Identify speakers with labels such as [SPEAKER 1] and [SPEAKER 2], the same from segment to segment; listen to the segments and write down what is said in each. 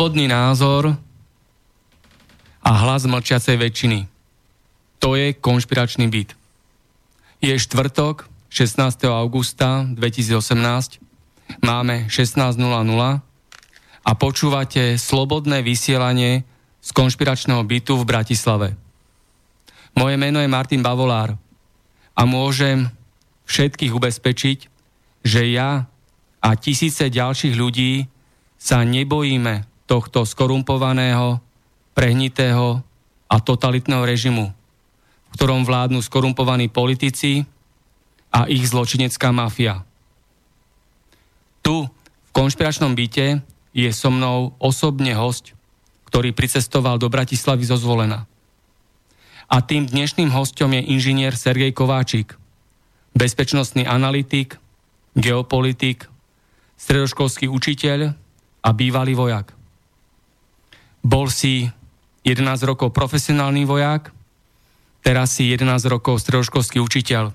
[SPEAKER 1] Slobodný názor a hlas mlčiacej väčšiny. To je konšpiračný byt. Je štvrtok, 16. augusta 2018, máme 16.00 a počúvate slobodné vysielanie z konšpiračného bytu v Bratislave. Moje meno je Martin Bavolár a môžem všetkých ubezpečiť, že ja a tisíce ďalších ľudí sa nebojíme tohto skorumpovaného, prehnitého a totalitného režimu, v ktorom vládnu skorumpovaní politici a ich zločinecká mafia. Tu, v konšpiračnom byte, je so mnou osobne host, ktorý pricestoval do Bratislavy zo Zvolena. A tým dnešným hostom je inžinier Sergej Kováčik, bezpečnostný analytik, geopolitik, stredoškolský učiteľ a bývalý vojak. Bol si 11 rokov profesionálny vojak, teraz si 11 rokov stredoškolský učiteľ.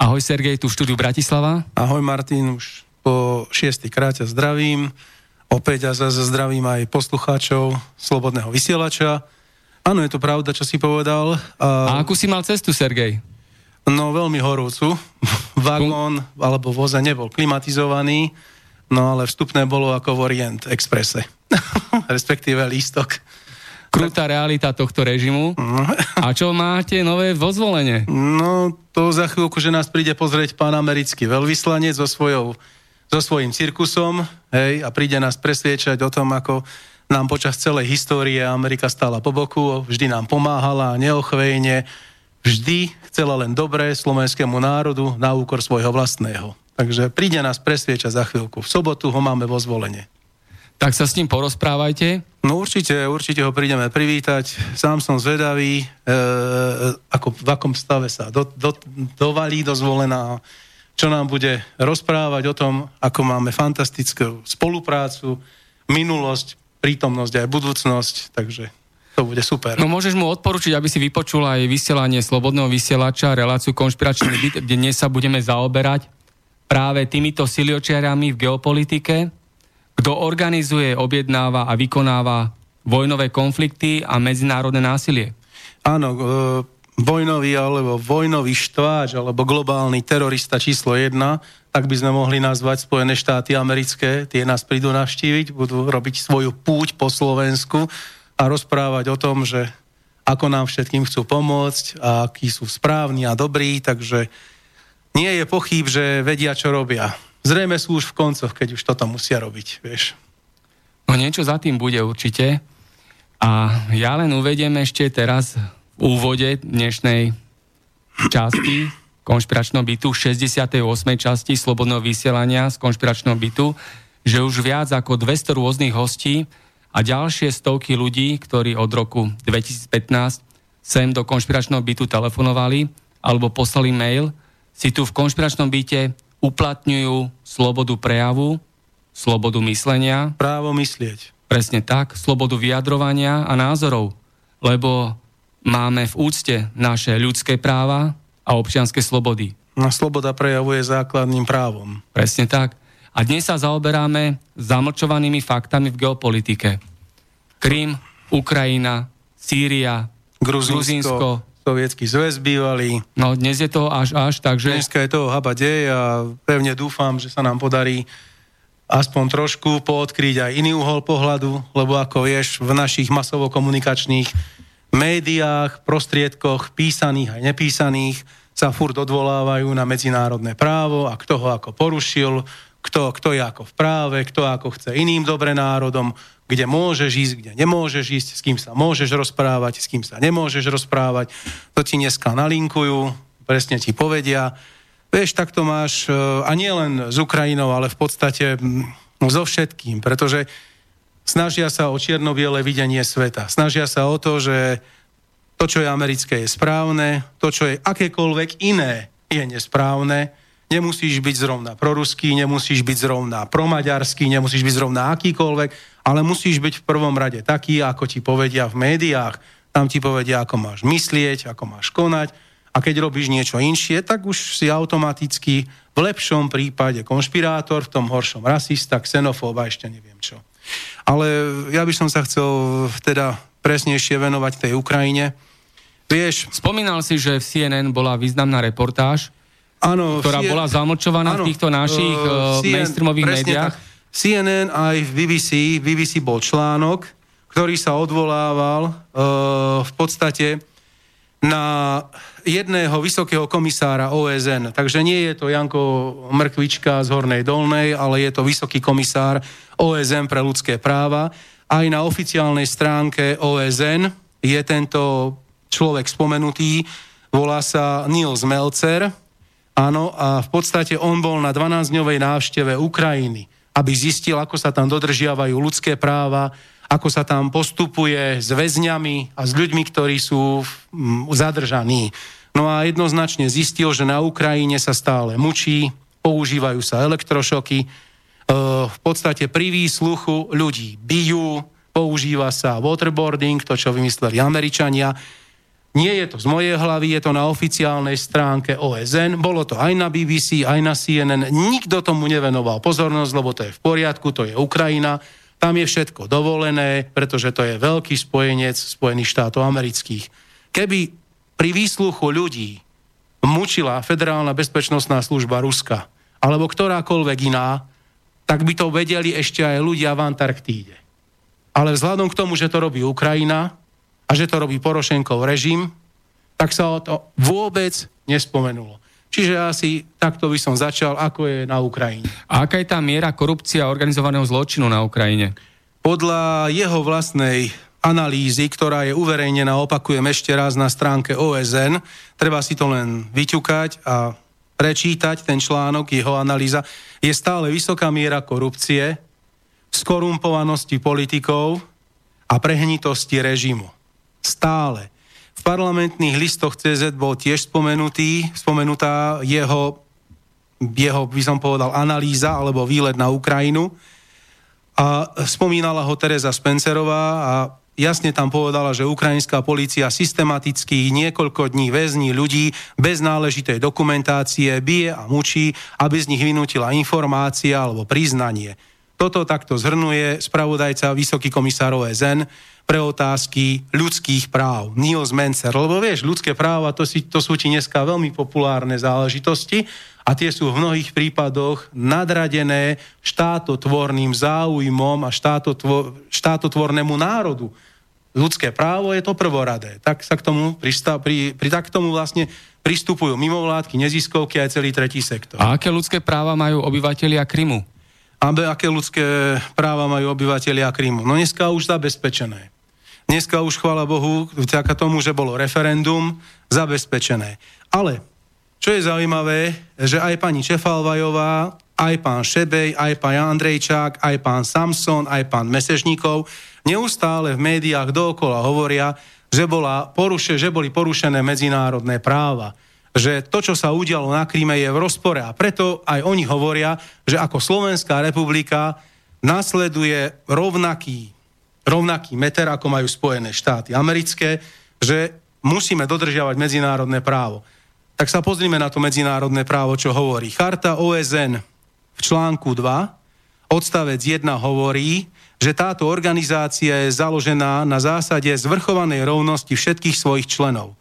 [SPEAKER 1] Ahoj Sergej, tu v štúdiu Bratislava.
[SPEAKER 2] Ahoj Martin, už po šiestý kráte zdravím. Opäť a zase zdravím aj poslucháčov Slobodného vysielača. Áno, je to pravda, čo si povedal.
[SPEAKER 1] A, a akú si mal cestu, Sergej?
[SPEAKER 2] No, veľmi horúcu. Vagón alebo voze nebol klimatizovaný, no ale vstupné bolo ako v Orient Expresse. respektíve lístok.
[SPEAKER 1] Krutá realita tohto režimu. No. A čo máte nové vozvolenie?
[SPEAKER 2] No, to za chvíľku, že nás príde pozrieť pán americký veľvyslanec so, svojou, so svojím cirkusom hej, a príde nás presviečať o tom, ako nám počas celej histórie Amerika stála po boku, vždy nám pomáhala neochvejne, vždy chcela len dobré slovenskému národu na úkor svojho vlastného. Takže príde nás presviečať za chvíľku. V sobotu ho máme vo zvolenie
[SPEAKER 1] tak sa s ním porozprávajte.
[SPEAKER 2] No určite, určite ho prídeme privítať. Sám som zvedavý, e, ako, v akom stave sa do, do, dovalí dozvolená, čo nám bude rozprávať o tom, ako máme fantastickú spoluprácu, minulosť, prítomnosť aj budúcnosť, takže to bude super.
[SPEAKER 1] No môžeš mu odporučiť, aby si vypočul aj vysielanie Slobodného vysielača, reláciu Konšpiračný byt, kde dnes sa budeme zaoberať práve týmito siliočiarami v geopolitike, kto organizuje, objednáva a vykonáva vojnové konflikty a medzinárodné násilie.
[SPEAKER 2] Áno, e, vojnový alebo vojnový štváč alebo globálny terorista číslo jedna, tak by sme mohli nazvať Spojené štáty americké. Tie nás prídu navštíviť, budú robiť svoju púť po Slovensku a rozprávať o tom, že ako nám všetkým chcú pomôcť a akí sú správni a dobrí, takže nie je pochyb, že vedia, čo robia. Zrejme sú už v koncoch, keď už toto musia robiť, vieš.
[SPEAKER 1] No niečo za tým bude určite. A ja len uvediem ešte teraz v úvode dnešnej časti konšpiračného bytu, 68. časti Slobodného vysielania z konšpiračného bytu, že už viac ako 200 rôznych hostí a ďalšie stovky ľudí, ktorí od roku 2015 sem do konšpiračného bytu telefonovali alebo poslali mail, si tu v konšpiračnom byte uplatňujú slobodu prejavu, slobodu myslenia.
[SPEAKER 2] Právo myslieť.
[SPEAKER 1] Presne tak, slobodu vyjadrovania a názorov, lebo máme v úcte naše ľudské práva, a občianske slobody.
[SPEAKER 2] No, sloboda prejavuje základným právom.
[SPEAKER 1] Presne tak. A dnes sa zaoberáme zamlčovanými faktami v geopolitike. Krym, Ukrajina, Sýria, Gruzínsko, Gruzínsko
[SPEAKER 2] Sovietský zväz bývalý.
[SPEAKER 1] No dnes je to až až, takže...
[SPEAKER 2] Dneska je toho haba dej a pevne dúfam, že sa nám podarí aspoň trošku poodkryť aj iný uhol pohľadu, lebo ako vieš, v našich masovo-komunikačných médiách, prostriedkoch, písaných aj nepísaných, sa furt odvolávajú na medzinárodné právo a kto ho ako porušil, kto, kto je ako v práve, kto ako chce iným dobre národom, kde môžeš ísť, kde nemôžeš ísť, s kým sa môžeš rozprávať, s kým sa nemôžeš rozprávať. To ti dneska nalinkujú, presne ti povedia. Vieš, tak to máš, e, a nie len s Ukrajinou, ale v podstate so všetkým, pretože snažia sa o čierno-biele videnie sveta. Snažia sa o to, že to, čo je americké, je správne, to, čo je akékoľvek iné, je nesprávne. Nemusíš byť zrovna proruský, nemusíš byť zrovna promaďarský, nemusíš byť zrovna akýkoľvek, ale musíš byť v prvom rade taký, ako ti povedia v médiách. Tam ti povedia, ako máš myslieť, ako máš konať a keď robíš niečo inšie, tak už si automaticky v lepšom prípade konšpirátor, v tom horšom rasista, xenofób a ešte neviem čo. Ale ja by som sa chcel teda presnejšie venovať tej Ukrajine.
[SPEAKER 1] Vieš... Spomínal si, že v CNN bola významná reportáž,
[SPEAKER 2] ano,
[SPEAKER 1] ktorá
[SPEAKER 2] CNN,
[SPEAKER 1] bola zamlčovaná ano, v týchto našich uh, CNN, mainstreamových médiách. Tak.
[SPEAKER 2] CNN aj v BBC, BBC bol článok, ktorý sa odvolával uh, v podstate na jedného vysokého komisára OSN. Takže nie je to Janko Mrkvička z Hornej Dolnej, ale je to vysoký komisár OSN pre ľudské práva. Aj na oficiálnej stránke OSN je tento človek spomenutý, volá sa Niels Melcer, áno, a v podstate on bol na 12-dňovej návšteve Ukrajiny, aby zistil, ako sa tam dodržiavajú ľudské práva, ako sa tam postupuje s väzňami a s ľuďmi, ktorí sú zadržaní. No a jednoznačne zistil, že na Ukrajine sa stále mučí, používajú sa elektrošoky, e, v podstate pri výsluchu ľudí bijú, používa sa waterboarding, to čo vymysleli Američania. Nie je to z mojej hlavy, je to na oficiálnej stránke OSN, bolo to aj na BBC, aj na CNN, nikto tomu nevenoval pozornosť, lebo to je v poriadku, to je Ukrajina, tam je všetko dovolené, pretože to je veľký spojenec Spojených štátov amerických. Keby pri výsluchu ľudí mučila Federálna bezpečnostná služba Ruska, alebo ktorákoľvek iná, tak by to vedeli ešte aj ľudia v Antarktíde. Ale vzhľadom k tomu, že to robí Ukrajina a že to robí Porošenkov režim, tak sa o to vôbec nespomenulo. Čiže asi takto by som začal, ako je na Ukrajine.
[SPEAKER 1] A aká je tá miera korupcia organizovaného zločinu na Ukrajine?
[SPEAKER 2] Podľa jeho vlastnej analýzy, ktorá je uverejnená, opakujem ešte raz na stránke OSN, treba si to len vyťukať a prečítať ten článok, jeho analýza, je stále vysoká miera korupcie, skorumpovanosti politikov a prehnitosti režimu. Stále. V parlamentných listoch CZ bol tiež spomenutý, spomenutá jeho, jeho, by som povedal, analýza alebo výlet na Ukrajinu. A spomínala ho Teresa Spencerová a jasne tam povedala, že ukrajinská policia systematicky niekoľko dní väzní ľudí bez náležitej dokumentácie, bije a mučí, aby z nich vynútila informácia alebo priznanie. Toto takto zhrnuje spravodajca Vysoký komisár OSN pre otázky ľudských práv. Niels Mencer. Lebo vieš, ľudské práva to, si, to sú ti dneska veľmi populárne záležitosti a tie sú v mnohých prípadoch nadradené štátotvorným záujmom a štátotvor, štátotvornému národu. Ľudské právo je to prvoradé. Tak sa k tomu, pristav, pri, pri, tak tomu vlastne pristupujú mimovládky, neziskovky aj celý tretí sektor.
[SPEAKER 1] A aké ľudské práva majú obyvateľia Krymu?
[SPEAKER 2] A aké ľudské práva majú obyvateľia Krymu? No dneska už zabezpečené. Dneska už, chvála Bohu, vďaka tomu, že bolo referendum, zabezpečené. Ale, čo je zaujímavé, že aj pani Čefalvajová, aj pán Šebej, aj pán Andrejčák, aj pán Samson, aj pán Mesežníkov neustále v médiách dookola hovoria, že, bola poruše, že boli porušené medzinárodné práva že to, čo sa udialo na Kríme, je v rozpore. A preto aj oni hovoria, že ako Slovenská republika nasleduje rovnaký rovnaký meter, ako majú Spojené štáty americké, že musíme dodržiavať medzinárodné právo. tak sa pozrime na to medzinárodné právo, čo hovorí. Charta OSN v článku 2, odstavec 1 hovorí, že táto organizácia je založená na zásade zvrchovanej rovnosti všetkých svojich členov.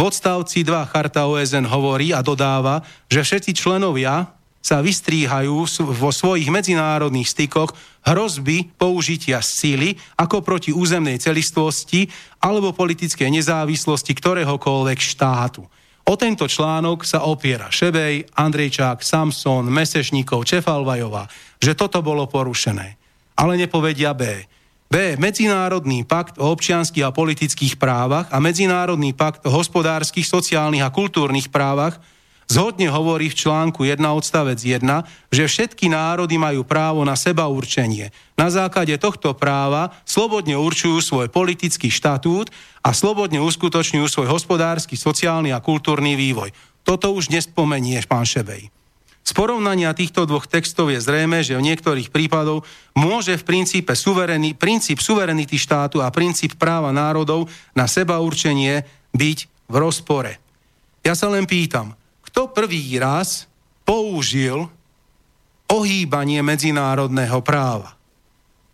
[SPEAKER 2] V odstavci 2 Charta OSN hovorí a dodáva, že všetci členovia sa vystríhajú vo svojich medzinárodných stykoch hrozby použitia síly ako proti územnej celistvosti alebo politickej nezávislosti ktoréhokoľvek štátu. O tento článok sa opiera Šebej, Andrejčák, Samson, Mesešníkov, Čefalvajová, že toto bolo porušené. Ale nepovedia B. B. Medzinárodný pakt o občianských a politických právach a Medzinárodný pakt o hospodárskych, sociálnych a kultúrnych právach zhodne hovorí v článku 1 odstavec 1, že všetky národy majú právo na seba určenie. Na základe tohto práva slobodne určujú svoj politický štatút a slobodne uskutočňujú svoj hospodársky, sociálny a kultúrny vývoj. Toto už nespomenieš, pán Šebej. Z porovnania týchto dvoch textov je zrejme, že v niektorých prípadoch môže v princípe suverený, princíp suverenity štátu a princíp práva národov na seba určenie byť v rozpore. Ja sa len pýtam, kto prvý raz použil ohýbanie medzinárodného práva.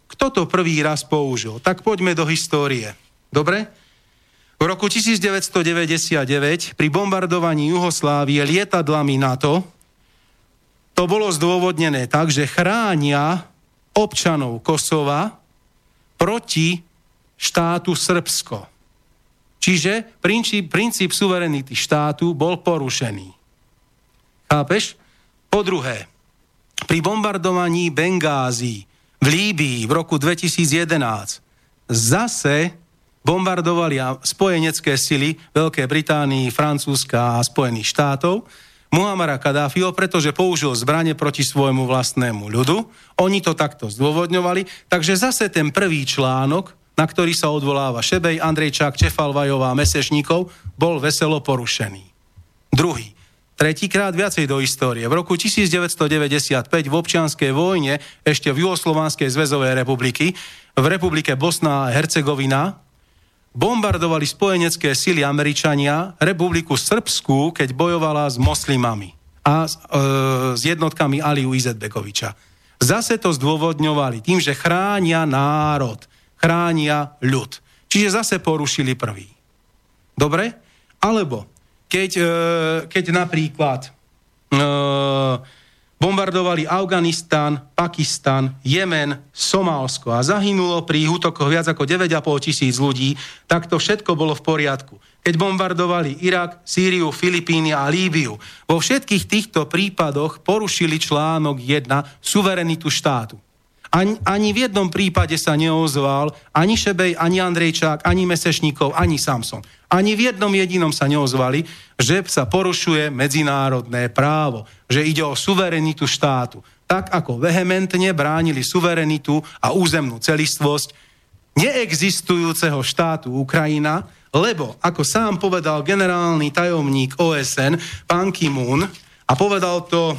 [SPEAKER 2] Kto to prvý raz použil? Tak poďme do histórie. Dobre? V roku 1999 pri bombardovaní Juhoslávie lietadlami NATO to bolo zdôvodnené tak, že chránia občanov Kosova proti štátu Srbsko. Čiže princíp, princíp suverenity štátu bol porušený. Chápeš? Po druhé, pri bombardovaní Bengázy v Líbii v roku 2011 zase bombardovali spojenecké sily Veľkej Británii, Francúzska a Spojených štátov Muhamara Kadáfiho, pretože použil zbranie proti svojmu vlastnému ľudu. Oni to takto zdôvodňovali, takže zase ten prvý článok, na ktorý sa odvoláva Šebej, Andrejčák, Čefalvajová, Mesešníkov, bol veselo porušený. Druhý tretíkrát viacej do histórie. V roku 1995 v občianskej vojne ešte v Juhoslovanskej zväzovej republiky, v republike Bosna a Hercegovina, bombardovali spojenecké sily Američania republiku Srbskú, keď bojovala s moslimami a e, s jednotkami Aliu Izetbekoviča. Zase to zdôvodňovali tým, že chránia národ, chránia ľud. Čiže zase porušili prvý. Dobre? Alebo keď, e, keď napríklad e, bombardovali Afganistan, Pakistan, Jemen, Somálsko a zahynulo pri útokoch viac ako 9,5 tisíc ľudí, tak to všetko bolo v poriadku. Keď bombardovali Irak, Sýriu, Filipíny a Líbiu, vo všetkých týchto prípadoch porušili článok 1 suverenitu štátu. Ani, ani v jednom prípade sa neozval ani Šebej, ani Andrejčák, ani Mesešníkov, ani Samson. Ani v jednom jedinom sa neozvali, že sa porušuje medzinárodné právo, že ide o suverenitu štátu. Tak ako vehementne bránili suverenitu a územnú celistvosť neexistujúceho štátu Ukrajina, lebo, ako sám povedal generálny tajomník OSN, pán Kim-un, a povedal to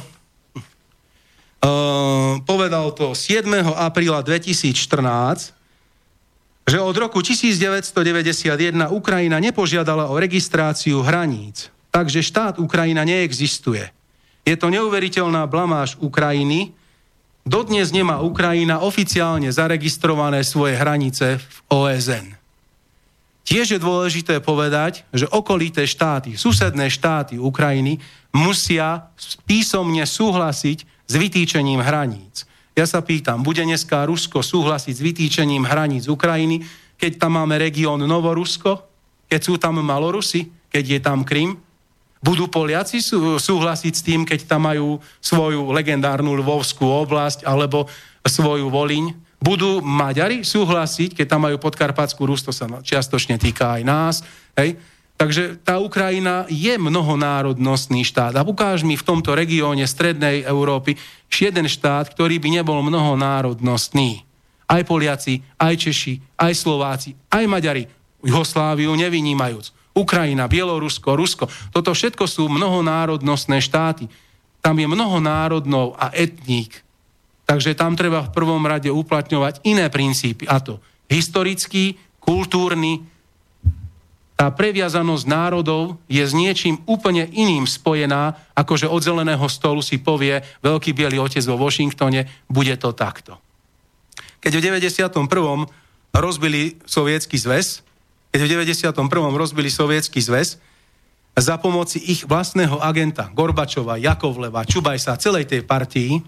[SPEAKER 2] Uh, povedal to 7. apríla 2014, že od roku 1991 Ukrajina nepožiadala o registráciu hraníc, takže štát Ukrajina neexistuje. Je to neuveriteľná blamáž Ukrajiny. Dodnes nemá Ukrajina oficiálne zaregistrované svoje hranice v OSN. Tiež je dôležité povedať, že okolité štáty, susedné štáty Ukrajiny musia písomne súhlasiť s vytýčením hraníc. Ja sa pýtam, bude dneska Rusko súhlasiť s vytýčením hraníc Ukrajiny, keď tam máme región Novorusko, keď sú tam Malorusy, keď je tam Krym? Budú Poliaci súhlasiť s tým, keď tam majú svoju legendárnu Lvovskú oblasť alebo svoju Voliň? Budú Maďari súhlasiť, keď tam majú podkarpatskú Rus, to sa čiastočne týka aj nás, hej? Takže tá Ukrajina je mnohonárodnostný štát. A ukáž mi v tomto regióne strednej Európy jeden štát, ktorý by nebol mnohonárodnostný. Aj Poliaci, aj Češi, aj Slováci, aj Maďari, Jugosláviu nevynímajúc. Ukrajina, Bielorusko, Rusko. Toto všetko sú mnohonárodnostné štáty. Tam je mnoho národnov a etník. Takže tam treba v prvom rade uplatňovať iné princípy. A to historický, kultúrny, tá previazanosť národov je s niečím úplne iným spojená, ako že od zeleného stolu si povie veľký biely otec vo Washingtone, bude to takto. Keď v 91. rozbili sovietský zväz, keď v 91. rozbili sovietský zväz, za pomoci ich vlastného agenta Gorbačova, Jakovleva, Čubajsa, celej tej partii,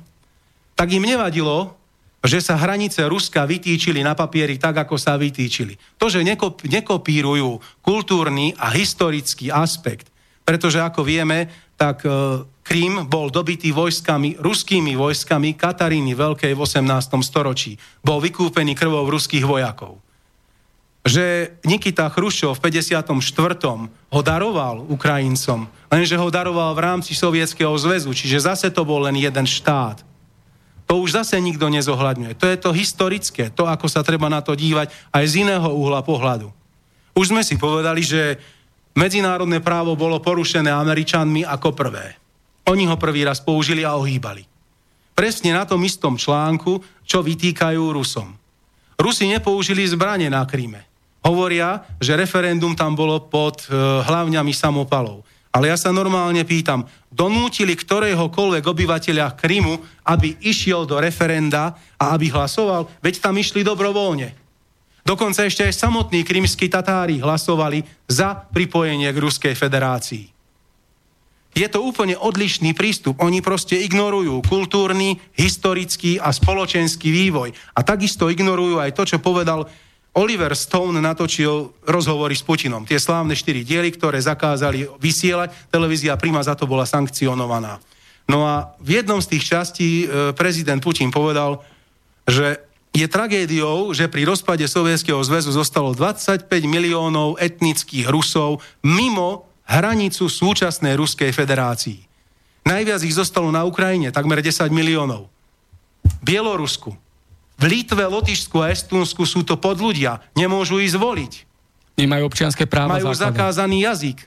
[SPEAKER 2] tak im nevadilo, že sa hranice Ruska vytýčili na papieri tak, ako sa vytýčili. To, že nekop, nekopírujú kultúrny a historický aspekt, pretože ako vieme, tak e, Krím bol dobitý vojskami, ruskými vojskami Kataríny Veľkej v 18. storočí. Bol vykúpený krvou ruských vojakov. Že Nikita Chrušov v 54. ho daroval Ukrajincom, lenže ho daroval v rámci Sovietskeho zväzu, čiže zase to bol len jeden štát. To už zase nikto nezohľadňuje. To je to historické, to, ako sa treba na to dívať aj z iného uhla pohľadu. Už sme si povedali, že medzinárodné právo bolo porušené Američanmi ako prvé. Oni ho prvý raz použili a ohýbali. Presne na tom istom článku, čo vytýkajú Rusom. Rusi nepoužili zbranie na Kríme. Hovoria, že referendum tam bolo pod e, hlavňami samopalov. Ale ja sa normálne pýtam, donútili ktoréhokoľvek obyvateľa Krymu, aby išiel do referenda a aby hlasoval? Veď tam išli dobrovoľne. Dokonca ešte aj samotní krymskí Tatári hlasovali za pripojenie k Ruskej federácii. Je to úplne odlišný prístup. Oni proste ignorujú kultúrny, historický a spoločenský vývoj. A takisto ignorujú aj to, čo povedal Oliver Stone natočil rozhovory s Putinom. Tie slávne štyri diely, ktoré zakázali vysielať, televízia Prima za to bola sankcionovaná. No a v jednom z tých častí e, prezident Putin povedal, že je tragédiou, že pri rozpade Sovietskeho zväzu zostalo 25 miliónov etnických Rusov mimo hranicu súčasnej Ruskej federácii. Najviac ich zostalo na Ukrajine, takmer 10 miliónov. Bielorusku, v Litve, Lotyšsku a Estúnsku sú to podľudia. Nemôžu ísť voliť.
[SPEAKER 1] Nemajú občianské práva.
[SPEAKER 2] Majú základom. zakázaný jazyk.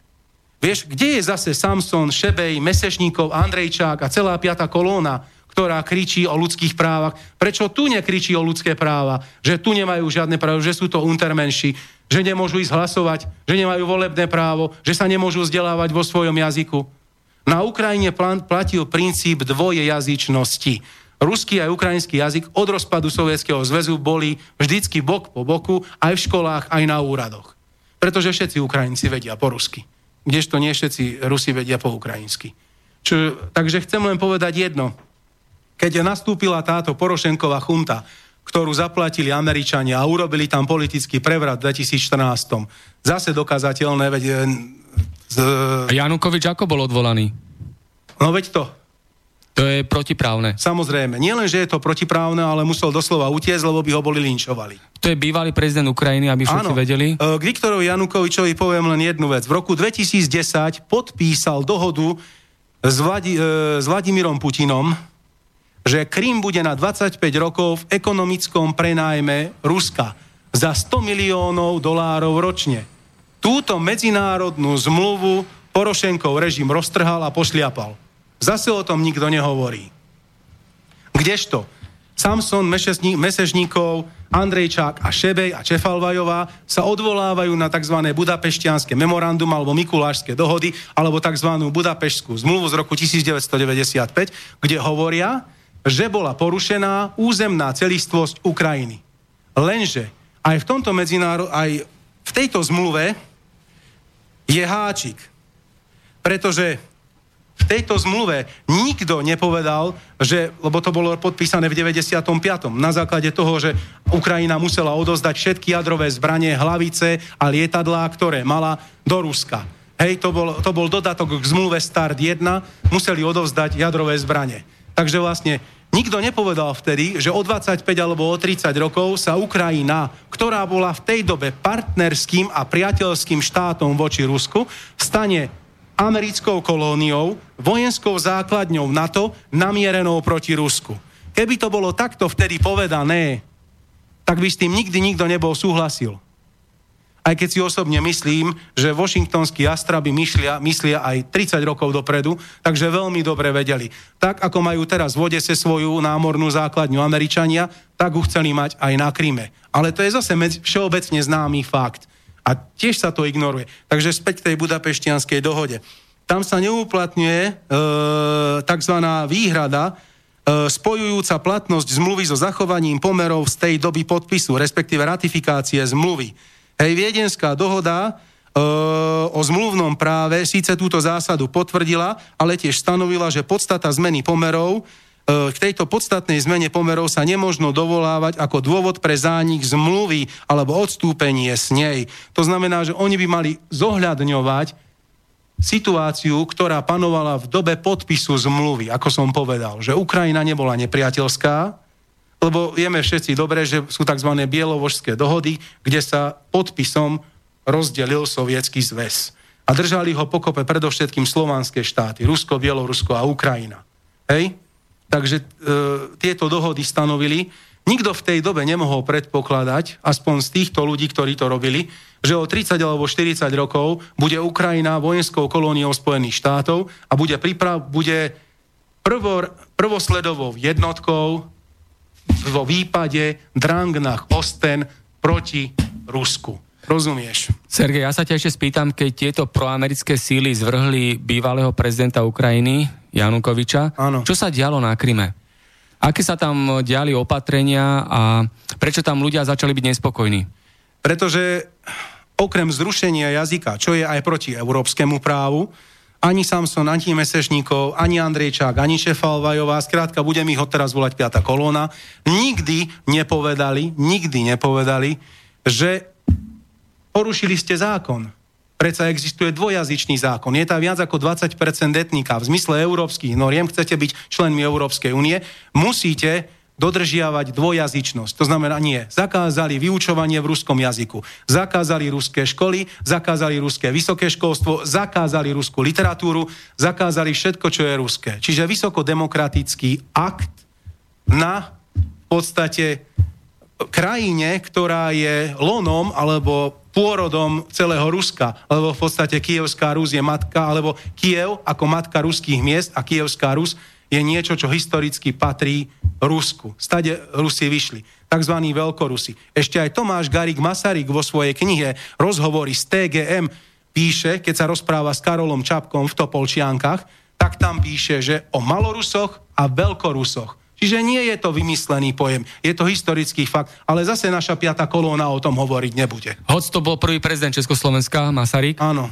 [SPEAKER 2] Vieš, kde je zase Samson, Šebej, Mesešníkov, Andrejčák a celá piata kolóna, ktorá kričí o ľudských právach? Prečo tu nekričí o ľudské práva? Že tu nemajú žiadne právo, že sú to untermenší, že nemôžu ísť hlasovať, že nemajú volebné právo, že sa nemôžu vzdelávať vo svojom jazyku? Na Ukrajine platil princíp dvojejazyčnosti ruský aj ukrajinský jazyk od rozpadu Sovietskeho zväzu boli vždycky bok po boku aj v školách, aj na úradoch. Pretože všetci Ukrajinci vedia po rusky. Kdežto nie všetci Rusi vedia po ukrajinsky. Čo, takže chcem len povedať jedno. Keď nastúpila táto Porošenková chunta, ktorú zaplatili Američania a urobili tam politický prevrat v 2014. Zase dokazateľné, veď... E,
[SPEAKER 1] z... Janukovič ako bol odvolaný?
[SPEAKER 2] No veď to,
[SPEAKER 1] to je protiprávne.
[SPEAKER 2] Samozrejme. Nie len, že je to protiprávne, ale musel doslova utiecť, lebo by ho boli linčovali.
[SPEAKER 1] To je bývalý prezident Ukrajiny, aby všetci Áno. vedeli.
[SPEAKER 2] E, k Viktorovi Janukovičovi poviem len jednu vec. V roku 2010 podpísal dohodu s, Vladi, e, s Vladimírom Putinom, že Krym bude na 25 rokov v ekonomickom prenájme Ruska za 100 miliónov dolárov ročne. Túto medzinárodnú zmluvu Porošenkov režim roztrhal a pošliapal. Zase o tom nikto nehovorí. Kdežto Samson, Mesežníkov, Andrejčák a Šebej a Čefalvajová sa odvolávajú na tzv. budapeštianské memorandum alebo mikulášske dohody alebo tzv. budapešskú zmluvu z roku 1995, kde hovoria, že bola porušená územná celistvosť Ukrajiny. Lenže aj v tomto medzinárod, aj v tejto zmluve je háčik. Pretože v tejto zmluve nikto nepovedal, že, lebo to bolo podpísané v 95. na základe toho, že Ukrajina musela odozdať všetky jadrové zbranie, hlavice a lietadlá, ktoré mala do Ruska. Hej, to bol, to bol dodatok k zmluve Start 1, museli odovzdať jadrové zbranie. Takže vlastne nikto nepovedal vtedy, že o 25 alebo o 30 rokov sa Ukrajina, ktorá bola v tej dobe partnerským a priateľským štátom voči Rusku, stane americkou kolóniou, vojenskou základňou NATO namierenou proti Rusku. Keby to bolo takto vtedy povedané, tak by s tým nikdy nikto nebol súhlasil. Aj keď si osobne myslím, že washingtonskí astraby myslia, myslia aj 30 rokov dopredu, takže veľmi dobre vedeli. Tak ako majú teraz v Odese svoju námornú základňu Američania, tak ju chceli mať aj na Kryme. Ale to je zase všeobecne známy fakt. A tiež sa to ignoruje. Takže späť k tej budapeštianskej dohode. Tam sa neuplatňuje e, tzv. výhrada, e, spojujúca platnosť zmluvy so zachovaním pomerov z tej doby podpisu, respektíve ratifikácie zmluvy. Hej, Viedenská dohoda e, o zmluvnom práve síce túto zásadu potvrdila, ale tiež stanovila, že podstata zmeny pomerov k tejto podstatnej zmene pomerov sa nemožno dovolávať ako dôvod pre zánik zmluvy alebo odstúpenie s nej. To znamená, že oni by mali zohľadňovať situáciu, ktorá panovala v dobe podpisu zmluvy, ako som povedal, že Ukrajina nebola nepriateľská, lebo vieme všetci dobre, že sú tzv. bielovožské dohody, kde sa podpisom rozdelil sovietský zväz. A držali ho pokope predovšetkým slovanské štáty, Rusko, Bielorusko a Ukrajina. Hej? Takže e, tieto dohody stanovili. Nikto v tej dobe nemohol predpokladať, aspoň z týchto ľudí, ktorí to robili, že o 30 alebo 40 rokov bude Ukrajina vojenskou kolóniou Spojených štátov a bude, priprav, bude prvor, prvosledovou jednotkou vo výpade Drangnach Osten proti Rusku. Rozumieš?
[SPEAKER 1] Sergej, ja sa ťa ešte spýtam, keď tieto proamerické síly zvrhli bývalého prezidenta Ukrajiny, Janukoviča,
[SPEAKER 2] Áno.
[SPEAKER 1] čo sa dialo na Kryme? Aké sa tam diali opatrenia a prečo tam ľudia začali byť nespokojní?
[SPEAKER 2] Pretože okrem zrušenia jazyka, čo je aj proti európskemu právu, ani Samson, ani Mesešníkov, ani Andrejčák, ani Šefalvajová, skrátka budem ich teraz volať piata kolóna, nikdy nepovedali, nikdy nepovedali, že porušili ste zákon. Predsa existuje dvojazyčný zákon. Je tam viac ako 20% etnika. V zmysle európskych noriem, chcete byť členmi Európskej únie, musíte dodržiavať dvojazyčnosť. To znamená nie. Zakázali vyučovanie v ruskom jazyku. Zakázali ruské školy, zakázali ruské vysoké školstvo, zakázali ruskú literatúru, zakázali všetko, čo je ruské. Čiže vysokodemokratický akt na v podstate krajine, ktorá je lonom alebo pôrodom celého Ruska, lebo v podstate Kievská Rus je matka, alebo Kiev ako matka ruských miest a Kievská Rus je niečo, čo historicky patrí Rusku. Stade Rusi vyšli, tzv. veľkorusi. Ešte aj Tomáš Garik Masaryk vo svojej knihe Rozhovory z TGM píše, keď sa rozpráva s Karolom Čapkom v Topolčiankach, tak tam píše, že o Malorusoch a Veľkorusoch Čiže nie je to vymyslený pojem, je to historický fakt, ale zase naša piata kolóna o tom hovoriť nebude.
[SPEAKER 1] Hoď to bol prvý prezident Československa, Masaryk?
[SPEAKER 2] Áno.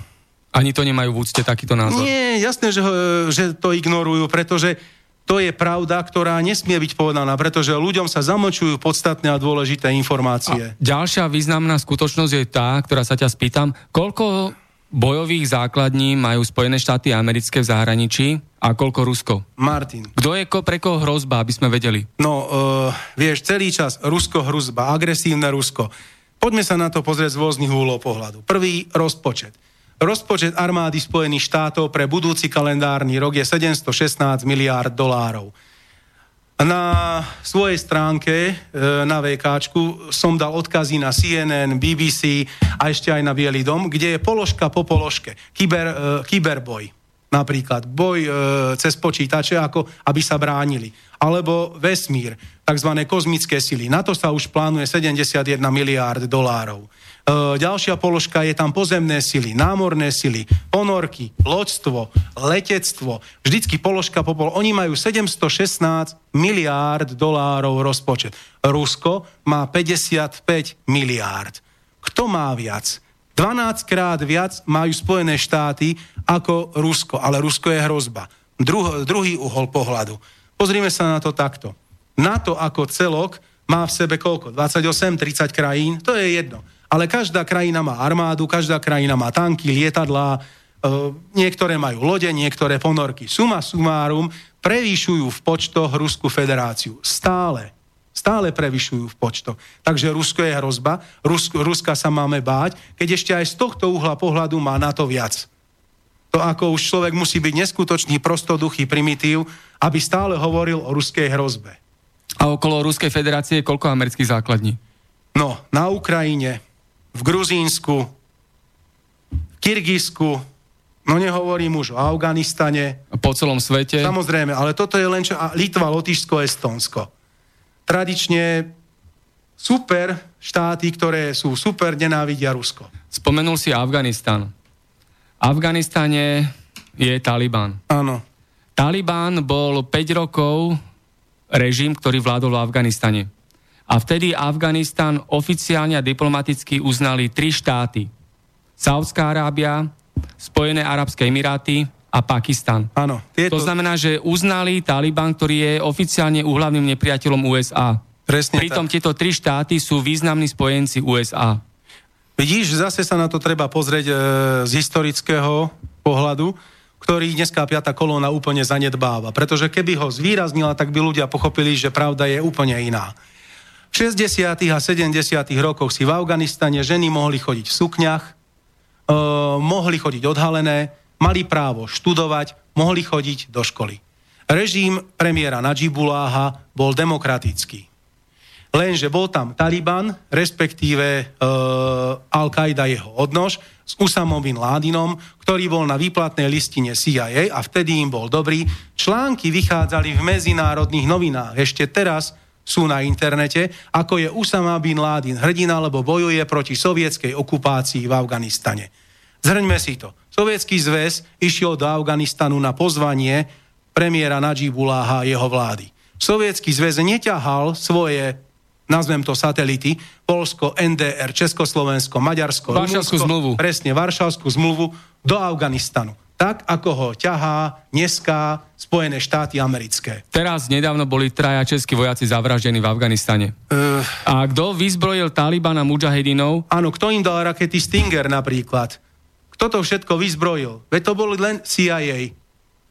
[SPEAKER 1] Ani to nemajú v úcte takýto názor?
[SPEAKER 2] Nie, jasné, že, že to ignorujú, pretože to je pravda, ktorá nesmie byť povedaná, pretože ľuďom sa zamočujú podstatné a dôležité informácie. A
[SPEAKER 1] ďalšia významná skutočnosť je tá, ktorá sa ťa spýtam, koľko bojových základní majú Spojené štáty americké v zahraničí a koľko Rusko?
[SPEAKER 2] Martin.
[SPEAKER 1] Kto je ko, pre koho hrozba, aby sme vedeli?
[SPEAKER 2] No, uh, vieš, celý čas Rusko hrozba, agresívne Rusko. Poďme sa na to pozrieť z rôznych úlov pohľadu. Prvý, rozpočet. Rozpočet armády Spojených štátov pre budúci kalendárny rok je 716 miliárd dolárov. Na svojej stránke e, na VK som dal odkazy na CNN, BBC a ešte aj na Bielý dom, kde je položka po položke. Kyber, e, kyberboj napríklad. Boj e, cez počítače, ako aby sa bránili. Alebo vesmír, tzv. kozmické sily. Na to sa už plánuje 71 miliárd dolárov. E, ďalšia položka je tam pozemné sily, námorné sily, ponorky, loďstvo, letectvo. Vždycky položka po pol. Oni majú 716 miliárd dolárov rozpočet. Rusko má 55 miliárd. Kto má viac? 12 krát viac majú Spojené štáty ako Rusko, ale Rusko je hrozba. Druh, druhý uhol pohľadu. Pozrime sa na to takto. NATO ako celok má v sebe koľko? 28-30 krajín? To je jedno ale každá krajina má armádu, každá krajina má tanky, lietadlá, e, niektoré majú lode, niektoré ponorky. Suma sumárum prevýšujú v počtoch Ruskú federáciu. Stále. Stále prevyšujú v počtoch. Takže Rusko je hrozba, Rusko, Ruska sa máme báť, keď ešte aj z tohto uhla pohľadu má na to viac. To ako už človek musí byť neskutočný, prostoduchý primitív, aby stále hovoril o ruskej hrozbe.
[SPEAKER 1] A okolo Ruskej federácie je koľko amerických základní?
[SPEAKER 2] No, na Ukrajine, v Gruzínsku, v Kyrgyzsku, no nehovorím už o Afganistane.
[SPEAKER 1] Po celom svete.
[SPEAKER 2] Samozrejme, ale toto je len čo... A Litva, Lotyšsko, Estonsko. Tradične super štáty, ktoré sú super, nenávidia Rusko.
[SPEAKER 1] Spomenul si Afganistan. V Afganistane je Taliban.
[SPEAKER 2] Áno.
[SPEAKER 1] Taliban bol 5 rokov režim, ktorý vládol v Afganistane. A vtedy Afganistan oficiálne a diplomaticky uznali tri štáty. Saudská Arábia, Spojené Arabské Emiráty a Pakistan.
[SPEAKER 2] Áno.
[SPEAKER 1] Tieto... To znamená, že uznali Taliban, ktorý je oficiálne úhlavným nepriateľom USA.
[SPEAKER 2] Presne
[SPEAKER 1] Pritom
[SPEAKER 2] tak.
[SPEAKER 1] tieto tri štáty sú významní spojenci USA.
[SPEAKER 2] Vidíš, zase sa na to treba pozrieť e, z historického pohľadu, ktorý dneska piata kolóna úplne zanedbáva. Pretože keby ho zvýraznila, tak by ľudia pochopili, že pravda je úplne iná. V 60. a 70. rokoch si v Afganistane ženy mohli chodiť v sukňach, e, mohli chodiť odhalené, mali právo študovať, mohli chodiť do školy. Režim premiéra Nadžibuláha bol demokratický. Lenže bol tam Taliban, respektíve e, Al-Qaida jeho odnož, s Usamom bin Ládinom, ktorý bol na výplatnej listine CIA a vtedy im bol dobrý. Články vychádzali v medzinárodných novinách. Ešte teraz sú na internete, ako je Usama bin Ládin hrdina, lebo bojuje proti sovietskej okupácii v Afganistane. Zhrňme si to. Sovietský zväz išiel do Afganistanu na pozvanie premiéra Nadžibuláha a jeho vlády. Sovietský zväz neťahal svoje nazvem to satelity, Polsko, NDR, Československo, Maďarsko,
[SPEAKER 1] Varšavskú zmluvu.
[SPEAKER 2] Presne, Varšavskú zmluvu do Afganistanu. Tak, ako ho ťahá dneska Spojené štáty americké.
[SPEAKER 1] Teraz nedávno boli traja českí vojaci zavraždení v Afganistane.
[SPEAKER 2] Uh,
[SPEAKER 1] A kto vyzbrojil Talibana mujahedinov?
[SPEAKER 2] áno, kto im dal rakety Stinger napríklad? Kto to všetko vyzbrojil? Veď to boli len CIA.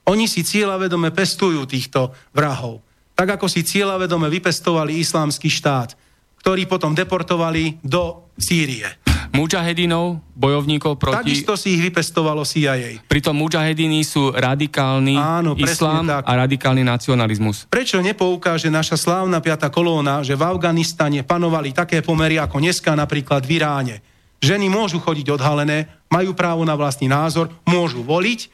[SPEAKER 2] Oni si cieľavedome pestujú týchto vrahov. Tak ako si cieľavedome vypestovali islámsky štát, ktorý potom deportovali do Sýrie.
[SPEAKER 1] Mujahedinov, bojovníkov proti...
[SPEAKER 2] Takisto si ich vypestovalo CIA.
[SPEAKER 1] Pritom mujahedini sú radikálny
[SPEAKER 2] Áno,
[SPEAKER 1] islám
[SPEAKER 2] tak.
[SPEAKER 1] a radikálny nacionalizmus.
[SPEAKER 2] Prečo nepoukáže naša slávna piata kolóna, že v Afganistane panovali také pomery ako dneska napríklad v Iráne? Ženy môžu chodiť odhalené, majú právo na vlastný názor, môžu voliť,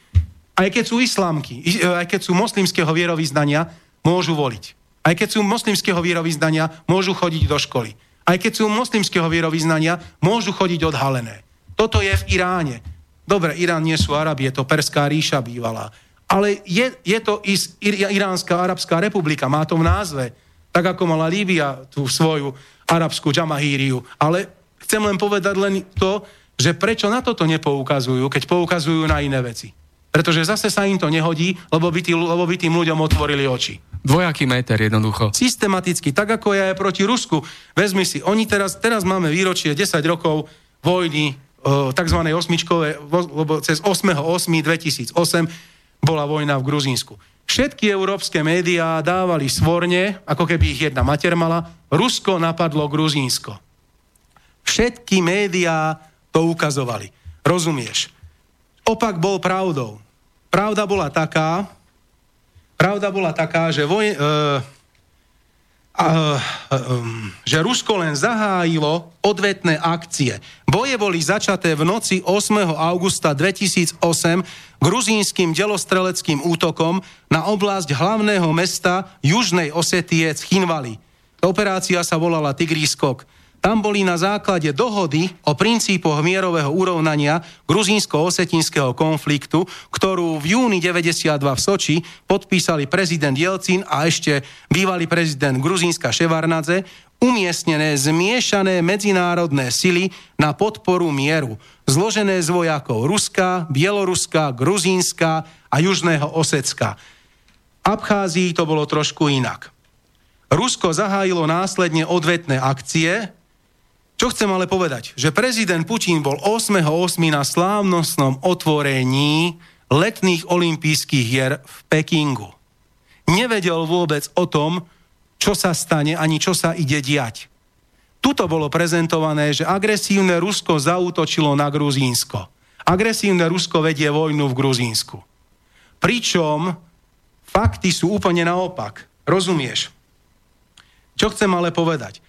[SPEAKER 2] aj keď sú islámky, i- aj keď sú moslimského vierovýznania, môžu voliť. Aj keď sú moslimského vierovýznania, môžu chodiť do školy. Aj keď sú moslimského vierovýznania, môžu chodiť odhalené. Toto je v Iráne. Dobre, Irán nie sú Arabi, je to Perská ríša bývalá. Ale je, je to is, Ir, Iránska Arabská republika, má to v názve. Tak ako mala Líbia tú svoju arabskú Jamahíriu. Ale chcem len povedať len to, že prečo na toto nepoukazujú, keď poukazujú na iné veci. Pretože zase sa im to nehodí, lebo by, tí, lebo by tým ľuďom otvorili oči.
[SPEAKER 1] Dvojaký meter jednoducho.
[SPEAKER 2] Systematicky, tak ako je aj proti Rusku. Vezmi si, oni teraz, teraz máme výročie 10 rokov vojny, e, tzv. osmičkové, lebo cez 8.8.2008 bola vojna v Gruzínsku. Všetky európske médiá dávali svorne, ako keby ich jedna mater mala, Rusko napadlo Gruzínsko. Všetky médiá to ukazovali. Rozumieš? Opak bol pravdou. Pravda bola taká, pravda bola taká, že, voj, e, a, um, že Rusko len zahájilo odvetné akcie. Boje boli začaté v noci 8. augusta 2008 gruzínskym delostreleckým útokom na oblasť hlavného mesta Južnej Osetie Chinvali. Operácia sa volala Tigrí skok. Tam boli na základe dohody o princípoch mierového urovnania gruzínsko-osetinského konfliktu, ktorú v júni 92 v Soči podpísali prezident Jelcin a ešte bývalý prezident Gruzínska Ševarnadze, umiestnené zmiešané medzinárodné sily na podporu mieru, zložené z vojakov Ruska, Bieloruska, Gruzínska a Južného Osecka. Abcházii to bolo trošku inak. Rusko zahájilo následne odvetné akcie. Čo chcem ale povedať? Že prezident Putin bol 8.8. na slávnostnom otvorení letných olympijských hier v Pekingu. Nevedel vôbec o tom, čo sa stane, ani čo sa ide diať. Tuto bolo prezentované, že agresívne Rusko zaútočilo na Gruzínsko. Agresívne Rusko vedie vojnu v Gruzínsku. Pričom fakty sú úplne naopak. Rozumieš? Čo chcem ale povedať?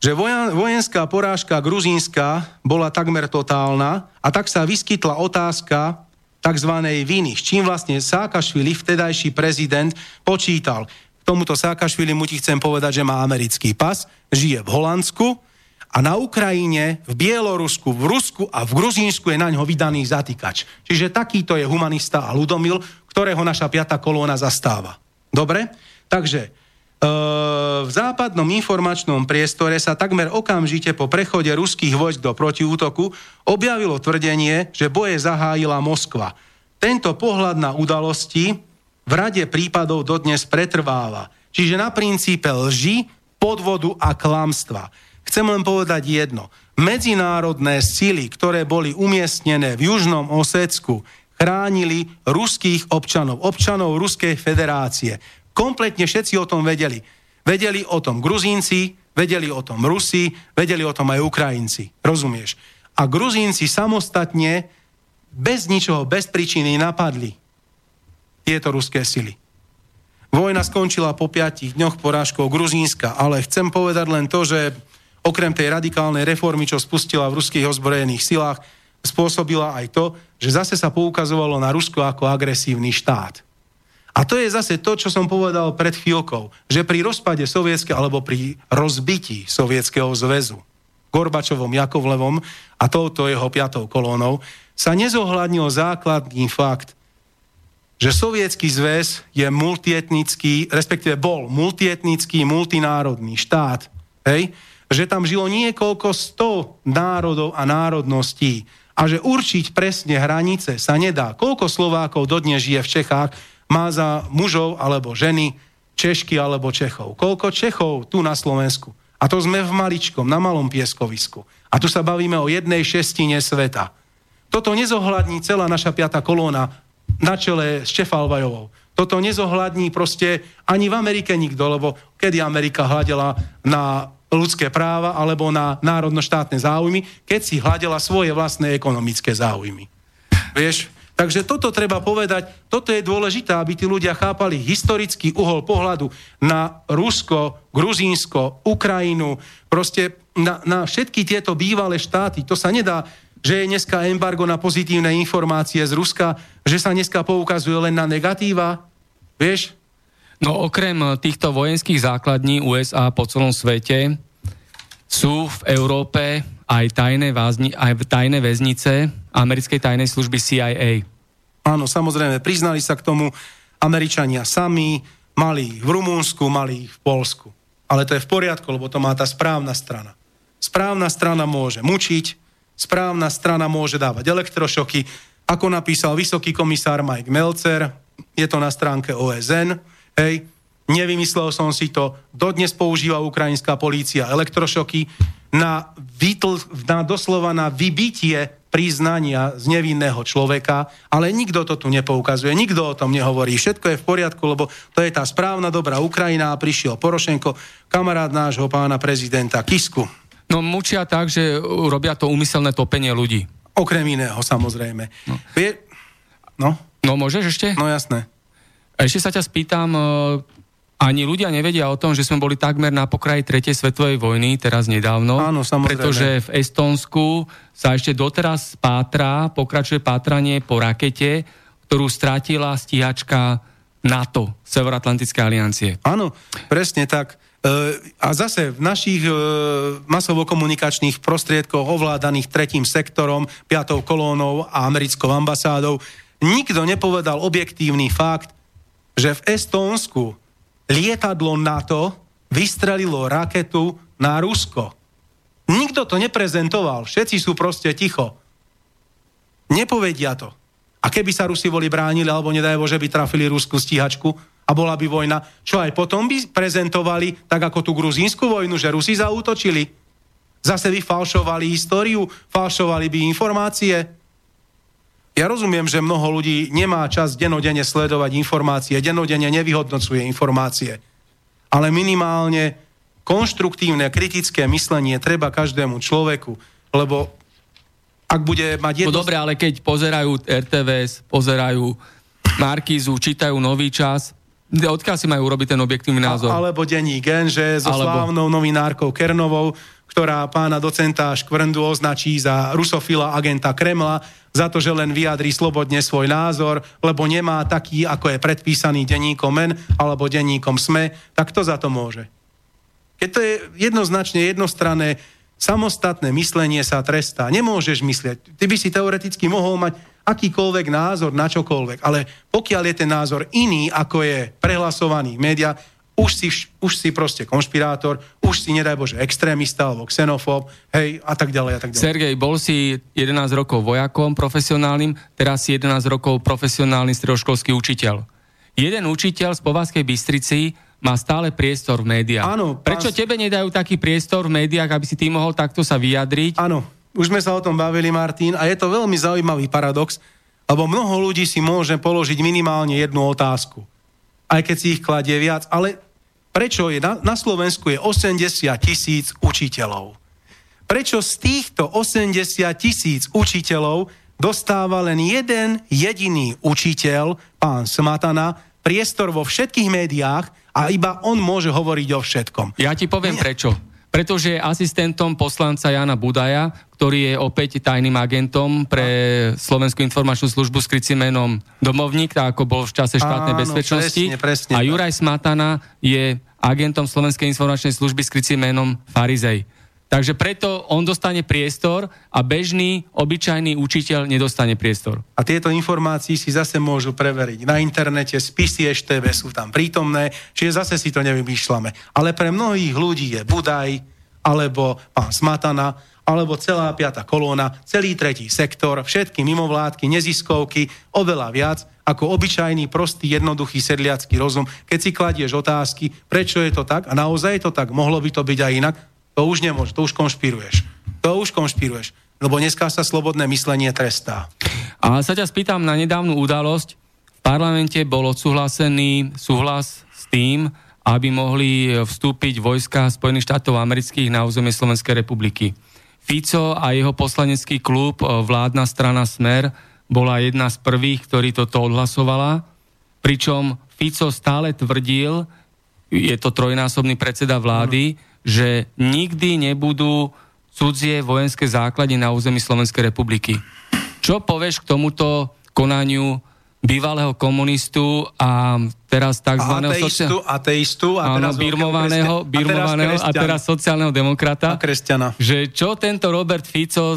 [SPEAKER 2] Že vojenská porážka gruzínska bola takmer totálna a tak sa vyskytla otázka tzv. viny, s čím vlastne Sákašvili, vtedajší prezident, počítal. tomuto Sákašvili mu ti chcem povedať, že má americký pas, žije v Holandsku a na Ukrajine, v Bielorusku, v Rusku a v Gruzínsku je na ňo vydaný zatýkač. Čiže takýto je humanista a ľudomil, ktorého naša piata kolóna zastáva. Dobre? Takže v západnom informačnom priestore sa takmer okamžite po prechode ruských vojsk do protiútoku objavilo tvrdenie, že boje zahájila Moskva. Tento pohľad na udalosti v rade prípadov dodnes pretrváva. Čiže na princípe lži, podvodu a klamstva. Chcem len povedať jedno. Medzinárodné sily, ktoré boli umiestnené v Južnom Osecku, chránili ruských občanov, občanov Ruskej federácie. Kompletne všetci o tom vedeli. Vedeli o tom Gruzínci, vedeli o tom Rusi, vedeli o tom aj Ukrajinci. Rozumieš? A Gruzínci samostatne, bez ničoho, bez príčiny napadli tieto ruské sily. Vojna skončila po piatich dňoch porážkou Gruzínska, ale chcem povedať len to, že okrem tej radikálnej reformy, čo spustila v ruských ozbrojených silách, spôsobila aj to, že zase sa poukazovalo na Rusko ako agresívny štát. A to je zase to, čo som povedal pred chvíľkou, že pri rozpade sovietského alebo pri rozbití sovietského zväzu Gorbačovom, Jakovlevom a touto jeho piatou kolónou sa nezohľadnil základný fakt, že sovietský zväz je multietnický, respektíve bol multietnický, multinárodný štát, hej? že tam žilo niekoľko sto národov a národností a že určiť presne hranice sa nedá. Koľko Slovákov dodnes žije v Čechách, má za mužov alebo ženy Češky alebo Čechov. Koľko Čechov tu na Slovensku. A to sme v maličkom, na malom pieskovisku. A tu sa bavíme o jednej šestine sveta. Toto nezohľadní celá naša piata kolóna na čele s Čefalvajovou. Toto nezohľadní proste ani v Amerike nikto, lebo kedy Amerika hľadela na ľudské práva alebo na národno-štátne záujmy, keď si hľadela svoje vlastné ekonomické záujmy. Vieš? Takže toto treba povedať, toto je dôležité, aby tí ľudia chápali historický uhol pohľadu na Rusko, Gruzínsko, Ukrajinu, proste na, na všetky tieto bývalé štáty. To sa nedá že je dneska embargo na pozitívne informácie z Ruska, že sa dneska poukazuje len na negatíva? Vieš?
[SPEAKER 1] No okrem týchto vojenských základní USA po celom svete sú v Európe aj tajné, vázni, aj tajné väznice americkej tajnej služby CIA.
[SPEAKER 2] Áno, samozrejme, priznali sa k tomu Američania sami, mali ich v Rumúnsku, mali ich v Polsku. Ale to je v poriadku, lebo to má tá správna strana. Správna strana môže mučiť, správna strana môže dávať elektrošoky, ako napísal vysoký komisár Mike Melcer, je to na stránke OSN, hej, nevymyslel som si to, dodnes používa ukrajinská polícia elektrošoky na, vytl, na doslova na vybitie priznania z nevinného človeka, ale nikto to tu nepoukazuje, nikto o tom nehovorí. Všetko je v poriadku, lebo to je tá správna dobrá Ukrajina a prišiel Porošenko, kamarát nášho pána prezidenta Kisku.
[SPEAKER 1] No mučia tak, že robia to úmyselné topenie ľudí.
[SPEAKER 2] Okrem iného, samozrejme. No. Vie... No?
[SPEAKER 1] No môžeš ešte?
[SPEAKER 2] No jasné.
[SPEAKER 1] Ešte sa ťa spýtam, e, ani ľudia nevedia o tom, že sme boli takmer na pokraji tretej svetovej vojny, teraz nedávno.
[SPEAKER 2] Áno, samozrejme.
[SPEAKER 1] Pretože v Estónsku sa ešte doteraz pátra, pokračuje pátranie po rakete, ktorú strátila stíhačka NATO, Severoatlantické aliancie.
[SPEAKER 2] Áno, presne tak. A zase v našich e, masovo-komunikačných prostriedkoch ovládaných tretím sektorom, piatou kolónou a americkou ambasádou nikto nepovedal objektívny fakt, že v Estónsku lietadlo NATO vystrelilo raketu na Rusko. Nikto to neprezentoval, všetci sú proste ticho. Nepovedia to. A keby sa Rusi boli bránili, alebo nedaj že by trafili ruskú stíhačku, a bola by vojna, čo aj potom by prezentovali, tak ako tú gruzínsku vojnu, že Rusi zautočili. Zase by falšovali históriu, falšovali by informácie. Ja rozumiem, že mnoho ľudí nemá čas denodene sledovať informácie, denodene nevyhodnocuje informácie. Ale minimálne konštruktívne, kritické myslenie treba každému človeku, lebo ak bude mať
[SPEAKER 1] jedno... No dobre, ale keď pozerajú RTVS, pozerajú Markízu, čítajú Nový čas, Odkiaľ si majú urobiť ten objektívny názor?
[SPEAKER 2] Alebo denní gen, že so Alebo... slávnou novinárkou Kernovou, ktorá pána docenta Škvrndu označí za rusofila agenta Kremla, za to, že len vyjadrí slobodne svoj názor, lebo nemá taký, ako je predpísaný denníkom MEN alebo denníkom SME, tak kto za to môže? Keď to je jednoznačne jednostranné, samostatné myslenie sa trestá. Nemôžeš myslieť. Ty by si teoreticky mohol mať akýkoľvek názor na čokoľvek, ale pokiaľ je ten názor iný, ako je prehlasovaný v médiách, už si, už si proste konšpirátor, už si, nedaj Bože, extrémista alebo xenofób, hej, a tak ďalej, a tak ďalej.
[SPEAKER 1] Sergej, bol si 11 rokov vojakom profesionálnym, teraz si 11 rokov profesionálny stredoškolský učiteľ. Jeden učiteľ z Povazkej Bystrici má stále priestor v médiách.
[SPEAKER 2] Áno.
[SPEAKER 1] Prečo pás... tebe nedajú taký priestor v médiách, aby si ty mohol takto sa vyjadriť?
[SPEAKER 2] Áno, už sme sa o tom bavili, Martin, a je to veľmi zaujímavý paradox, lebo mnoho ľudí si môže položiť minimálne jednu otázku. Aj keď si ich kladie viac, ale prečo je na, na Slovensku je 80 tisíc učiteľov? Prečo z týchto 80 tisíc učiteľov dostáva len jeden jediný učiteľ, pán Smatana, priestor vo všetkých médiách a iba on môže hovoriť o všetkom.
[SPEAKER 1] Ja ti poviem Nie. prečo. Pretože je asistentom poslanca Jana Budaja, ktorý je opäť tajným agentom pre Slovenskú informačnú službu s krycím menom Domovník, tak ako bol v čase štátnej Áno, bezpečnosti.
[SPEAKER 2] Presne, presne,
[SPEAKER 1] a Juraj Smatana je agentom Slovenskej informačnej služby s krycím menom Farizej. Takže preto on dostane priestor a bežný, obyčajný učiteľ nedostane priestor.
[SPEAKER 2] A tieto informácie si zase môžu preveriť na internete, spisy EŠTV sú tam prítomné, čiže zase si to nevymýšľame. Ale pre mnohých ľudí je Budaj, alebo pán Smatana, alebo celá piata kolóna, celý tretí sektor, všetky mimovládky, neziskovky, oveľa viac ako obyčajný, prostý, jednoduchý sedliacký rozum. Keď si kladieš otázky, prečo je to tak a naozaj je to tak, mohlo by to byť aj inak, to už nemôže, to už konšpiruješ. To už konšpiruješ, lebo dneska sa slobodné myslenie trestá.
[SPEAKER 1] A sa ťa spýtam na nedávnu udalosť. V parlamente bol odsúhlasený súhlas s tým, aby mohli vstúpiť vojska Spojených štátov amerických na územie Slovenskej republiky. Fico a jeho poslanecký klub, vládna strana Smer, bola jedna z prvých, ktorí toto odhlasovala, pričom Fico stále tvrdil, je to trojnásobný predseda vlády, mm že nikdy nebudú cudzie vojenské základy na území Slovenskej republiky. Čo povieš k tomuto konaniu bývalého komunistu a teraz tzv.
[SPEAKER 2] Ateistu, ateistu
[SPEAKER 1] a teraz áno, birmovaného, birmovaného a, teraz a teraz sociálneho demokrata.
[SPEAKER 2] A kresťana.
[SPEAKER 1] Že čo tento Robert Fico, o,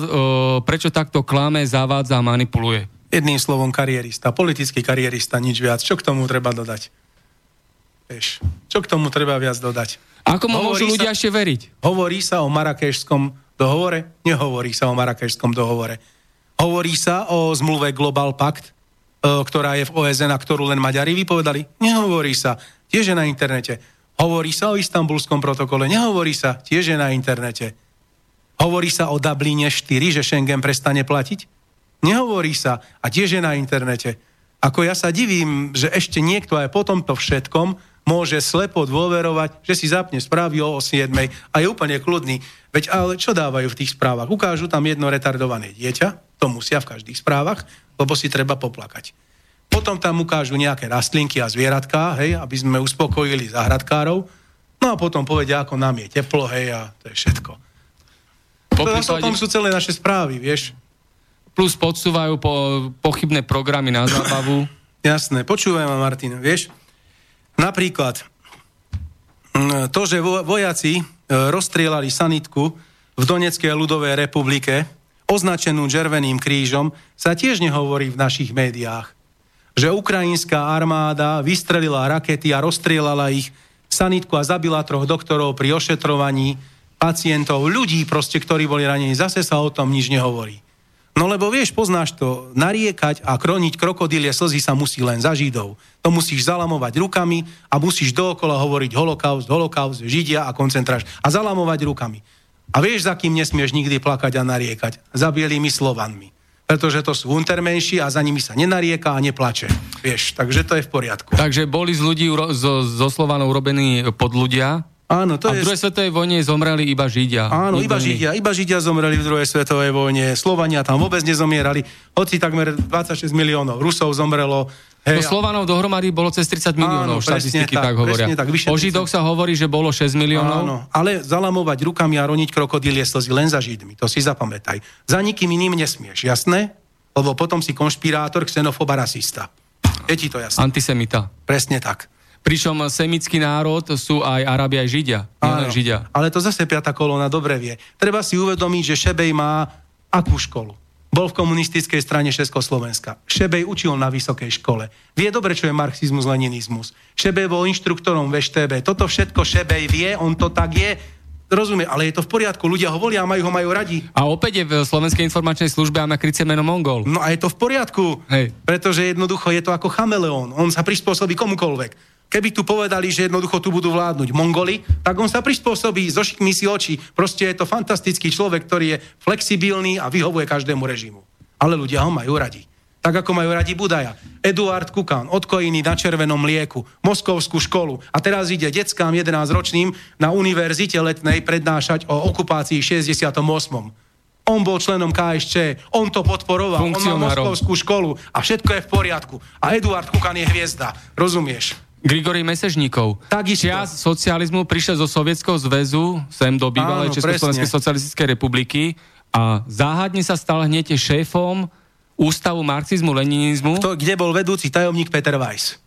[SPEAKER 1] prečo takto klame, zavádza a manipuluje?
[SPEAKER 2] Jedným slovom karierista, politický karierista, nič viac. Čo k tomu treba dodať? Vieš, čo k tomu treba viac dodať?
[SPEAKER 1] Ako mu môžu ľudia sa, ešte veriť?
[SPEAKER 2] Hovorí sa o marakešskom dohovore? Nehovorí sa o marakešskom dohovore. Hovorí sa o zmluve Global Pact, e, ktorá je v OSN a ktorú len Maďari vypovedali? Nehovorí sa. Tiež je na internete. Hovorí sa o istambulskom protokole? Nehovorí sa. Tiež je na internete. Hovorí sa o Dubline 4, že Schengen prestane platiť? Nehovorí sa. A tiež je na internete. Ako ja sa divím, že ešte niekto aj po tomto všetkom môže slepo dôverovať, že si zapne správy o 7 a je úplne kľudný. Veď ale čo dávajú v tých správach? Ukážu tam jedno retardované dieťa, to musia v každých správach, lebo si treba poplakať. Potom tam ukážu nejaké rastlinky a zvieratká, hej, aby sme uspokojili záhradkárov. No a potom povedia, ako nám je teplo, hej, a to je všetko. Po prípade... O tom sú celé naše správy, vieš.
[SPEAKER 1] Plus podsúvajú po, pochybné programy na zábavu.
[SPEAKER 2] Jasné, počúvaj ma, Martin, vieš, Napríklad mm, to, že vojaci e, rozstrielali sanitku v Doneckej ľudovej republike, označenú červeným krížom, sa tiež nehovorí v našich médiách. Že ukrajinská armáda vystrelila rakety a rozstrielala ich sanitku a zabila troch doktorov pri ošetrovaní pacientov, ľudí proste, ktorí boli ranení. Zase sa o tom nič nehovorí. No lebo vieš, poznáš to, nariekať a kroniť krokodílie slzy sa musí len za Židov. To musíš zalamovať rukami a musíš dookola hovoriť holokaust, holokaust, Židia a koncentráž. A zalamovať rukami. A vieš, za kým nesmieš nikdy plakať a nariekať? Za bielými slovanmi. Pretože to sú untermenší a za nimi sa nenarieka a neplače. Vieš, takže to je v poriadku.
[SPEAKER 1] Takže boli z ľudí zo, zo Slovanov urobení pod ľudia,
[SPEAKER 2] Áno, to
[SPEAKER 1] a v druhej svetovej vojne zomreli iba Židia.
[SPEAKER 2] Áno, iba Židia, iba Židia zomreli v druhej svetovej vojne. Slovania tam vôbec nezomierali. Hoci takmer 26 miliónov Rusov zomrelo,
[SPEAKER 1] Hej, no Slovanov dohromady bolo cez 30 miliónov, áno, štatistiky tak, tak hovoria. Tak, o Židoch sa hovorí, že bolo 6 miliónov. Áno,
[SPEAKER 2] ale zalamovať rukami a roniť krokodílie slzy len za Židmi, to si zapamätaj. Za nikým iným nesmieš, jasné? Lebo potom si konšpirátor, xenofob a rasista. Je ti to jasné?
[SPEAKER 1] Antisemita.
[SPEAKER 2] Presne tak.
[SPEAKER 1] Pričom semický národ sú aj Arabi, aj Židia. Áno, Židia.
[SPEAKER 2] Ale to zase piata kolóna dobre vie. Treba si uvedomiť, že Šebej má akú školu? Bol v komunistickej strane Československa. Šebej učil na vysokej škole. Vie dobre, čo je marxizmus, leninizmus. Šebej bol inštruktorom VŠTB. Toto všetko Šebej vie, on to tak je. Rozumie, ale je to v poriadku, ľudia ho volia, majú ho majú radi.
[SPEAKER 1] A opäť je v Slovenskej informačnej službe a má krycie meno Mongol.
[SPEAKER 2] No a je to v poriadku, Hej. pretože jednoducho je to ako chameleón, on sa prispôsobí komukoľvek. Keby tu povedali, že jednoducho tu budú vládnuť Mongoli, tak on sa prispôsobí, zošikmi si oči. Proste je to fantastický človek, ktorý je flexibilný a vyhovuje každému režimu. Ale ľudia ho majú radi. Tak ako majú radi Budaja. Eduard Kukan, odkojiny na červenom mlieku, Moskovskú školu. A teraz ide deckám 11-ročným na univerzite letnej prednášať o okupácii 68. On bol členom KSČ, on to podporoval, on má Moskovskú školu a všetko je v poriadku. A Eduard Kukan je hviezda, rozumieš?
[SPEAKER 1] Grigory Mesežníkov.
[SPEAKER 2] Takisto.
[SPEAKER 1] Čias socializmu prišiel zo Sovietskeho zväzu sem do bývalej Československej socialistickej republiky a záhadne sa stal hneď šéfom Ústavu marxizmu-leninizmu.
[SPEAKER 2] Kto, kde bol vedúci tajomník Peter Weiss.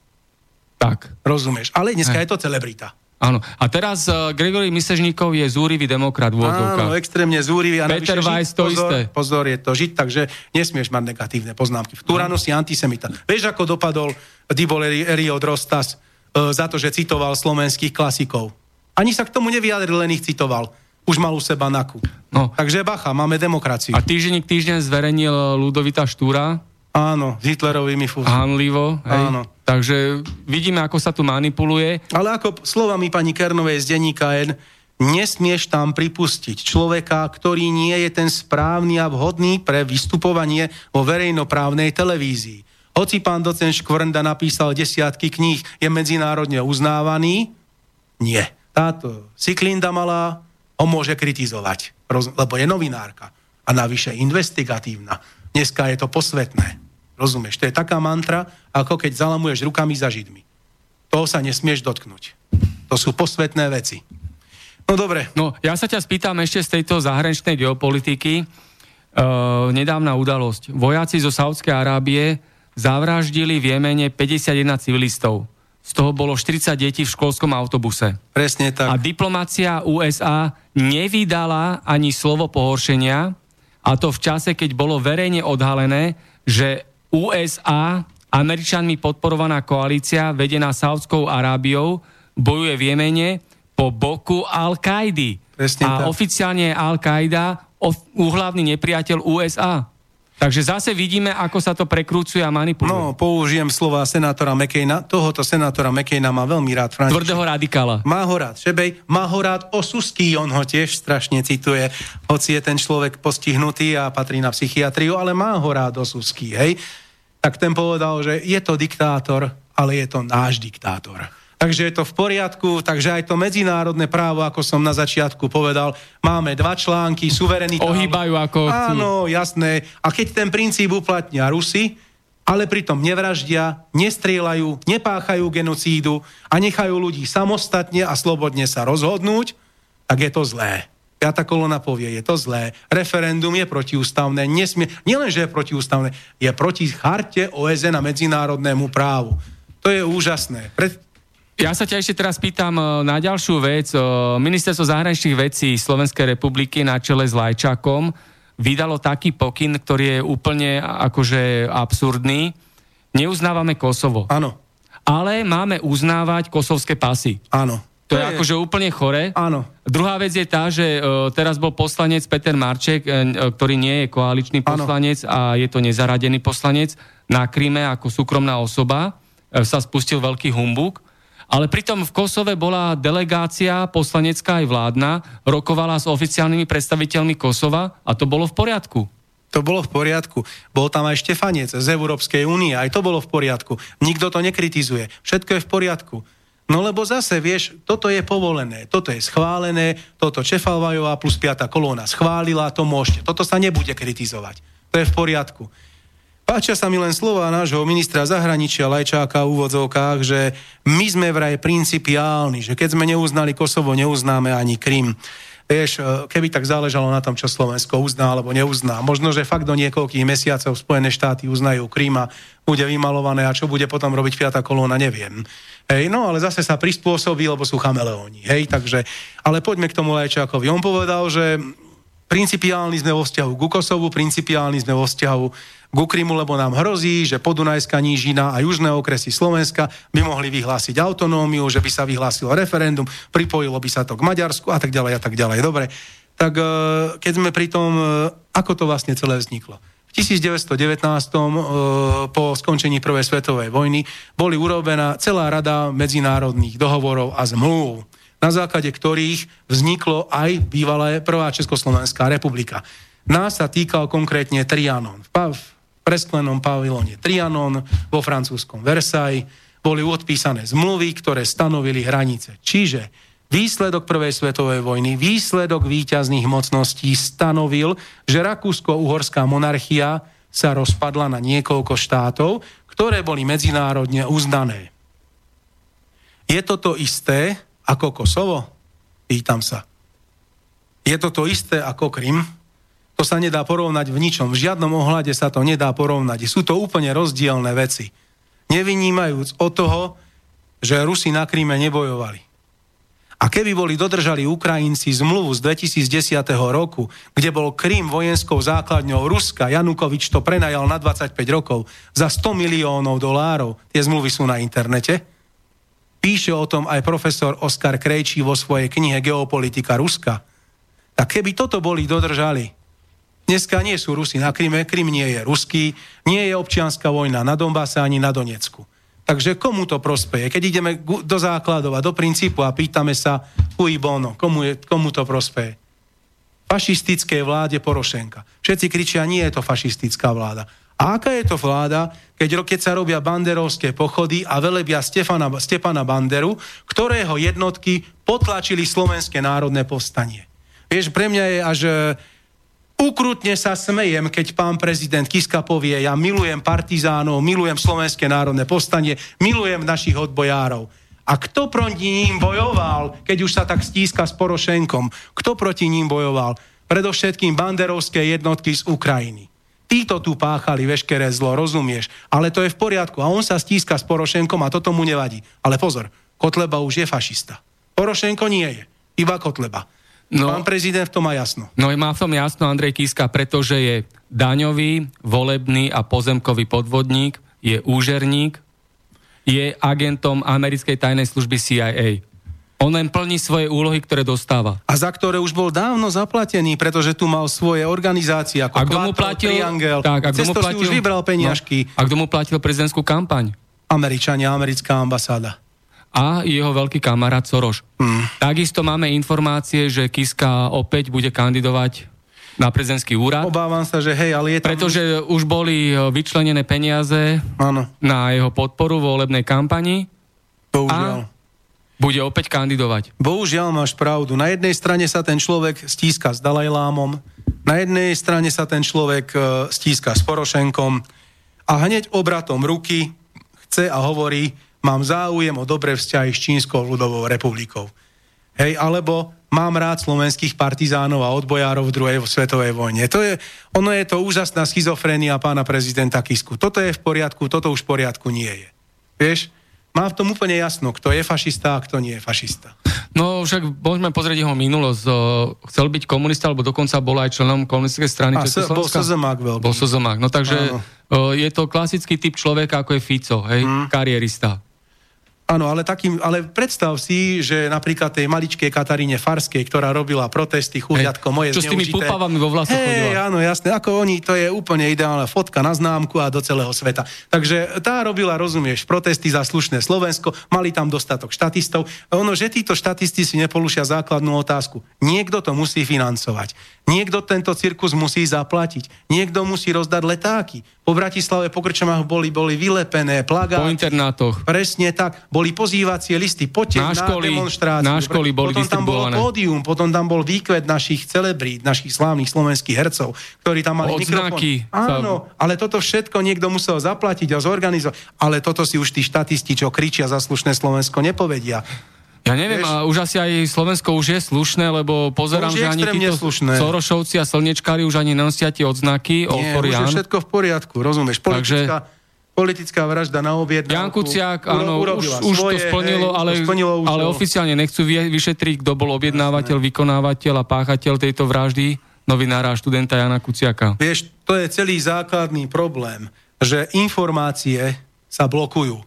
[SPEAKER 1] Tak.
[SPEAKER 2] Rozumieš. Ale dneska He. je to celebrita.
[SPEAKER 1] Áno. A teraz uh, Gregory Misežníkov je zúrivý demokrat v
[SPEAKER 2] Áno, extrémne zúrivý. A
[SPEAKER 1] Peter Weiss to
[SPEAKER 2] pozor,
[SPEAKER 1] isté.
[SPEAKER 2] Pozor, je to žiť, takže nesmieš mať negatívne poznámky. V Turánu si antisemita. Vieš, ako dopadol Dibol Rio Drostas E, za to, že citoval slovenských klasikov. Ani sa k tomu nevyjadril, len ich citoval. Už mal u seba naku. No. Takže bacha, máme demokraciu.
[SPEAKER 1] A týždenník týždeň zverejnil Ludovita Štúra.
[SPEAKER 2] Áno, s Hitlerovými fúzmi.
[SPEAKER 1] Hanlivo. Hej. Áno. Takže vidíme, ako sa tu manipuluje.
[SPEAKER 2] Ale ako slovami pani Kernovej z denníka N, nesmieš tam pripustiť človeka, ktorý nie je ten správny a vhodný pre vystupovanie vo verejnoprávnej televízii. Hoci pán docent Škvrnda napísal desiatky kníh, je medzinárodne uznávaný? Nie. Táto Siklinda malá ho môže kritizovať, lebo je novinárka a navyše investigatívna. Dneska je to posvetné. Rozumieš? To je taká mantra, ako keď zalamuješ rukami za Židmi. Toho sa nesmieš dotknúť. To sú posvetné veci. No dobre.
[SPEAKER 1] No, ja sa ťa spýtam ešte z tejto zahraničnej geopolitiky. Uh, nedávna udalosť. Vojaci zo Saudskej Arábie zavraždili v Jemene 51 civilistov. Z toho bolo 40 detí v školskom autobuse.
[SPEAKER 2] Presne tak.
[SPEAKER 1] A diplomácia USA nevydala ani slovo pohoršenia, a to v čase, keď bolo verejne odhalené, že USA, Američanmi podporovaná koalícia, vedená Saudskou Arábiou, bojuje v Jemene po boku Al-Kaidy. a tak. oficiálne je Al-Qaida úhlavný nepriateľ USA. Takže zase vidíme, ako sa to prekrúcuje a manipuluje.
[SPEAKER 2] No, použijem slova senátora McCaina. Tohoto senátora McCaina má veľmi rád
[SPEAKER 1] František. Tvrdého radikála.
[SPEAKER 2] Má ho rád Šebej, má ho rád Osusky, on ho tiež strašne cituje, hoci je ten človek postihnutý a patrí na psychiatriu, ale má ho rád Osusky, hej. Tak ten povedal, že je to diktátor, ale je to náš diktátor. Takže je to v poriadku, takže aj to medzinárodné právo, ako som na začiatku povedal, máme dva články, suverenita.
[SPEAKER 1] Ohýbajú ako.
[SPEAKER 2] Áno, jasné. A keď ten princíp uplatnia Rusy, ale pritom nevraždia, nestrieľajú, nepáchajú genocídu a nechajú ľudí samostatne a slobodne sa rozhodnúť, tak je to zlé. Piata kolona povie, je to zlé. Referendum je protiústavné. Nesmie, nielen, že je protiústavné, je proti charte OSN a medzinárodnému právu. To je úžasné. Pre,
[SPEAKER 1] ja sa ťa ešte teraz pýtam e, na ďalšiu vec. E, Ministerstvo zahraničných vecí Slovenskej republiky na čele s Lajčakom vydalo taký pokyn, ktorý je úplne akože absurdný. Neuznávame Kosovo.
[SPEAKER 2] Áno.
[SPEAKER 1] Ale máme uznávať kosovské pasy.
[SPEAKER 2] Áno.
[SPEAKER 1] To, to je, je akože úplne chore.
[SPEAKER 2] Áno.
[SPEAKER 1] Druhá vec je tá, že uh, teraz bol poslanec Peter Marček, ktorý nie je koaličný poslanec ano. a je to nezaradený poslanec na Kryme ako súkromná osoba. Sa spustil veľký humbuk ale pritom v Kosove bola delegácia poslanecká aj vládna, rokovala s oficiálnymi predstaviteľmi Kosova a to bolo v poriadku.
[SPEAKER 2] To bolo v poriadku. Bol tam aj Štefanec z Európskej únie, aj to bolo v poriadku. Nikto to nekritizuje. Všetko je v poriadku. No lebo zase, vieš, toto je povolené, toto je schválené, toto Čefalvajová plus 5. kolóna schválila, to môžete. Toto sa nebude kritizovať. To je v poriadku. Páčia sa mi len slova nášho ministra zahraničia Lajčáka v úvodzovkách, že my sme vraj principiálni, že keď sme neuznali Kosovo, neuznáme ani Krym. Vieš, e, keby tak záležalo na tom, čo Slovensko uzná alebo neuzná. Možno, že fakt do niekoľkých mesiacov Spojené štáty uznajú Krym a bude vymalované a čo bude potom robiť piata kolóna, neviem. Hej, no ale zase sa prispôsobí, lebo sú chameleóni. Hej, takže, ale poďme k tomu Lajčákovi. On povedal, že principiálni sme vo vzťahu ku Kosovu, principiálni sme vo vzťahu k Ukrymu, lebo nám hrozí, že Podunajská nížina a južné okresy Slovenska by mohli vyhlásiť autonómiu, že by sa vyhlásilo referendum, pripojilo by sa to k Maďarsku a tak ďalej a tak ďalej. Dobre, tak e, keď sme pri tom, e, ako to vlastne celé vzniklo? V 1919. E, po skončení Prvej svetovej vojny boli urobená celá rada medzinárodných dohovorov a zmluv na základe ktorých vzniklo aj bývalé Prvá Československá republika. Nás sa týkal konkrétne Trianon. V presklenom pavilóne Trianon, vo francúzskom Versailles, boli odpísané zmluvy, ktoré stanovili hranice. Čiže výsledok Prvej svetovej vojny, výsledok výťazných mocností stanovil, že Rakúsko-Uhorská monarchia sa rozpadla na niekoľko štátov, ktoré boli medzinárodne uznané. Je to to isté ako Kosovo? Pýtam sa. Je to to isté ako Krym? To sa nedá porovnať v ničom. V žiadnom ohľade sa to nedá porovnať. Sú to úplne rozdielne veci. Nevynímajúc od toho, že Rusi na Kríme nebojovali. A keby boli dodržali Ukrajinci zmluvu z 2010 roku, kde bol Krím vojenskou základňou Ruska, Janukovič to prenajal na 25 rokov za 100 miliónov dolárov, tie zmluvy sú na internete, píše o tom aj profesor Oskar Krejčí vo svojej knihe Geopolitika Ruska, tak keby toto boli dodržali, Dneska nie sú Rusi na Kryme, Krym nie je ruský, nie je občianská vojna na Donbase ani na Donecku. Takže komu to prospeje? Keď ideme do základov a do princípu a pýtame sa, cui bono, komu, je, komu to prospeje? Fašistické vláde Porošenka. Všetci kričia, nie je to fašistická vláda. A aká je to vláda, keď, keď sa robia banderovské pochody a velebia Stefana, Stepana Banderu, ktorého jednotky potlačili Slovenské národné povstanie. Vieš, pre mňa je až Ukrutne sa smejem, keď pán prezident Kiska povie, ja milujem partizánov, milujem Slovenské národné povstanie, milujem našich odbojárov. A kto proti ním bojoval, keď už sa tak stíska s Porošenkom? Kto proti ním bojoval? Predovšetkým banderovské jednotky z Ukrajiny. Títo tu páchali veškeré zlo, rozumieš? Ale to je v poriadku. A on sa stíska s Porošenkom a toto mu nevadí. Ale pozor, Kotleba už je fašista. Porošenko nie je. Iba Kotleba. No, Pán prezident v tom má jasno.
[SPEAKER 1] No má v tom jasno Andrej Kiska, pretože je daňový, volebný a pozemkový podvodník, je úžerník, je agentom americkej tajnej služby CIA. On len plní svoje úlohy, ktoré dostáva.
[SPEAKER 2] A za ktoré už bol dávno zaplatený, pretože tu mal svoje organizácie ako a kto mu platil, Triangel. Tak, a kto mu platil, už vybral peniažky.
[SPEAKER 1] No, a kto mu platil prezidentskú kampaň?
[SPEAKER 2] Američania, americká ambasáda
[SPEAKER 1] a jeho veľký kamarát Soroš. Hmm. Takisto máme informácie, že Kiska opäť bude kandidovať na prezidentský úrad.
[SPEAKER 2] Obávam sa, že hej, ale je
[SPEAKER 1] tam... Pretože už boli e, vyčlenené peniaze ano. na jeho podporu vo volebnej kampani.
[SPEAKER 2] Bohužiaľ. A
[SPEAKER 1] bude opäť kandidovať.
[SPEAKER 2] Bohužiaľ máš pravdu. Na jednej strane sa ten človek stíska s Dalajlámom, na jednej strane sa ten človek e, stíska s Porošenkom a hneď obratom ruky chce a hovorí, mám záujem o dobré vzťahy s Čínskou ľudovou republikou. Hej, alebo mám rád slovenských partizánov a odbojárov v druhej svetovej vojne. To je, ono je to úžasná schizofrénia pána prezidenta Kisku. Toto je v poriadku, toto už v poriadku nie je. Vieš, má v tom úplne jasno, kto je fašista a kto nie je fašista.
[SPEAKER 1] No však môžeme pozrieť jeho minulosť. Chcel byť komunista, alebo dokonca bol aj členom komunistickej strany
[SPEAKER 2] a Bol Sozemák veľký.
[SPEAKER 1] Bol Sozemák. No takže Áno. je to klasický typ človeka, ako je Fico, hej, hmm. karierista.
[SPEAKER 2] Áno, ale, takým, ale predstav si, že napríklad tej maličkej Kataríne Farskej, ktorá robila protesty, chudiatko moje
[SPEAKER 1] Čo zneužité. s tými pupavami vo vlasoch hey,
[SPEAKER 2] áno, jasné, ako oni, to je úplne ideálna fotka na známku a do celého sveta. Takže tá robila, rozumieš, protesty za slušné Slovensko, mali tam dostatok štatistov. Ono, že títo štatisti si nepolušia základnú otázku. Niekto to musí financovať. Niekto tento cirkus musí zaplatiť. Niekto musí rozdať letáky. Po Bratislave, po Krčomách boli, boli vylepené plagáty.
[SPEAKER 1] Po internátoch.
[SPEAKER 2] Presne tak boli pozývacie listy, poďte na, školy, na demonstráciu.
[SPEAKER 1] Na školy boli
[SPEAKER 2] potom tam bolo pódium, potom tam bol výkvet našich celebrít, našich slávnych slovenských hercov, ktorí tam mali
[SPEAKER 1] Odznaky
[SPEAKER 2] mikrofón. Áno, ale toto všetko niekto musel zaplatiť a zorganizovať. Ale toto si už tí štatisti, čo kričia za slušné Slovensko, nepovedia.
[SPEAKER 1] Ja neviem, Vieš, a už asi aj Slovensko už je slušné, lebo pozerám, že ani títo slušné. Sorošovci a slnečkári už ani nenosia tie odznaky.
[SPEAKER 2] Nie, už je všetko v poriadku, rozumieš? Politická, Takže, politická vražda na objednávku.
[SPEAKER 1] Jan Kuciak, áno, už, už svoje, to splnilo, hej, ale, to splnilo už ale oficiálne nechcú vyšetriť, kto bol objednávateľ, vykonávateľ a páchateľ tejto vraždy novinára a študenta Jana Kuciaka.
[SPEAKER 2] Vieš, to je celý základný problém, že informácie sa blokujú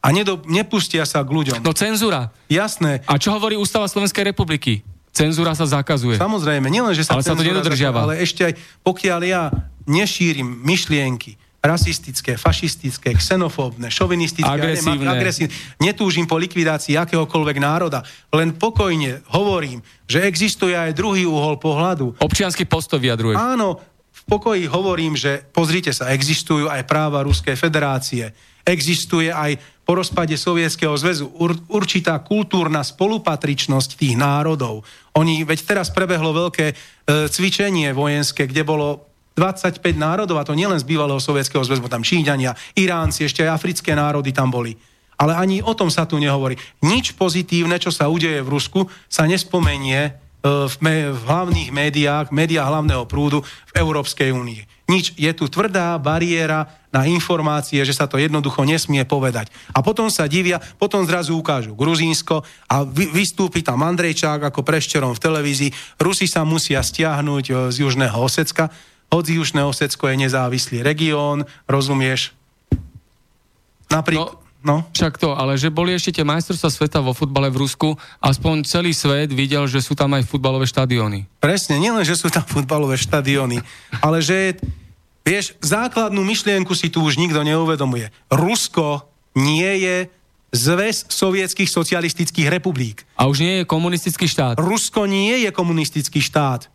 [SPEAKER 2] a nedo, nepustia sa k ľuďom.
[SPEAKER 1] No cenzúra.
[SPEAKER 2] Jasné.
[SPEAKER 1] A čo hovorí Ústava Slovenskej republiky? Cenzúra sa zakazuje.
[SPEAKER 2] Samozrejme, nielen, že sa
[SPEAKER 1] ale sa to nedodržiava.
[SPEAKER 2] Zakazuje, ale ešte aj pokiaľ ja nešírim myšlienky, rasistické, fašistické, xenofóbne, šovinistické,
[SPEAKER 1] agresívne. Ja
[SPEAKER 2] agresívne. Netúžim po likvidácii akéhokoľvek národa. Len pokojne hovorím, že existuje aj druhý uhol pohľadu.
[SPEAKER 1] Občiansky postoj vyjadruje.
[SPEAKER 2] Áno, v pokoji hovorím, že pozrite sa, existujú aj práva Ruskej federácie. Existuje aj po rozpade Sovietskeho zväzu ur, určitá kultúrna spolupatričnosť tých národov. Oni, veď teraz prebehlo veľké e, cvičenie vojenské, kde bolo 25 národov, a to nielen z bývalého Sovietskeho zväzu, tam Číňania, Iránci, ešte aj africké národy tam boli. Ale ani o tom sa tu nehovorí. Nič pozitívne, čo sa udeje v Rusku, sa nespomenie e, v, me, v hlavných médiách, médiách hlavného prúdu v Európskej únii. Nič. Je tu tvrdá bariéra na informácie, že sa to jednoducho nesmie povedať. A potom sa divia, potom zrazu ukážu Gruzínsko a vy, vystúpi tam Andrejčák ako prešterom v televízii. Rusi sa musia stiahnuť e, z Južného Osecka. Hoď Južné Osecko je nezávislý región, rozumieš?
[SPEAKER 1] Napríklad... No. No. Však to, ale že boli ešte tie majstrovstvá sveta vo futbale v Rusku, aspoň celý svet videl, že sú tam aj futbalové štadióny.
[SPEAKER 2] Presne, nielen, že sú tam futbalové štadióny, ale že Vieš, základnú myšlienku si tu už nikto neuvedomuje. Rusko nie je zväz sovietských socialistických republik.
[SPEAKER 1] A už nie je komunistický štát.
[SPEAKER 2] Rusko nie je komunistický štát.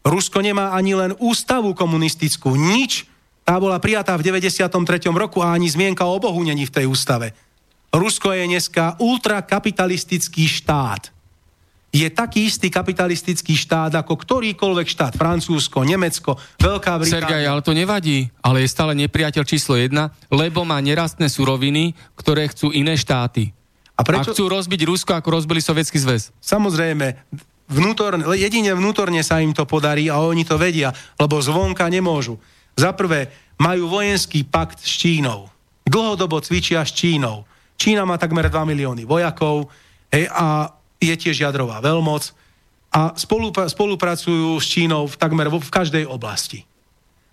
[SPEAKER 2] Rusko nemá ani len ústavu komunistickú. Nič. Tá bola prijatá v 93. roku a ani zmienka o Bohu není v tej ústave. Rusko je dneska ultrakapitalistický štát je taký istý kapitalistický štát ako ktorýkoľvek štát, Francúzsko, Nemecko, Veľká Británia.
[SPEAKER 1] Sergej, ale to nevadí, ale je stále nepriateľ číslo jedna, lebo má nerastné suroviny, ktoré chcú iné štáty. A, prečo... a chcú rozbiť Rusko, ako rozbili Sovietský zväz.
[SPEAKER 2] Samozrejme, vnútorne, jedine vnútorne sa im to podarí a oni to vedia, lebo zvonka nemôžu. Za prvé, majú vojenský pakt s Čínou. Dlhodobo cvičia s Čínou. Čína má takmer 2 milióny vojakov hej, a je tiež jadrová veľmoc a spolupracujú s Čínou v takmer v každej oblasti.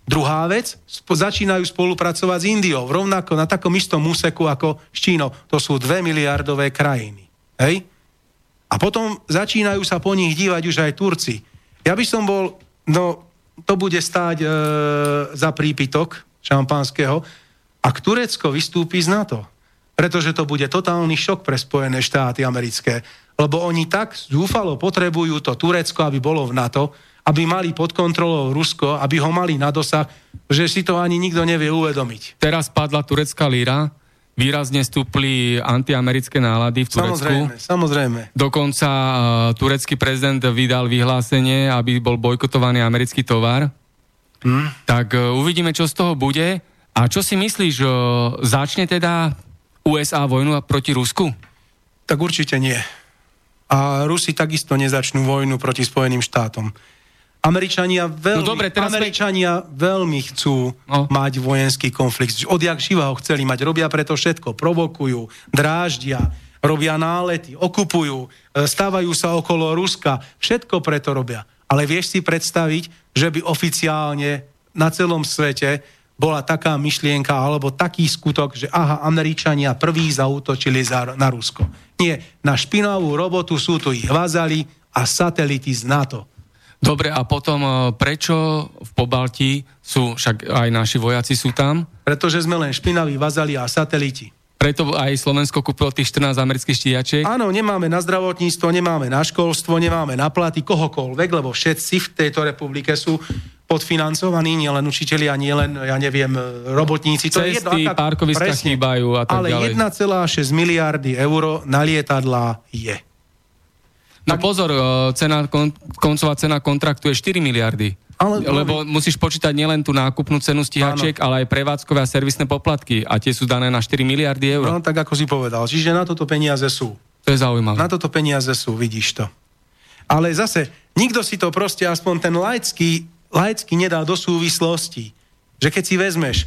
[SPEAKER 2] Druhá vec, začínajú spolupracovať s Indiou, rovnako na takom istom úseku ako s Čínou. To sú dve miliardové krajiny. Hej? A potom začínajú sa po nich dívať už aj Turci. Ja by som bol, no to bude stáť e, za prípitok šampanského, ak Turecko vystúpi z NATO. Pretože to bude totálny šok pre Spojené štáty americké lebo oni tak zúfalo potrebujú to Turecko, aby bolo v NATO, aby mali pod kontrolou Rusko, aby ho mali na dosah, že si to ani nikto nevie uvedomiť.
[SPEAKER 1] Teraz padla turecká líra, výrazne stúpli antiamerické nálady v Turecku.
[SPEAKER 2] Samozrejme, samozrejme.
[SPEAKER 1] Dokonca uh, turecký prezident vydal vyhlásenie, aby bol bojkotovaný americký tovar. Hmm. Tak uh, uvidíme, čo z toho bude. A čo si myslíš, uh, začne teda USA vojnu proti Rusku?
[SPEAKER 2] Tak určite nie a Rusi takisto nezačnú vojnu proti Spojeným štátom. Američania veľmi, no dobre, teraz Američania sme... veľmi chcú no. mať vojenský konflikt. Odjak živa ho chceli mať. Robia preto všetko. Provokujú, dráždia, robia nálety, okupujú, e, stávajú sa okolo Ruska. Všetko preto robia. Ale vieš si predstaviť, že by oficiálne na celom svete bola taká myšlienka alebo taký skutok, že aha, Američania prví zautočili za, na Rusko. Nie, na špinavú robotu sú tu ich vazali a satelity z NATO.
[SPEAKER 1] Dobre, a potom e, prečo v Pobalti sú, však aj naši vojaci sú tam?
[SPEAKER 2] Pretože sme len špinaví vazali a sateliti.
[SPEAKER 1] Preto aj Slovensko kúpilo tých 14 amerických štíjačiek?
[SPEAKER 2] Áno, nemáme na zdravotníctvo, nemáme na školstvo, nemáme na platy kohokoľvek, lebo všetci v tejto republike sú podfinancovaní, nielen učitelia, nielen, ja neviem, robotníci.
[SPEAKER 1] To Cesty, je jedno, aká, parkoviska presne, chýbajú a tak
[SPEAKER 2] ale
[SPEAKER 1] ďalej.
[SPEAKER 2] 1,6 miliardy eur na lietadlá je.
[SPEAKER 1] No tak... pozor, cena, kon, koncová cena kontraktu je 4 miliardy. Ale, Lebo musíš počítať nielen tú nákupnú cenu stíhačiek, áno. ale aj prevádzkové a servisné poplatky. A tie sú dané na 4 miliardy eur.
[SPEAKER 2] No, tak ako si povedal. Čiže na toto peniaze sú.
[SPEAKER 1] To je zaujímavé.
[SPEAKER 2] Na toto peniaze sú, vidíš to. Ale zase, nikto si to proste, aspoň ten laický, laický nedá do súvislosti. Že keď si vezmeš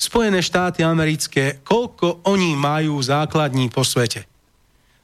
[SPEAKER 2] Spojené štáty americké, koľko oni majú základní po svete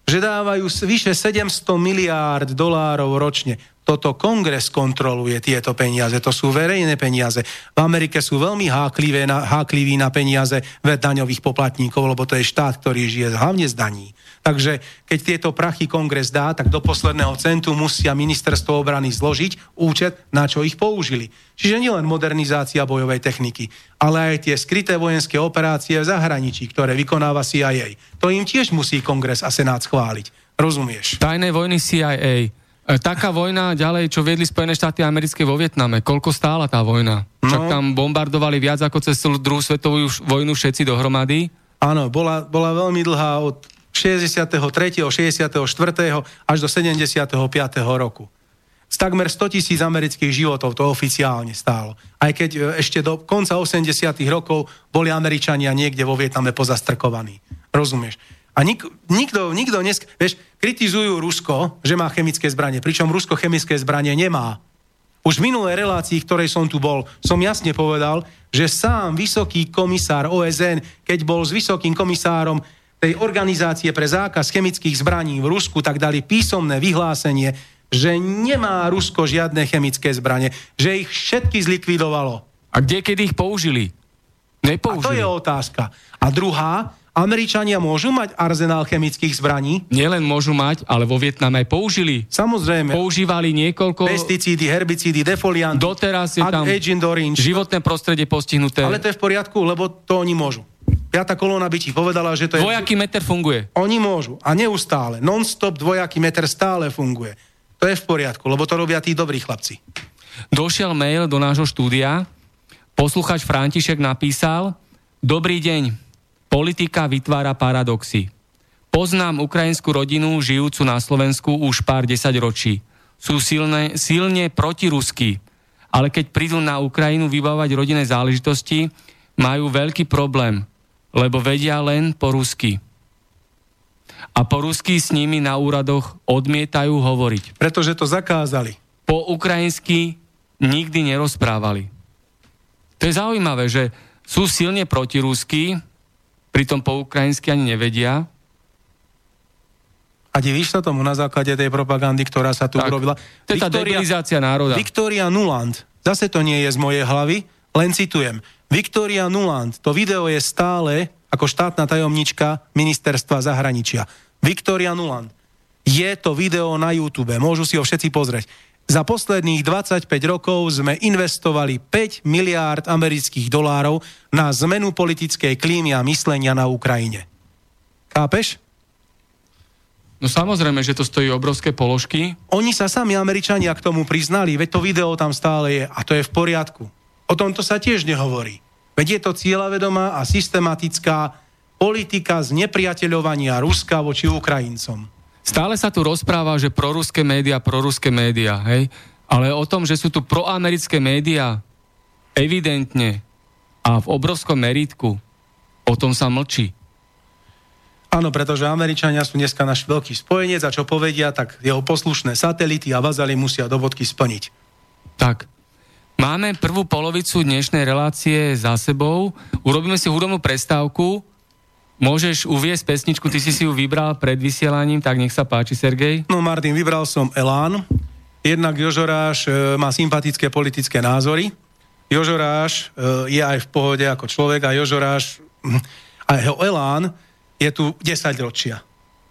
[SPEAKER 2] že dávajú vyše 700 miliárd dolárov ročne. Toto kongres kontroluje tieto peniaze, to sú verejné peniaze. V Amerike sú veľmi háklivé na, hákliví na peniaze daňových poplatníkov, lebo to je štát, ktorý žije hlavne z daní. Takže keď tieto prachy kongres dá, tak do posledného centu musia ministerstvo obrany zložiť účet, na čo ich použili. Čiže nielen modernizácia bojovej techniky, ale aj tie skryté vojenské operácie v zahraničí, ktoré vykonáva CIA. To im tiež musí kongres a senát schváliť. Rozumieš?
[SPEAKER 1] Tajné vojny CIA. E, taká vojna ďalej, čo viedli Spojené štáty americké vo Vietname. Koľko stála tá vojna? Však no. tam bombardovali viac ako cez celú druhú svetovú vojnu všetci dohromady.
[SPEAKER 2] Áno, bola, bola veľmi dlhá od 63., 64. až do 75. roku. Z takmer 100 tisíc amerických životov to oficiálne stálo. Aj keď e, ešte do konca 80. rokov boli Američania niekde vo Vietname pozastrkovaní. Rozumieš? A nik, nikto, nikto dnes, vieš, kritizujú Rusko, že má chemické zbranie, pričom Rusko chemické zbranie nemá. Už v minulej relácii, ktorej som tu bol, som jasne povedal, že sám vysoký komisár OSN, keď bol s vysokým komisárom tej organizácie pre zákaz chemických zbraní v Rusku, tak dali písomné vyhlásenie, že nemá Rusko žiadne chemické zbranie, že ich všetky zlikvidovalo.
[SPEAKER 1] A kde, kedy ich použili? Nepoužili.
[SPEAKER 2] A to je otázka. A druhá, Američania môžu mať arzenál chemických zbraní?
[SPEAKER 1] Nielen môžu mať, ale vo Vietname aj použili.
[SPEAKER 2] Samozrejme.
[SPEAKER 1] Používali niekoľko...
[SPEAKER 2] Pesticídy, herbicídy, defolianty.
[SPEAKER 1] Doteraz je tam
[SPEAKER 2] Agent Orange.
[SPEAKER 1] životné prostredie postihnuté.
[SPEAKER 2] Ale to je v poriadku, lebo to oni môžu. Piatá kolóna by ti povedala, že to je...
[SPEAKER 1] Dvojaký meter funguje.
[SPEAKER 2] Oni môžu. A neustále. Non-stop dvojaký meter stále funguje. To je v poriadku, lebo to robia tí dobrí chlapci.
[SPEAKER 1] Došiel mail do nášho štúdia. Posluchač František napísal Dobrý deň. Politika vytvára paradoxy. Poznám ukrajinskú rodinu žijúcu na Slovensku už pár desať ročí. Sú silne, silne protiruskí, ale keď prídu na Ukrajinu vybávať rodinné záležitosti, majú veľký problém – lebo vedia len po rusky. A po rusky s nimi na úradoch odmietajú hovoriť.
[SPEAKER 2] Pretože to zakázali.
[SPEAKER 1] Po ukrajinsky nikdy nerozprávali. To je zaujímavé, že sú silne protirusky, pritom po ukrajinsky ani nevedia.
[SPEAKER 2] A divíš sa tomu na základe tej propagandy, ktorá sa tu tak, urobila?
[SPEAKER 1] To je tá debilizácia národa.
[SPEAKER 2] Viktoria Nuland, zase to nie je z mojej hlavy, len citujem. Viktoria Nuland, to video je stále ako štátna tajomnička ministerstva zahraničia. Viktoria Nuland. Je to video na YouTube, môžu si ho všetci pozrieť. Za posledných 25 rokov sme investovali 5 miliárd amerických dolárov na zmenu politickej klímy a myslenia na Ukrajine. Chápeš?
[SPEAKER 1] No samozrejme, že to stojí obrovské položky.
[SPEAKER 2] Oni sa sami Američania k tomu priznali, veď to video tam stále je a to je v poriadku. O tomto sa tiež nehovorí. Veď je to cieľavedomá a systematická politika znepriateľovania Ruska voči Ukrajincom.
[SPEAKER 1] Stále sa tu rozpráva, že proruské médiá, proruské médiá, hej? Ale o tom, že sú tu proamerické médiá, evidentne a v obrovskom meritku, o tom sa mlčí.
[SPEAKER 2] Áno, pretože Američania sú dneska náš veľký spojenec a čo povedia, tak jeho poslušné satelity a vazali musia do bodky splniť.
[SPEAKER 1] Tak. Máme prvú polovicu dnešnej relácie za sebou. Urobíme si hudobnú prestávku. Môžeš uviesť pesničku, ty si si ju vybral pred vysielaním, tak nech sa páči, Sergej.
[SPEAKER 2] No Martin, vybral som Elán. Jednak Jožoráš e, má sympatické politické názory. Jožoráš e, je aj v pohode ako človek a Jožoráš a jeho Elán je tu 10 ročia.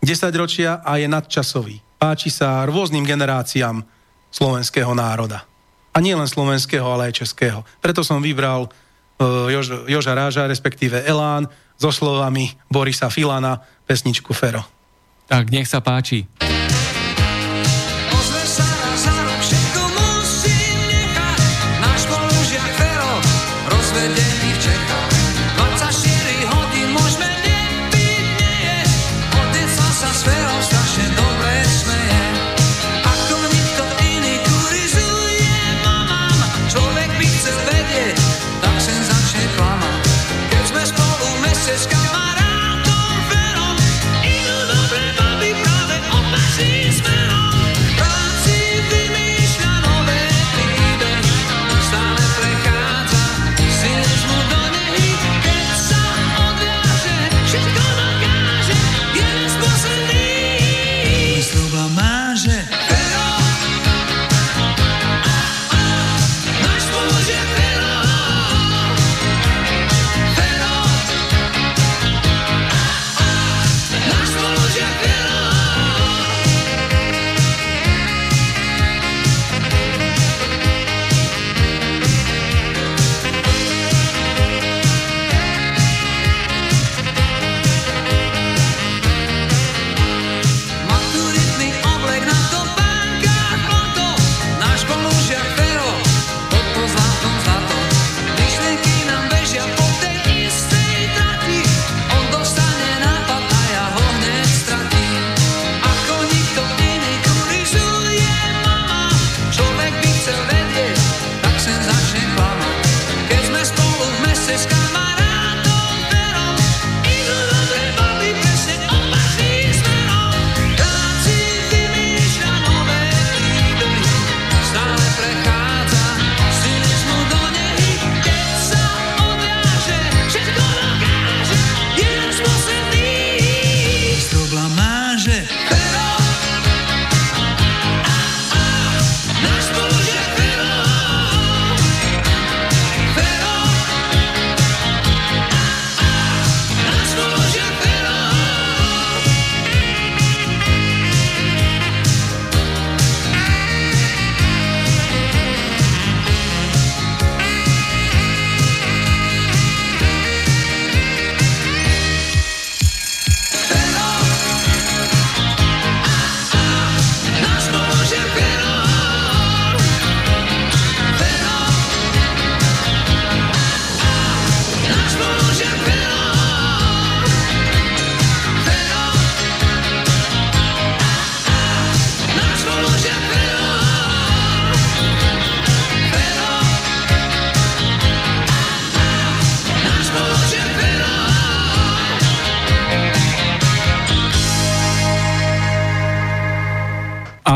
[SPEAKER 2] 10 ročia a je nadčasový. Páči sa rôznym generáciám slovenského národa. A nie len slovenského, ale aj českého. Preto som vybral uh, Jož, Joža Ráža, respektíve Elán, so slovami Borisa Filana, pesničku Fero.
[SPEAKER 1] Tak, nech sa páči. Sa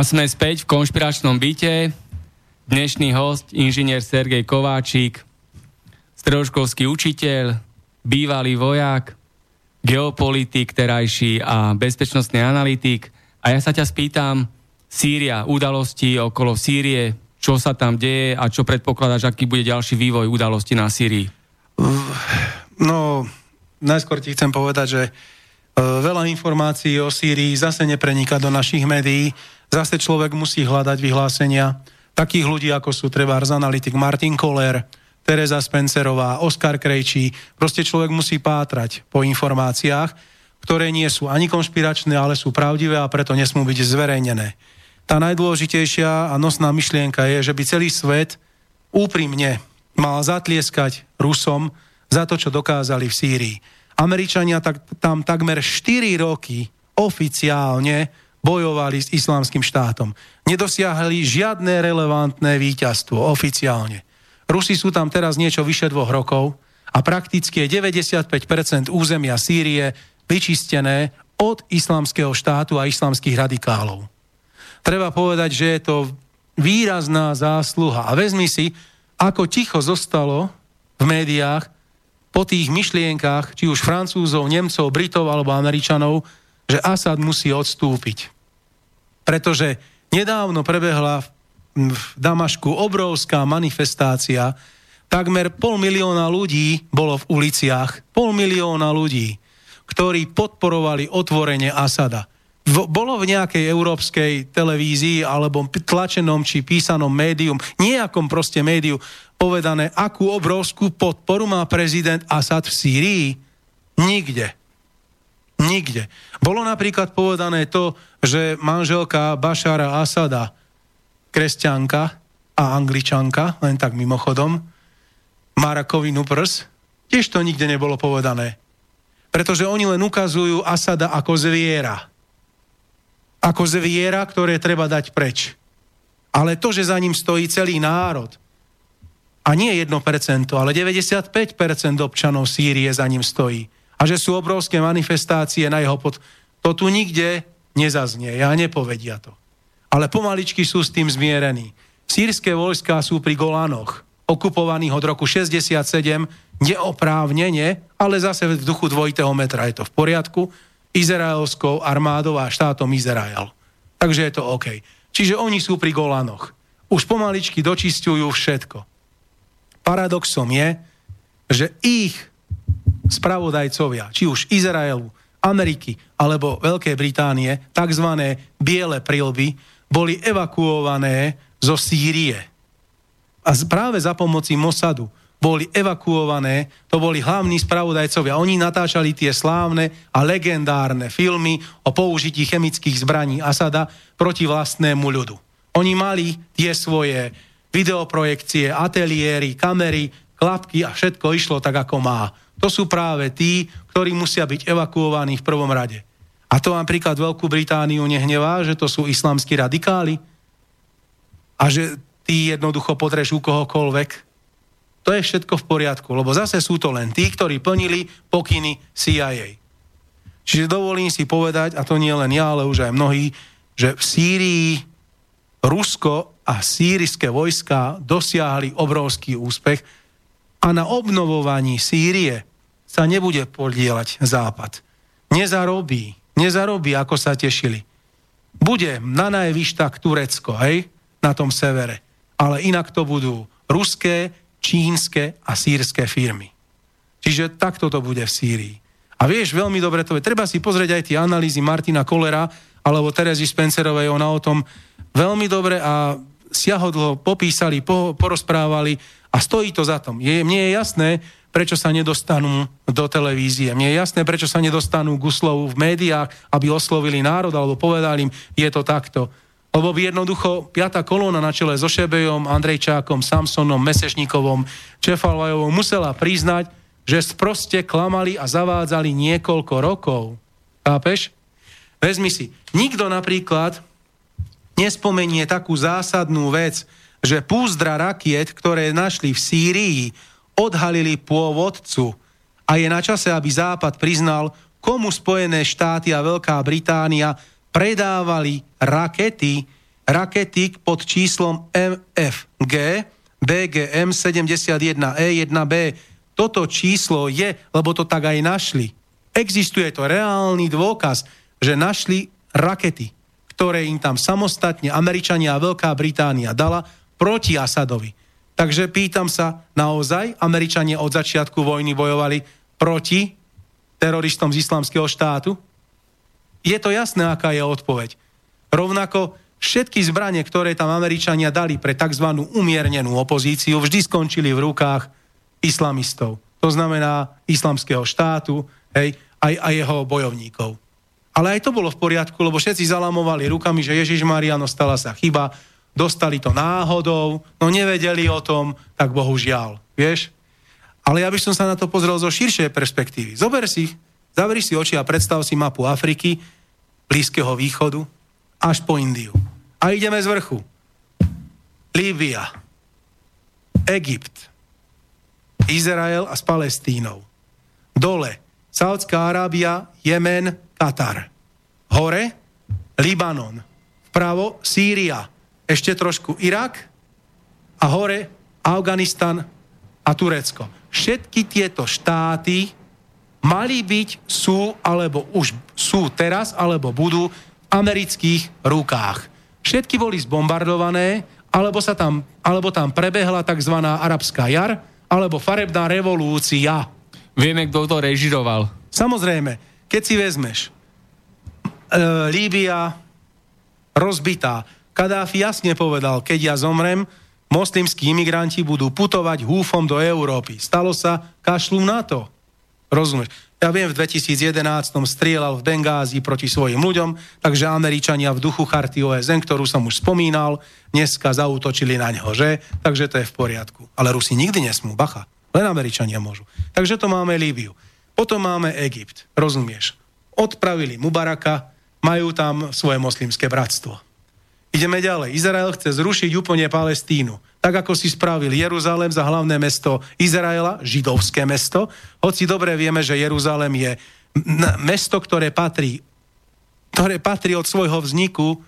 [SPEAKER 1] sme späť v konšpiračnom byte. Dnešný host, inžinier Sergej Kováčik, stredoškolský učiteľ, bývalý vojak, geopolitik terajší a bezpečnostný analytik. A ja sa ťa spýtam, Sýria, udalosti okolo Sýrie, čo sa tam deje a čo predpokladáš, aký bude ďalší vývoj udalosti na Sýrii?
[SPEAKER 2] No, najskôr ti chcem povedať, že e, veľa informácií o Sýrii zase nepreniká do našich médií Zase človek musí hľadať vyhlásenia takých ľudí, ako sú treba analytik Martin Koller, Teresa Spencerová, Oskar Krejčí. Proste človek musí pátrať po informáciách, ktoré nie sú ani konšpiračné, ale sú pravdivé a preto nesmú byť zverejnené. Tá najdôležitejšia a nosná myšlienka je, že by celý svet úprimne mal zatlieskať Rusom za to, čo dokázali v Sýrii. Američania tak, tam takmer 4 roky oficiálne bojovali s islamským štátom. Nedosiahli žiadne relevantné víťazstvo oficiálne. Rusi sú tam teraz niečo vyše dvoch rokov a prakticky je 95% územia Sýrie vyčistené od islamského štátu a islamských radikálov. Treba povedať, že je to výrazná zásluha. A vezmi si, ako ticho zostalo v médiách po tých myšlienkach, či už Francúzov, Nemcov, Britov alebo Američanov, že Asad musí odstúpiť. Pretože nedávno prebehla v Damašku obrovská manifestácia, takmer pol milióna ľudí bolo v uliciach, pol milióna ľudí, ktorí podporovali otvorenie Asada. V, bolo v nejakej európskej televízii alebo tlačenom či písanom médium, nejakom proste médiu povedané, akú obrovskú podporu má prezident Asad v Sýrii? Nikde. Nikde. Bolo napríklad povedané to, že manželka Bašara Asada, kresťanka a angličanka, len tak mimochodom, má rakovinu prs, tiež to nikde nebolo povedané. Pretože oni len ukazujú Asada ako zviera. Ako zviera, ktoré treba dať preč. Ale to, že za ním stojí celý národ, a nie 1%, ale 95% občanov Sýrie za ním stojí a že sú obrovské manifestácie na jeho pod... To tu nikde nezaznie, ja nepovedia to. Ale pomaličky sú s tým zmierení. Sýrske vojská sú pri Golanoch, okupovaných od roku 67, neoprávnene, ale zase v duchu dvojitého metra je to v poriadku, izraelskou armádou a štátom Izrael. Takže je to OK. Čiže oni sú pri Golanoch. Už pomaličky dočistujú všetko. Paradoxom je, že ich spravodajcovia, či už Izraelu, Ameriky alebo Veľkej Británie, tzv. biele prilby, boli evakuované zo Sýrie. A práve za pomoci Mossadu boli evakuované, to boli hlavní spravodajcovia. Oni natáčali tie slávne a legendárne filmy o použití chemických zbraní Asada proti vlastnému ľudu. Oni mali tie svoje videoprojekcie, ateliéry, kamery, klapky a všetko išlo tak, ako má. To sú práve tí, ktorí musia byť evakuovaní v prvom rade. A to napríklad Veľkú Britániu nehnevá, že to sú islamskí radikáli a že ty jednoducho podrežú kohokoľvek to je všetko v poriadku, lebo zase sú to len tí, ktorí plnili pokyny CIA. Čiže dovolím si povedať, a to nie len ja, ale už aj mnohí, že v Sýrii Rusko a síriské vojska dosiahli obrovský úspech a na obnovovaní Sýrie sa nebude podielať Západ. Nezarobí, nezarobí, ako sa tešili. Bude na najvyš tak Turecko, hej, na tom severe. Ale inak to budú ruské, čínske a sírske firmy. Čiže takto to bude v Sýrii. A vieš, veľmi dobre to. Treba si pozrieť aj tie analýzy Martina Kolera alebo Terezy Spencerovej, ona o tom veľmi dobre a siahodlo popísali, po, porozprávali a stojí to za tom. Je, mne je jasné, prečo sa nedostanú do televízie. Mne je jasné, prečo sa nedostanú k uslovu v médiách, aby oslovili národ alebo povedali im, je to takto. Lebo by jednoducho piata kolóna na čele so Šebejom, Andrejčákom, Samsonom, Mesežníkovom, Čefalvajovou musela priznať, že sproste klamali a zavádzali niekoľko rokov. Chápeš? Vezmi si, nikto napríklad nespomenie takú zásadnú vec, že púzdra rakiet, ktoré našli v Sýrii, odhalili pôvodcu a je na čase, aby Západ priznal, komu Spojené štáty a Veľká Británia predávali rakety, rakety pod číslom MFG, BGM 71E1B. Toto číslo je, lebo to tak aj našli. Existuje to reálny dôkaz, že našli rakety, ktoré im tam samostatne Američania a Veľká Británia dala proti Asadovi. Takže pýtam sa, naozaj Američania od začiatku vojny bojovali proti teroristom z islamského štátu? Je to jasné, aká je odpoveď. Rovnako všetky zbranie, ktoré tam Američania dali pre tzv. umiernenú opozíciu, vždy skončili v rukách islamistov. To znamená islamského štátu hej, aj, aj jeho bojovníkov. Ale aj to bolo v poriadku, lebo všetci zalamovali rukami, že Ježiš Mariano stala sa chyba, dostali to náhodou, no nevedeli o tom, tak bohužiaľ, vieš? Ale ja by som sa na to pozrel zo širšej perspektívy. Zober si Zavri si oči a predstav si mapu Afriky, Blízkeho východu, až po Indiu. A ideme z vrchu. Líbia, Egypt, Izrael a s Palestínou. Dole Saudská Arábia, Jemen, Katar. Hore Libanon. Vpravo Sýria. Ešte trošku Irak a hore Afganistan a Turecko. Všetky tieto štáty mali byť, sú, alebo už sú teraz, alebo budú v amerických rukách. Všetky boli zbombardované, alebo, sa tam, alebo tam prebehla tzv. arabská jar, alebo farebná revolúcia.
[SPEAKER 1] Vieme, kto to režiroval.
[SPEAKER 2] Samozrejme, keď si vezmeš e, Líbia rozbitá. Kadáfi jasne povedal, keď ja zomrem, moslimskí imigranti budú putovať húfom do Európy. Stalo sa, kašľú na to. Rozumieš? Ja viem, v 2011 strieľal v Bengázi proti svojim ľuďom, takže Američania v duchu charty OSN, ktorú som už spomínal, dneska zautočili na ňo, že? Takže to je v poriadku. Ale Rusi nikdy nesmú, bacha. Len Američania môžu. Takže to máme Líbiu. Potom máme Egypt, rozumieš? Odpravili Mubaraka, majú tam svoje moslimské bratstvo. Ideme ďalej. Izrael chce zrušiť úplne Palestínu. Tak ako si spravil Jeruzalém za hlavné mesto Izraela, židovské mesto, hoci dobre vieme, že Jeruzalém je mesto, ktoré patrí, ktoré patrí od svojho vzniku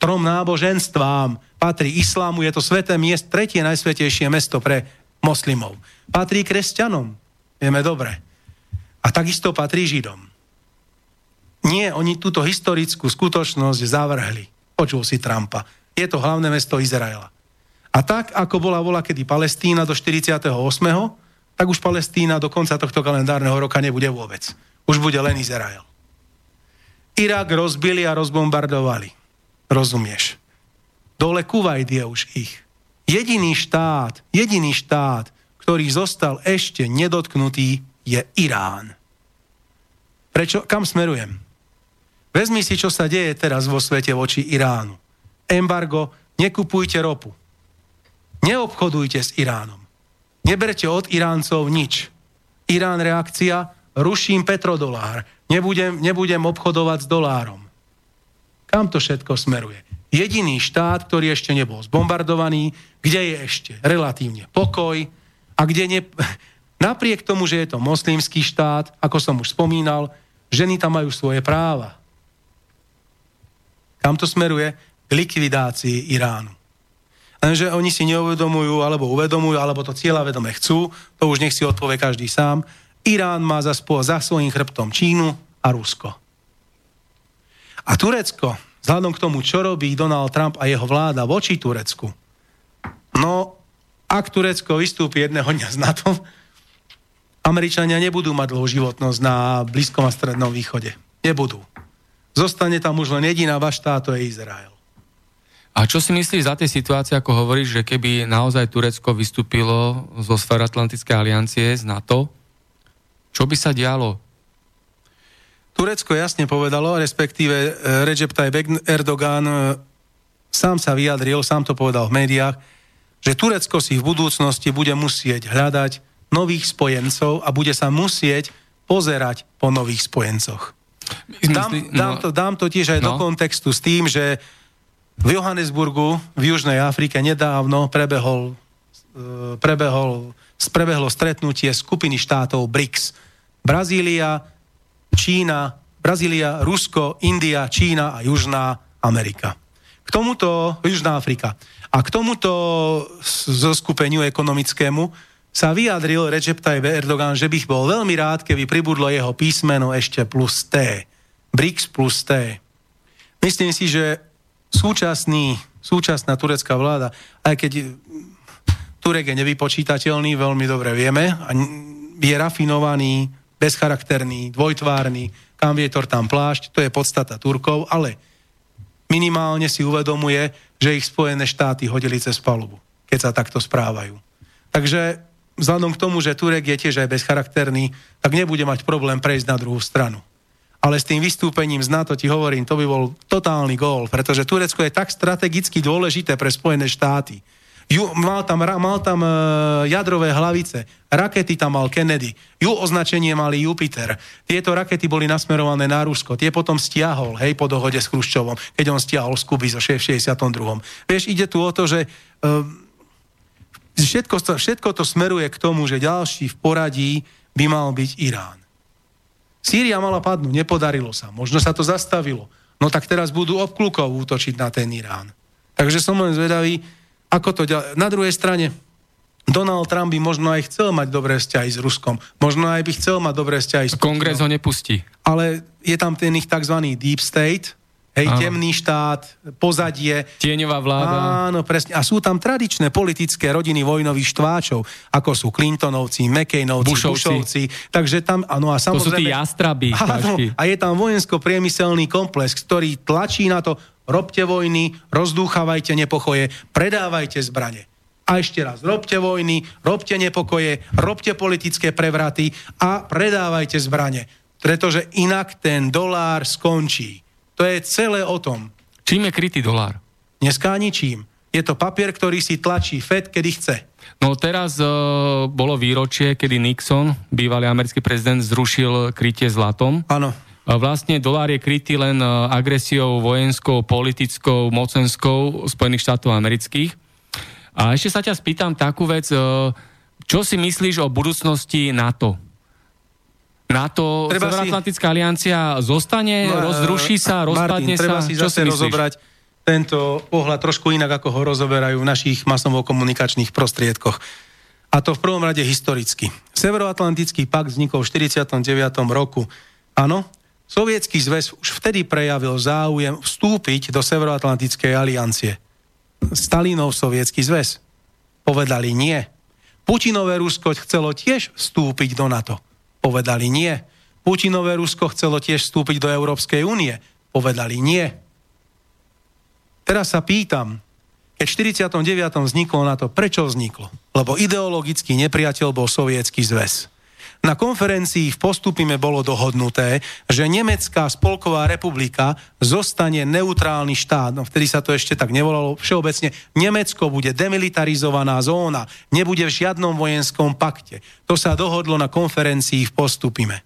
[SPEAKER 2] trom náboženstvám. Patrí islámu, je to sveté miest, tretie najsvetejšie mesto pre moslimov. Patrí kresťanom, vieme dobre. A takisto patrí Židom. Nie, oni túto historickú skutočnosť zavrhli. Počul si Trumpa. Je to hlavné mesto Izraela. A tak, ako bola vola kedy Palestína do 48., tak už Palestína do konca tohto kalendárneho roka nebude vôbec. Už bude len Izrael. Irak rozbili a rozbombardovali. Rozumieš? Dole Kuwait je už ich. Jediný štát, jediný štát, ktorý zostal ešte nedotknutý, je Irán. Prečo? Kam smerujem? Vezmi si, čo sa deje teraz vo svete voči Iránu. Embargo, nekupujte ropu. Neobchodujte s Iránom. Neberte od Iráncov nič. Irán reakcia, ruším petrodolár. Nebudem, nebudem obchodovať s dolárom. Kam to všetko smeruje? Jediný štát, ktorý ešte nebol zbombardovaný, kde je ešte relatívne pokoj a kde ne, Napriek tomu, že je to moslimský štát, ako som už spomínal, ženy tam majú svoje práva. Kam to smeruje? K likvidácii Iránu. Lenže oni si neuvedomujú, alebo uvedomujú, alebo to cieľa vedome chcú, to už nech si odpovie každý sám. Irán má za, spo, za svojím chrbtom Čínu a Rusko. A Turecko, vzhľadom k tomu, čo robí Donald Trump a jeho vláda voči Turecku, no, ak Turecko vystúpi jedného dňa z NATO, Američania nebudú mať dlhú životnosť na Blízkom a Strednom východe. Nebudú. Zostane tam už len jediná váš štát, to je Izrael.
[SPEAKER 1] A čo si myslíš za tej situácie, ako hovoríš, že keby naozaj Turecko vystúpilo zo Sferoatlantickej aliancie z NATO, čo by sa dialo?
[SPEAKER 2] Turecko jasne povedalo, respektíve eh, Recep Tayyip Erdogan eh, sám sa vyjadril, sám to povedal v médiách, že Turecko si v budúcnosti bude musieť hľadať nových spojencov a bude sa musieť pozerať po nových spojencoch. Dám, dám, no, to, dám to tiež aj no. do kontextu s tým, že v Johannesburgu v Južnej Afrike nedávno prebehol, e, prebehol, prebehlo stretnutie skupiny štátov BRICS. Brazília, Čína, Brazília, Rusko, India, Čína a Južná Amerika. K tomuto, Južná Afrika. A k tomuto zoskupeniu ekonomickému sa vyjadril Recep Tayyip Erdogan, že bych bol veľmi rád, keby pribudlo jeho písmeno ešte plus T. BRICS plus T. Myslím si, že súčasný, súčasná turecká vláda, aj keď Turek je nevypočítateľný, veľmi dobre vieme, a je rafinovaný, bezcharakterný, dvojtvárny, kam vietor tam plášť, to je podstata Turkov, ale minimálne si uvedomuje, že ich Spojené štáty hodili cez palubu, keď sa takto správajú. Takže vzhľadom k tomu, že Turek je tiež aj bezcharakterný, tak nebude mať problém prejsť na druhú stranu. Ale s tým vystúpením z NATO ti hovorím, to by bol totálny gól, pretože Turecko je tak strategicky dôležité pre Spojené štáty. Ju, mal tam, mal tam uh, jadrové hlavice, rakety tam mal Kennedy, ju označenie mali Jupiter. Tieto rakety boli nasmerované na Rusko, tie potom stiahol, hej, po dohode s Chruščovom, keď on stiahol z Kuby zo 62. Vieš, ide tu o to, že uh, Všetko to, všetko to smeruje k tomu, že ďalší v poradí by mal byť Irán. Sýria mala padnúť, nepodarilo sa. Možno sa to zastavilo. No tak teraz budú obklukov útočiť na ten Irán. Takže som len zvedavý, ako to ďalej. Na druhej strane, Donald Trump by možno aj chcel mať dobré vzťahy s Ruskom. Možno aj by chcel mať dobré vzťahy s
[SPEAKER 1] Kongres ho nepustí.
[SPEAKER 2] Ale je tam ten ich tzv. deep state, Hej, Áno. temný štát, pozadie.
[SPEAKER 1] Tieňová vláda.
[SPEAKER 2] Áno, presne. A sú tam tradičné politické rodiny vojnových štváčov, ako sú Clintonovci, McCainovci, Bushovci. Bushovci. Takže tam, áno a samozrejme...
[SPEAKER 1] To sú tí jastraby.
[SPEAKER 2] Áno, a je tam vojensko-priemyselný komplex, ktorý tlačí na to, robte vojny, rozdúchavajte nepochoje, predávajte zbrane. A ešte raz, robte vojny, robte nepokoje, robte politické prevraty a predávajte zbrane. Pretože inak ten dolár skončí. To je celé o tom.
[SPEAKER 1] Čím je krytý dolár?
[SPEAKER 2] Dneska ničím. Je to papier, ktorý si tlačí Fed, kedy chce.
[SPEAKER 1] No teraz uh, bolo výročie, kedy Nixon, bývalý americký prezident, zrušil krytie zlatom.
[SPEAKER 2] Áno.
[SPEAKER 1] Vlastne dolár je krytý len uh, agresiou vojenskou, politickou, mocenskou Spojených štátov amerických. A ešte sa ťa spýtam takú vec, e, čo si myslíš o budúcnosti NATO? NATO, treba Severoatlantická si... aliancia zostane, no, rozruší sa, rozpadne
[SPEAKER 2] Martin, treba
[SPEAKER 1] sa?
[SPEAKER 2] si zase si rozobrať tento pohľad trošku inak, ako ho rozoberajú v našich masovo-komunikačných prostriedkoch. A to v prvom rade historicky. Severoatlantický pakt vznikol v 49. roku. Áno, Sovietský zväz už vtedy prejavil záujem vstúpiť do Severoatlantickej aliancie. Stalinov sovietský zväz. Povedali nie. Putinové Rusko chcelo tiež vstúpiť do NATO. Povedali nie. Putinové Rusko chcelo tiež vstúpiť do Európskej únie. Povedali nie. Teraz sa pýtam, keď v 49. vzniklo NATO, prečo vzniklo? Lebo ideologický nepriateľ bol Sovietský zväz. Na konferencii v postupime bolo dohodnuté, že Nemecká spolková republika zostane neutrálny štát. No vtedy sa to ešte tak nevolalo. Všeobecne Nemecko bude demilitarizovaná zóna, nebude v žiadnom vojenskom pakte. To sa dohodlo na konferencii v postupime.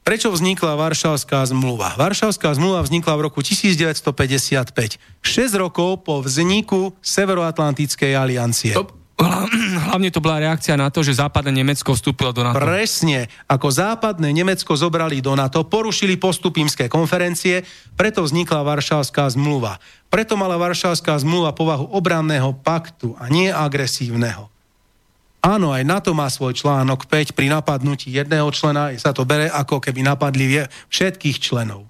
[SPEAKER 2] Prečo vznikla Varšavská zmluva? Varšavská zmluva vznikla v roku 1955, 6 rokov po vzniku Severoatlantickej aliancie. Stop
[SPEAKER 1] hlavne to bola reakcia na to, že západné Nemecko vstúpilo do NATO.
[SPEAKER 2] Presne. Ako západné Nemecko zobrali do NATO, porušili postup konferencie, preto vznikla Varšavská zmluva. Preto mala Varšavská zmluva povahu obranného paktu a nie agresívneho. Áno, aj NATO má svoj článok 5. Pri napadnutí jedného člena sa to bere ako keby napadli všetkých členov.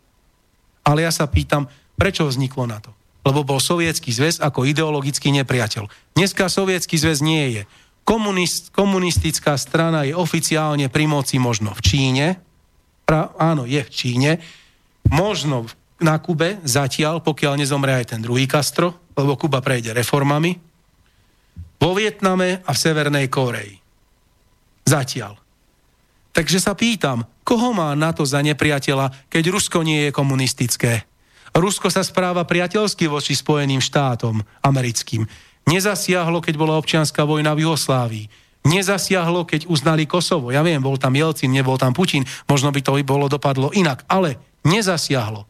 [SPEAKER 2] Ale ja sa pýtam, prečo vzniklo NATO? Lebo bol sovietský zväz ako ideologický nepriateľ. Dneska sovietský zväz nie je. Komunist, komunistická strana je oficiálne pri moci možno v Číne, pra, áno, je v Číne, možno na Kube zatiaľ, pokiaľ nezomre aj ten druhý Castro, lebo Kuba prejde reformami, vo Vietname a v Severnej Koreji. Zatiaľ. Takže sa pýtam, koho má na to za nepriateľa, keď Rusko nie je komunistické? Rusko sa správa priateľsky voči Spojeným štátom americkým. Nezasiahlo, keď bola občianská vojna v Jugoslávii. Nezasiahlo, keď uznali Kosovo. Ja viem, bol tam Jelcin, nebol tam Putin, možno by to bolo dopadlo inak, ale nezasiahlo.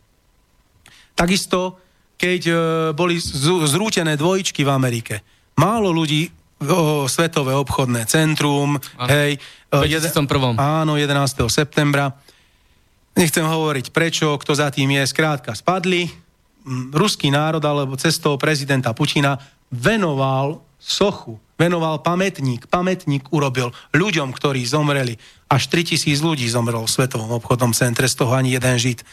[SPEAKER 2] Takisto, keď e, boli zrútené dvojičky v Amerike, málo ľudí o, Svetové obchodné centrum,
[SPEAKER 1] Aha. hej, e, jed,
[SPEAKER 2] áno, 11. septembra, Nechcem hovoriť prečo, kto za tým je. Skrátka, spadli. Ruský národ alebo cestou prezidenta Putina venoval sochu, venoval pamätník. Pamätník urobil ľuďom, ktorí zomreli. Až 3000 ľudí zomrelo v Svetovom obchodnom centre, z toho ani jeden žid.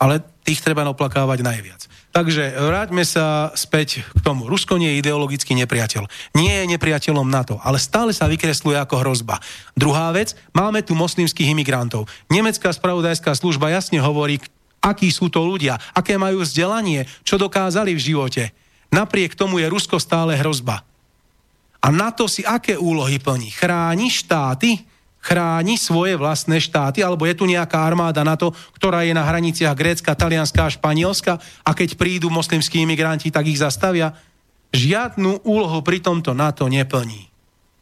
[SPEAKER 2] Ale tých treba oplakávať najviac. Takže vráťme sa späť k tomu. Rusko nie je ideologický nepriateľ. Nie je nepriateľom NATO, ale stále sa vykresluje ako hrozba. Druhá vec, máme tu moslimských imigrantov. Nemecká spravodajská služba jasne hovorí, akí sú to ľudia, aké majú vzdelanie, čo dokázali v živote. Napriek tomu je Rusko stále hrozba. A NATO si aké úlohy plní? Chráni štáty? Chráni svoje vlastné štáty, alebo je tu nejaká armáda NATO, ktorá je na hraniciach Grécka, Talianska a Španielska a keď prídu moslimskí imigranti, tak ich zastavia. Žiadnu úlohu pri tomto NATO neplní.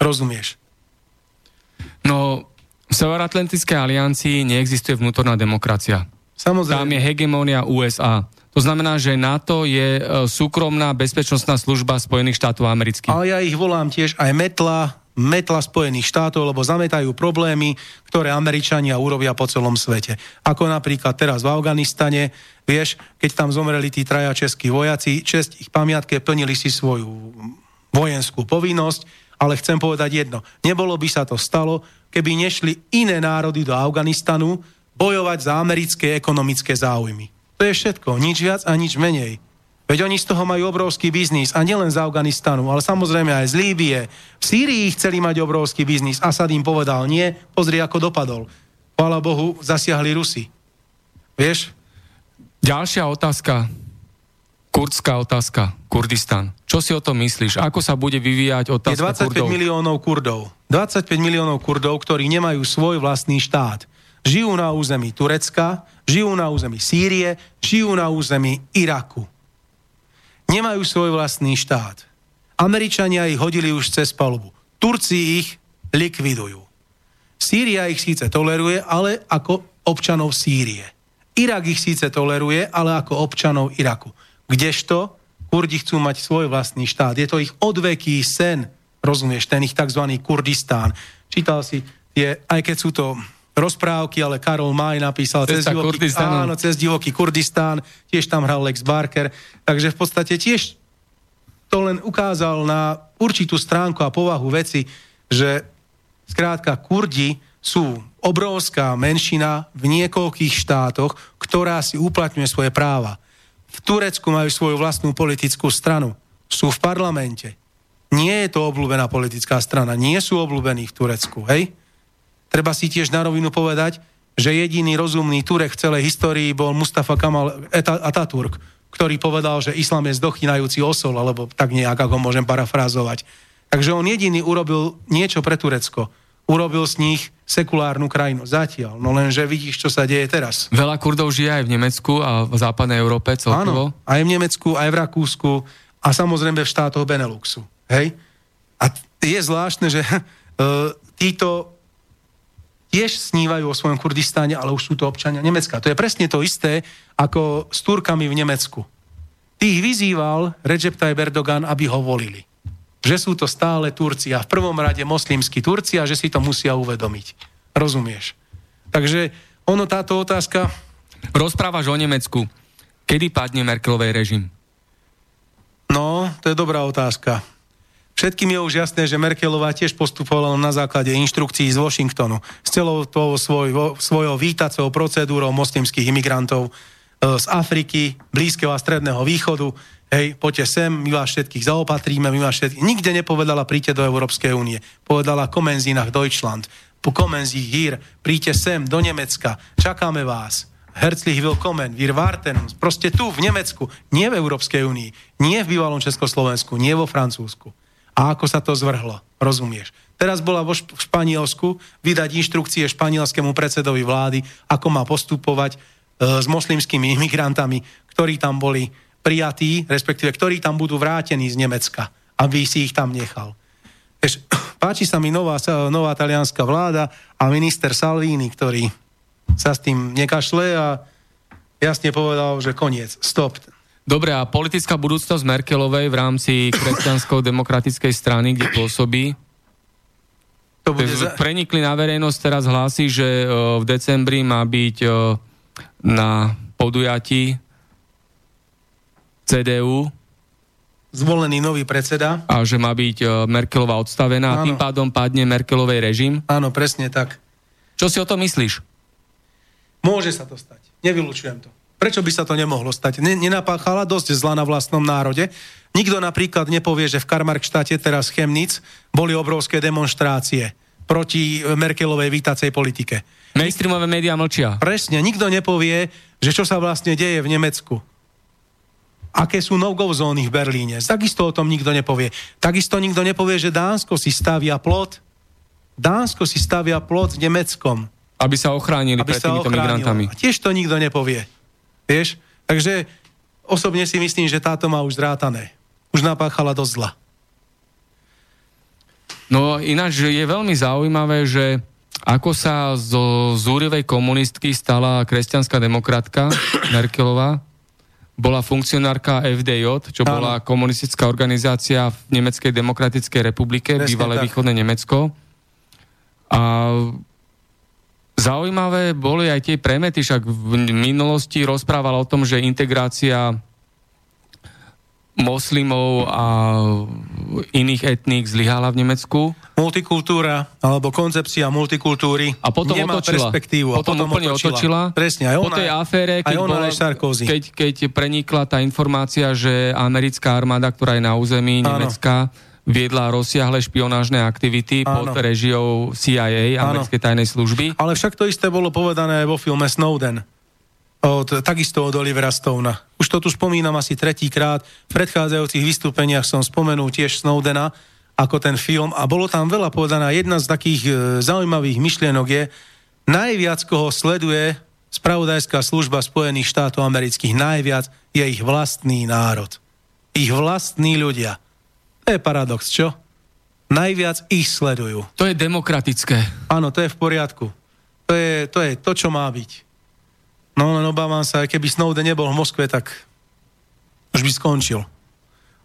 [SPEAKER 2] Rozumieš?
[SPEAKER 1] No, v Severoatlantickej aliancii neexistuje vnútorná demokracia. Samozrejme. Tam je hegemónia USA. To znamená, že NATO je e, súkromná bezpečnostná služba Spojených štátov amerických.
[SPEAKER 2] Ale ja ich volám tiež aj metla, metla Spojených štátov, lebo zametajú problémy, ktoré Američania urobia po celom svete. Ako napríklad teraz v Afganistane, vieš, keď tam zomreli tí traja českí vojaci, čest ich pamiatke, plnili si svoju vojenskú povinnosť, ale chcem povedať jedno. Nebolo by sa to stalo, keby nešli iné národy do Afganistanu bojovať za americké ekonomické záujmy. To je všetko, nič viac a nič menej. Veď oni z toho majú obrovský biznis a nielen z Afganistanu, ale samozrejme aj z Líbie. V Sýrii chceli mať obrovský biznis. Asad im povedal nie, pozri ako dopadol. Chvála Bohu, zasiahli Rusi. Vieš?
[SPEAKER 1] Ďalšia otázka. Kurdská otázka. Kurdistan. Čo si o tom myslíš? Ako sa bude vyvíjať otázka
[SPEAKER 2] Je 25
[SPEAKER 1] Kurdov?
[SPEAKER 2] miliónov Kurdov. 25 miliónov Kurdov, ktorí nemajú svoj vlastný štát. Žijú na území Turecka, žijú na území Sýrie, žijú na území Iraku nemajú svoj vlastný štát. Američania ich hodili už cez palubu. Turci ich likvidujú. Sýria ich síce toleruje, ale ako občanov Sýrie. Irak ich síce toleruje, ale ako občanov Iraku. Kdežto Kurdi chcú mať svoj vlastný štát. Je to ich odveký sen, rozumieš, ten ich tzv. Kurdistán. Čítal si tie, aj keď sú to rozprávky, ale Karol Maj napísal
[SPEAKER 1] cez divoký,
[SPEAKER 2] áno, cez divoký Kurdistán, tiež tam hral Lex Barker, takže v podstate tiež to len ukázal na určitú stránku a povahu veci, že skrátka Kurdi sú obrovská menšina v niekoľkých štátoch, ktorá si uplatňuje svoje práva. V Turecku majú svoju vlastnú politickú stranu. Sú v parlamente. Nie je to obľúbená politická strana. Nie sú obľúbení v Turecku, hej? Treba si tiež na rovinu povedať, že jediný rozumný Turek v celej histórii bol Mustafa Kamal Ataturk, ktorý povedal, že islám je zdochynajúci osol, alebo tak nejak, ako môžem parafrázovať. Takže on jediný urobil niečo pre Turecko urobil z nich sekulárnu krajinu. Zatiaľ. No lenže vidíš, čo sa deje teraz.
[SPEAKER 1] Veľa Kurdov žije aj v Nemecku a v západnej Európe celkovo.
[SPEAKER 2] Áno, aj v Nemecku, aj v Rakúsku a samozrejme v štátoch Beneluxu. Hej? A je zvláštne, že uh, títo tiež snívajú o svojom Kurdistáne, ale už sú to občania Nemecka. To je presne to isté, ako s Turkami v Nemecku. Tých vyzýval Recep Tayyip Erdogan, aby ho volili že sú to stále Turci a v prvom rade moslimskí Turci a že si to musia uvedomiť. Rozumieš? Takže ono táto otázka...
[SPEAKER 1] Rozprávaš o Nemecku. Kedy padne Merkelovej režim?
[SPEAKER 2] No, to je dobrá otázka. Všetkým je už jasné, že Merkelová tiež postupovala na základe inštrukcií z Washingtonu. S celou tou svoj, svojou vítacou procedúrou moslimských imigrantov e, z Afriky, Blízkeho a Stredného východu Hej, poďte sem, my vás všetkých zaopatríme, my vás všetkých... Nikde nepovedala, príďte do Európskej únie. Povedala Komenzinach Deutschland. Po Komenzí hier, príďte sem, do Nemecka, čakáme vás. Herzlich willkommen, wir warten. Proste tu, v Nemecku, nie v Európskej únii, nie v bývalom Československu, nie vo Francúzsku. A ako sa to zvrhlo, rozumieš? Teraz bola vo Španielsku vydať inštrukcie španielskému predsedovi vlády, ako má postupovať e, s moslimskými imigrantami, ktorí tam boli prijatí, respektíve ktorí tam budú vrátení z Nemecka, aby si ich tam nechal. Eš, páči sa mi nová, nová talianská vláda a minister Salvini, ktorý sa s tým nekašle a jasne povedal, že koniec, stop.
[SPEAKER 1] Dobre, a politická budúcnosť Merkelovej v rámci kresťansko-demokratickej strany, kde pôsobí, to bude za... prenikli na verejnosť, teraz hlási, že v decembri má byť na podujatí CDU
[SPEAKER 2] zvolený nový predseda.
[SPEAKER 1] A že má byť e, Merkelová odstavená a tým pádom padne Merkelovej režim.
[SPEAKER 2] Áno, presne tak.
[SPEAKER 1] Čo si o to myslíš?
[SPEAKER 2] Môže sa to stať. Nevylučujem to. Prečo by sa to nemohlo stať? Nenapáchala dosť zla na vlastnom národe. Nikto napríklad nepovie, že v Karmarkštáte teraz Chemnic boli obrovské demonstrácie proti Merkelovej vítacej politike.
[SPEAKER 1] Mainstreamové médiá mlčia.
[SPEAKER 2] Presne, nikto nepovie, že čo sa vlastne deje v Nemecku aké sú no-go zóny v Berlíne. Takisto o tom nikto nepovie. Takisto nikto nepovie, že Dánsko si stavia plot. Dánsko si stavia plot s Nemeckom.
[SPEAKER 1] Aby sa ochránili aby pred sa týmito ochránilo. migrantami.
[SPEAKER 2] A tiež to nikto nepovie. Vieš? Takže osobne si myslím, že táto má už zrátané. Už napáchala dosť zla.
[SPEAKER 1] No ináč je veľmi zaujímavé, že ako sa zo zúrivej komunistky stala kresťanská demokratka Merkelová, bola funkcionárka FDJ, čo Áno. bola komunistická organizácia v Nemeckej demokratickej republike, Presne bývalé tak. východné Nemecko. A zaujímavé boli aj tie premety, však v minulosti rozprávala o tom, že integrácia moslimov a iných etník zlyhala v Nemecku.
[SPEAKER 2] Multikultúra, alebo koncepcia multikultúry
[SPEAKER 1] a potom
[SPEAKER 2] nemá
[SPEAKER 1] otočila.
[SPEAKER 2] perspektívu.
[SPEAKER 1] Potom, a potom úplne otočila. otočila.
[SPEAKER 2] Presne, aj ona,
[SPEAKER 1] po tej afére, keď,
[SPEAKER 2] aj ona,
[SPEAKER 1] bola,
[SPEAKER 2] aj
[SPEAKER 1] keď, keď prenikla tá informácia, že americká armáda, ktorá je na území Áno. Nemecka, viedla rozsiahle špionážne aktivity Áno. pod režiou CIA, americkej tajnej služby.
[SPEAKER 2] Ale však to isté bolo povedané vo filme Snowden od, takisto od Olivera Stona. Už to tu spomínam asi tretíkrát. V predchádzajúcich vystúpeniach som spomenul tiež Snowdena ako ten film a bolo tam veľa povedaná. Jedna z takých e, zaujímavých myšlienok je, najviac koho sleduje spravodajská služba Spojených štátov amerických, najviac je ich vlastný národ. Ich vlastní ľudia. To je paradox, čo? Najviac ich sledujú.
[SPEAKER 1] To je demokratické.
[SPEAKER 2] Áno, to je v poriadku. To je to, je to čo má byť. No len obávam sa, keby Snowden nebol v Moskve, tak už by skončil.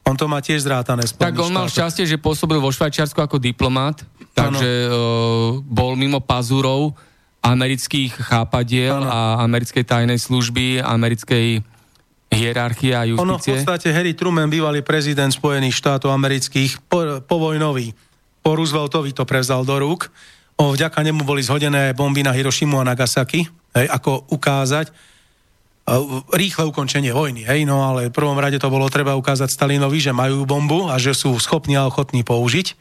[SPEAKER 2] On to má tiež zrátané.
[SPEAKER 1] Tak on mal šťastie, že pôsobil vo Švajčiarsku ako diplomat, takže uh, bol mimo pazúrov amerických chápadiel ano. a americkej tajnej služby, americkej hierarchie a justície. Ono
[SPEAKER 2] v podstate Harry Truman, bývalý prezident Spojených štátov amerických, po, povojnový, po Rooseveltovi to prevzal do rúk. O, vďaka nemu boli zhodené bomby na Hirošimu a Nagasaki, hej, ako ukázať rýchle ukončenie vojny, hej, no ale v prvom rade to bolo treba ukázať Stalinovi, že majú bombu a že sú schopní a ochotní použiť.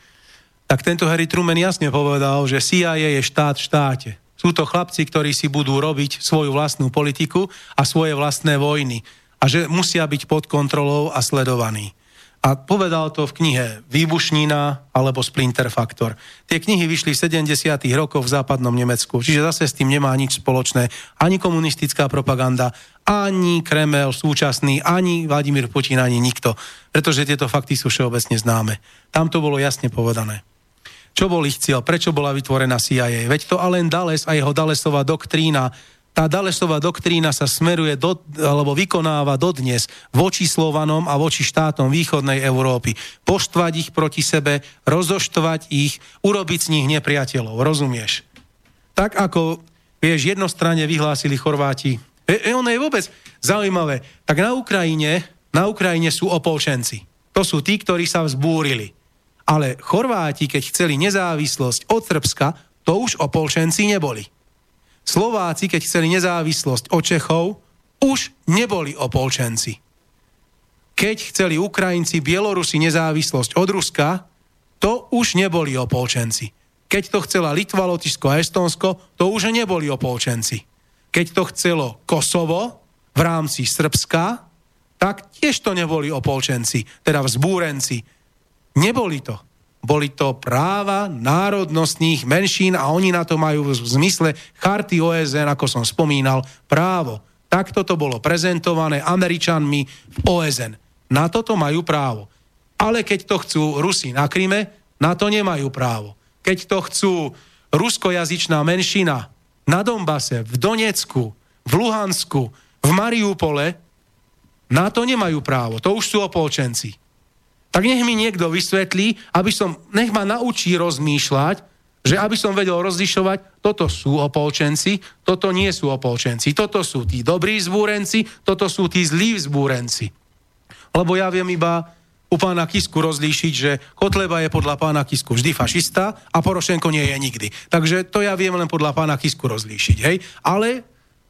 [SPEAKER 2] Tak tento Harry Truman jasne povedal, že CIA je štát v štáte. Sú to chlapci, ktorí si budú robiť svoju vlastnú politiku a svoje vlastné vojny. A že musia byť pod kontrolou a sledovaní. A povedal to v knihe Výbušnina alebo Splinter Factor. Tie knihy vyšli v 70. rokoch v západnom Nemecku, čiže zase s tým nemá nič spoločné. Ani komunistická propaganda, ani Kremel súčasný, ani Vladimír Putin, ani nikto. Pretože tieto fakty sú všeobecne známe. Tam to bolo jasne povedané. Čo bol ich cieľ? Prečo bola vytvorená CIA? Veď to Allen Dales a jeho Dalesová doktrína tá Dalesová doktrína sa smeruje do, alebo vykonáva dodnes voči Slovanom a voči štátom východnej Európy. Poštvať ich proti sebe, rozoštvať ich, urobiť z nich nepriateľov, rozumieš? Tak ako, vieš, jednostranne vyhlásili Chorváti. E, e, ono je vôbec zaujímavé. Tak na Ukrajine, na Ukrajine sú opolčenci. To sú tí, ktorí sa vzbúrili. Ale Chorváti, keď chceli nezávislosť od Srbska, to už opolčenci neboli. Slováci, keď chceli nezávislosť od Čechov, už neboli opolčenci. Keď chceli Ukrajinci, Bielorusi nezávislosť od Ruska, to už neboli opolčenci. Keď to chcela Litva, Lotyšsko a Estonsko, to už neboli opolčenci. Keď to chcelo Kosovo v rámci Srbska, tak tiež to neboli opolčenci, teda vzbúrenci. Neboli to. Boli to práva národnostných menšín a oni na to majú v zmysle charty OSN, ako som spomínal, právo. Takto to bolo prezentované Američanmi v OSN. Na toto majú právo. Ale keď to chcú Rusi na Kryme, na to nemajú právo. Keď to chcú ruskojazyčná menšina na Dombase, v Donecku, v Luhansku, v Mariupole, na to nemajú právo. To už sú opolčenci tak nech mi niekto vysvetlí, aby som, nech ma naučí rozmýšľať, že aby som vedel rozlišovať, toto sú opolčenci, toto nie sú opolčenci, toto sú tí dobrí zbúrenci, toto sú tí zlí zbúrenci. Lebo ja viem iba u pána Kisku rozlíšiť, že Kotleba je podľa pána Kisku vždy fašista a Porošenko nie je nikdy. Takže to ja viem len podľa pána Kisku rozlíšiť, hej? Ale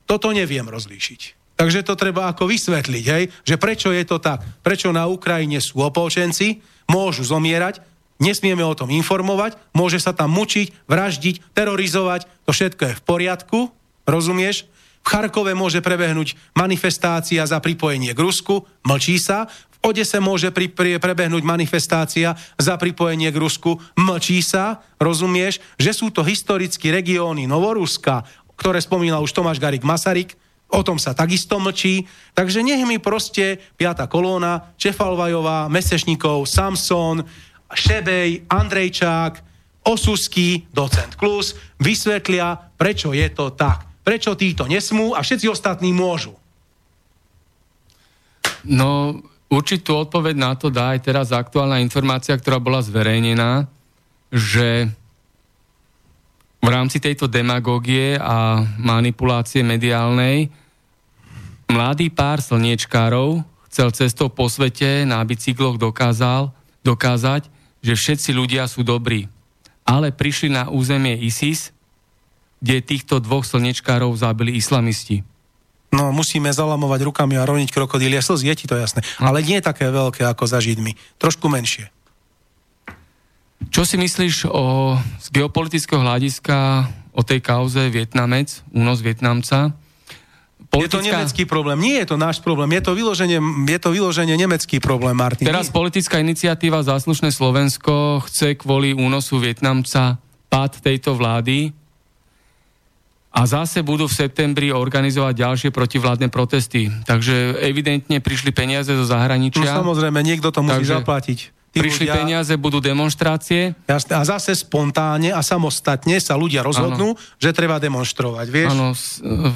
[SPEAKER 2] toto neviem rozlíšiť. Takže to treba ako vysvetliť, hej? že prečo je to tak, prečo na Ukrajine sú opolčenci, môžu zomierať, nesmieme o tom informovať, môže sa tam mučiť, vraždiť, terorizovať, to všetko je v poriadku, rozumieš? V Charkove môže prebehnúť manifestácia za pripojenie k Rusku, mlčí sa. V Odese môže pri, pri, prebehnúť manifestácia za pripojenie k Rusku, mlčí sa, rozumieš? Že sú to historické regióny Novoruska, ktoré spomínal už Tomáš Garik Masaryk, O tom sa takisto mlčí. Takže nech mi proste piata kolóna, Čefalvajová, Mesešníkov, Samson, Šebej, Andrejčák, Osusky, docent Klus vysvetlia, prečo je to tak. Prečo títo nesmú a všetci ostatní môžu.
[SPEAKER 1] No, určitú odpoveď na to dá aj teraz aktuálna informácia, ktorá bola zverejnená, že v rámci tejto demagógie a manipulácie mediálnej Mladý pár slniečkárov chcel cestou po svete na bicykloch dokázal, dokázať, že všetci ľudia sú dobrí. Ale prišli na územie ISIS, kde týchto dvoch slnečkárov zabili islamisti.
[SPEAKER 2] No, musíme zalamovať rukami a rovniť krokodílie slzy, je ti to jasné. No. Ale nie také veľké ako za Židmi. Trošku menšie.
[SPEAKER 1] Čo si myslíš o, z geopolitického hľadiska o tej kauze Vietnamec, únos Vietnamca?
[SPEAKER 2] Politická... Je to nemecký problém. Nie je to náš problém. Je to vyloženie, je to vyloženie nemecký problém, Martin.
[SPEAKER 1] Teraz Nie. politická iniciatíva Záslušné Slovensko chce kvôli únosu Vietnamca pád tejto vlády a zase budú v septembri organizovať ďalšie protivládne protesty. Takže evidentne prišli peniaze zo zahraničia.
[SPEAKER 2] No samozrejme, niekto to musí Takže... zaplatiť.
[SPEAKER 1] Prišli ľudia, peniaze, budú demonstrácie.
[SPEAKER 2] Jasne, a zase spontánne a samostatne sa ľudia rozhodnú, ano. že treba demonstrovať, vieš?
[SPEAKER 1] Áno,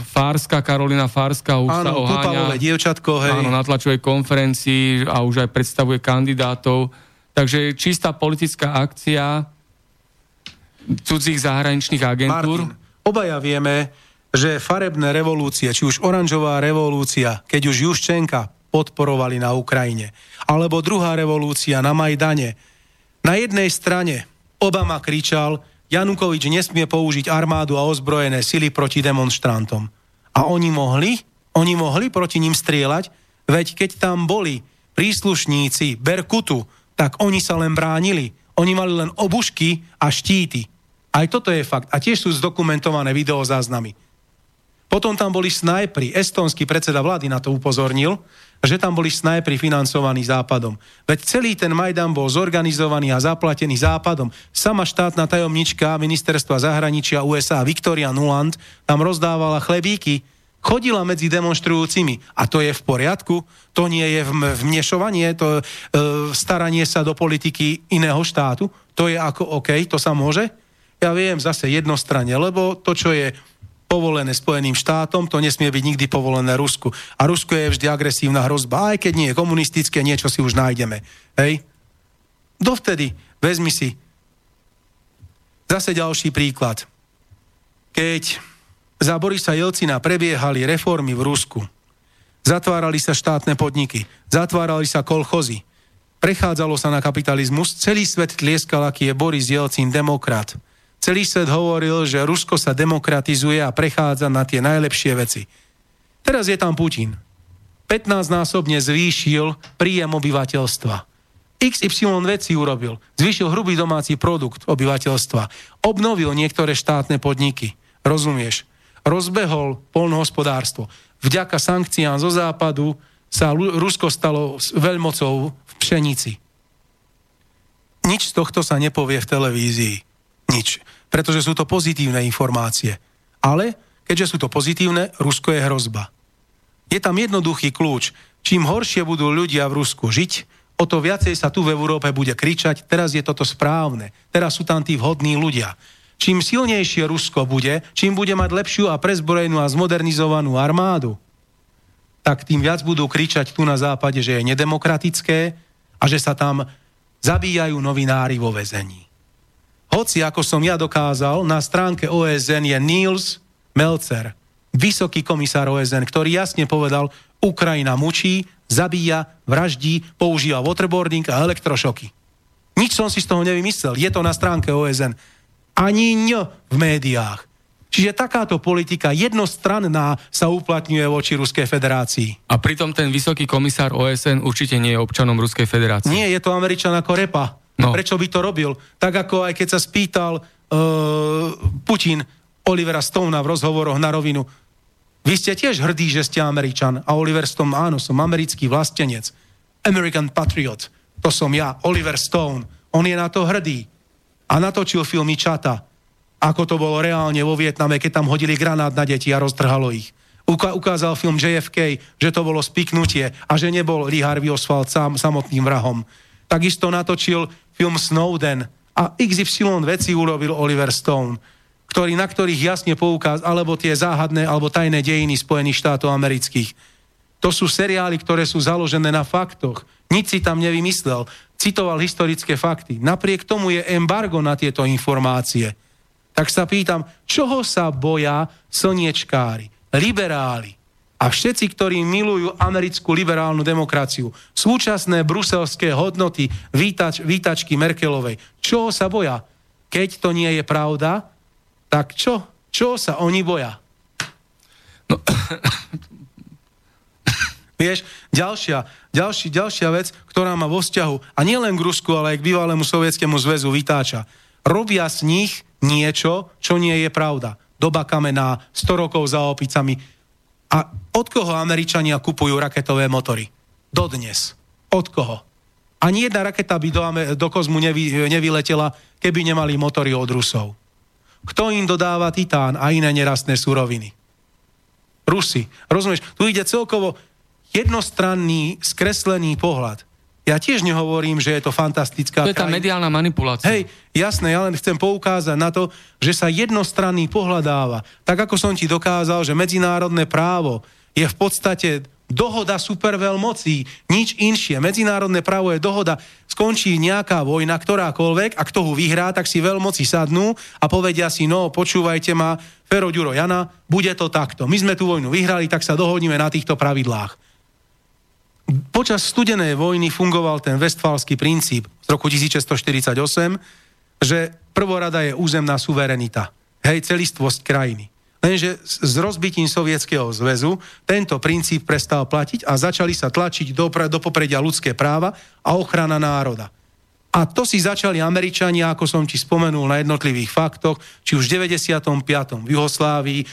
[SPEAKER 1] Fárska, Karolina Fárska už ano, sa oháňa.
[SPEAKER 2] dievčatko, hej.
[SPEAKER 1] Áno, na tlačovej konferencii a už aj predstavuje kandidátov. Takže čistá politická akcia cudzích zahraničných agentúr.
[SPEAKER 2] Martin, obaja vieme, že farebné revolúcie, či už oranžová revolúcia, keď už Juščenka podporovali na Ukrajine. Alebo druhá revolúcia na Majdane. Na jednej strane Obama kričal, Janukovič nesmie použiť armádu a ozbrojené sily proti demonstrantom. A oni mohli? Oni mohli proti ním strieľať? Veď keď tam boli príslušníci Berkutu, tak oni sa len bránili. Oni mali len obušky a štíty. Aj toto je fakt. A tiež sú zdokumentované videozáznamy. Potom tam boli snajpri. Estonský predseda vlády na to upozornil, že tam boli snajpri financovaní Západom. Veď celý ten Majdan bol zorganizovaný a zaplatený Západom. Sama štátna tajomnička ministerstva zahraničia USA Victoria Nuland tam rozdávala chlebíky, chodila medzi demonstrujúcimi. A to je v poriadku? To nie je vmešovanie, to e, staranie sa do politiky iného štátu? To je ako OK, to sa môže? Ja viem zase jednostranne, lebo to, čo je povolené Spojeným štátom, to nesmie byť nikdy povolené Rusku. A Rusko je vždy agresívna hrozba, aj keď nie je komunistické, niečo si už nájdeme. Hej? Dovtedy, vezmi si zase ďalší príklad. Keď za Borisa Jelcina prebiehali reformy v Rusku, zatvárali sa štátne podniky, zatvárali sa kolchozy, prechádzalo sa na kapitalizmus, celý svet tlieskal, aký je Boris Jelcin demokrat – Celý svet hovoril, že Rusko sa demokratizuje a prechádza na tie najlepšie veci. Teraz je tam Putin. 15-násobne zvýšil príjem obyvateľstva. XY veci urobil. Zvýšil hrubý domáci produkt obyvateľstva. Obnovil niektoré štátne podniky. Rozumieš? Rozbehol polnohospodárstvo. Vďaka sankciám zo západu sa Rusko stalo veľmocou v pšenici. Nič z tohto sa nepovie v televízii. Nič pretože sú to pozitívne informácie. Ale keďže sú to pozitívne, Rusko je hrozba. Je tam jednoduchý kľúč. Čím horšie budú ľudia v Rusku žiť, o to viacej sa tu v Európe bude kričať, teraz je toto správne, teraz sú tam tí vhodní ľudia. Čím silnejšie Rusko bude, čím bude mať lepšiu a prezbrojenú a zmodernizovanú armádu, tak tým viac budú kričať tu na západe, že je nedemokratické a že sa tam zabíjajú novinári vo väzení. Hoci, ako som ja dokázal, na stránke OSN je Niels Melcer, vysoký komisár OSN, ktorý jasne povedal, Ukrajina mučí, zabíja, vraždí, používa waterboarding a elektrošoky. Nič som si z toho nevymyslel. Je to na stránke OSN. Ani ň v médiách. Čiže takáto politika jednostranná sa uplatňuje voči Ruskej federácii.
[SPEAKER 1] A pritom ten vysoký komisár OSN určite nie je občanom Ruskej federácie.
[SPEAKER 2] Nie, je to Američan ako repa. No. Prečo by to robil? Tak ako aj keď sa spýtal uh, Putin Olivera Stona v rozhovoroch na rovinu, vy ste tiež hrdí, že ste Američan. A Oliver Stone, áno, som americký vlastenec. American Patriot. To som ja, Oliver Stone. On je na to hrdý. A natočil filmy Čata. Ako to bolo reálne vo Vietname, keď tam hodili granát na deti a roztrhalo ich. Uka- ukázal film JFK, že to bolo spiknutie a že nebol Lee Harvey Oswald sám, samotným vrahom. Takisto natočil film Snowden a XY veci urobil Oliver Stone, ktorý, na ktorých jasne poukázal, alebo tie záhadné, alebo tajné dejiny Spojených štátov amerických. To sú seriály, ktoré sú založené na faktoch. Nič si tam nevymyslel. Citoval historické fakty. Napriek tomu je embargo na tieto informácie. Tak sa pýtam, čoho sa boja slniečkári, liberáli, a všetci, ktorí milujú americkú liberálnu demokraciu, súčasné bruselské hodnoty vítač, vítačky Merkelovej, čo sa boja? Keď to nie je pravda, tak čo? Čo sa oni boja? No. Vieš, ďalšia, ďalší, ďalšia vec, ktorá má vo vzťahu, a nielen k Rusku, ale aj k bývalému sovietskému zväzu vytáča. Robia z nich niečo, čo nie je pravda. Doba kamená, 100 rokov za opicami, a od koho Američania kupujú raketové motory? Dodnes. Od koho? Ani jedna raketa by do, do kozmu nevy, nevyletela, keby nemali motory od Rusov. Kto im dodáva titán a iné nerastné suroviny? Rusi. Rozumieš? Tu ide celkovo jednostranný, skreslený pohľad. Ja tiež nehovorím, že je to fantastická
[SPEAKER 1] To je tá mediálna manipulácia.
[SPEAKER 2] Hej, jasné, ja len chcem poukázať na to, že sa jednostranný pohľadáva. Tak ako som ti dokázal, že medzinárodné právo je v podstate dohoda superveľmocí, nič inšie. Medzinárodné právo je dohoda, skončí nejaká vojna, ktorákoľvek, a kto ho vyhrá, tak si veľmoci sadnú a povedia si, no počúvajte ma, Fero Ďuro Jana, bude to takto. My sme tú vojnu vyhrali, tak sa dohodneme na týchto pravidlách. Počas studenej vojny fungoval ten vestfálsky princíp z roku 1648, že prvorada je územná suverenita. Hej, celistvosť krajiny. Lenže s rozbitím Sovietskeho zväzu tento princíp prestal platiť a začali sa tlačiť do, do popredia ľudské práva a ochrana národa. A to si začali Američania, ako som ti spomenul na jednotlivých faktoch, či už v 95. v Juhoslávii, e,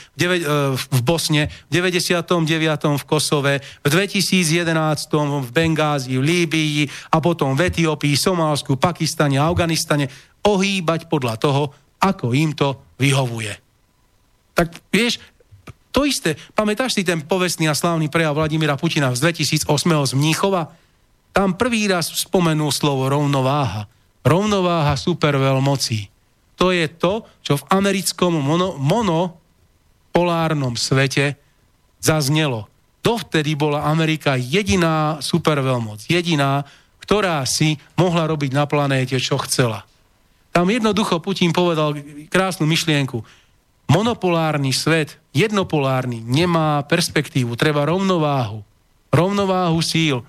[SPEAKER 2] v Bosne, v 99. v Kosove, v 2011. v Bengázi, v Líbii a potom v Etiópii, Somálsku, Pakistane, Afganistane, ohýbať podľa toho, ako im to vyhovuje. Tak vieš, to isté, pamätáš si ten povestný a slávny prejav Vladimíra Putina z 2008. z Mníchova? Tam prvý raz spomenul slovo rovnováha. Rovnováha superveľmocí. To je to, čo v americkom mono, monopolárnom svete zaznelo. Dovtedy bola Amerika jediná superveľmoc, jediná, ktorá si mohla robiť na planéte, čo chcela. Tam jednoducho Putin povedal krásnu myšlienku monopolárny svet, jednopolárny, nemá perspektívu, treba rovnováhu. Rovnováhu síl.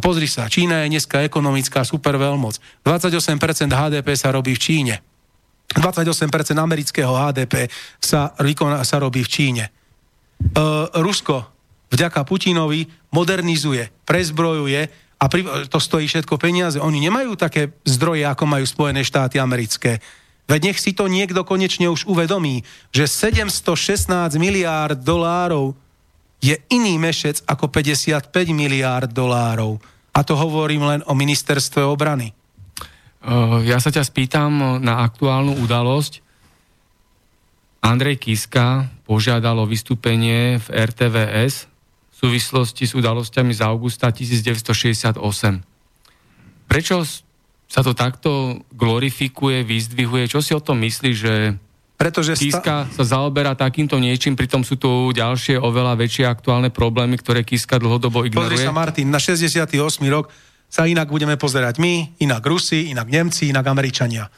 [SPEAKER 2] Pozri sa, Čína je dneska ekonomická superveľmoc. 28% HDP sa robí v Číne. 28% amerického HDP sa, sa robí v Číne. E, Rusko vďaka Putinovi modernizuje, prezbrojuje a pri, to stojí všetko peniaze. Oni nemajú také zdroje, ako majú Spojené štáty americké. Veď nech si to niekto konečne už uvedomí, že 716 miliárd dolárov je iný mešec ako 55 miliárd dolárov. A to hovorím len o ministerstve obrany.
[SPEAKER 1] Ja sa ťa spýtam na aktuálnu udalosť. Andrej Kiska požiadal o vystúpenie v RTVS v súvislosti s udalosťami z augusta 1968. Prečo sa to takto glorifikuje, vyzdvihuje. Čo si o tom myslí, že pretože Kiska sa zaoberá takýmto niečím, pritom sú tu ďalšie oveľa väčšie aktuálne problémy, ktoré Kiska dlhodobo ignoruje.
[SPEAKER 2] Pozri sa, Martin, na 68. rok sa inak budeme pozerať my, inak Rusi, inak Nemci, inak Američania.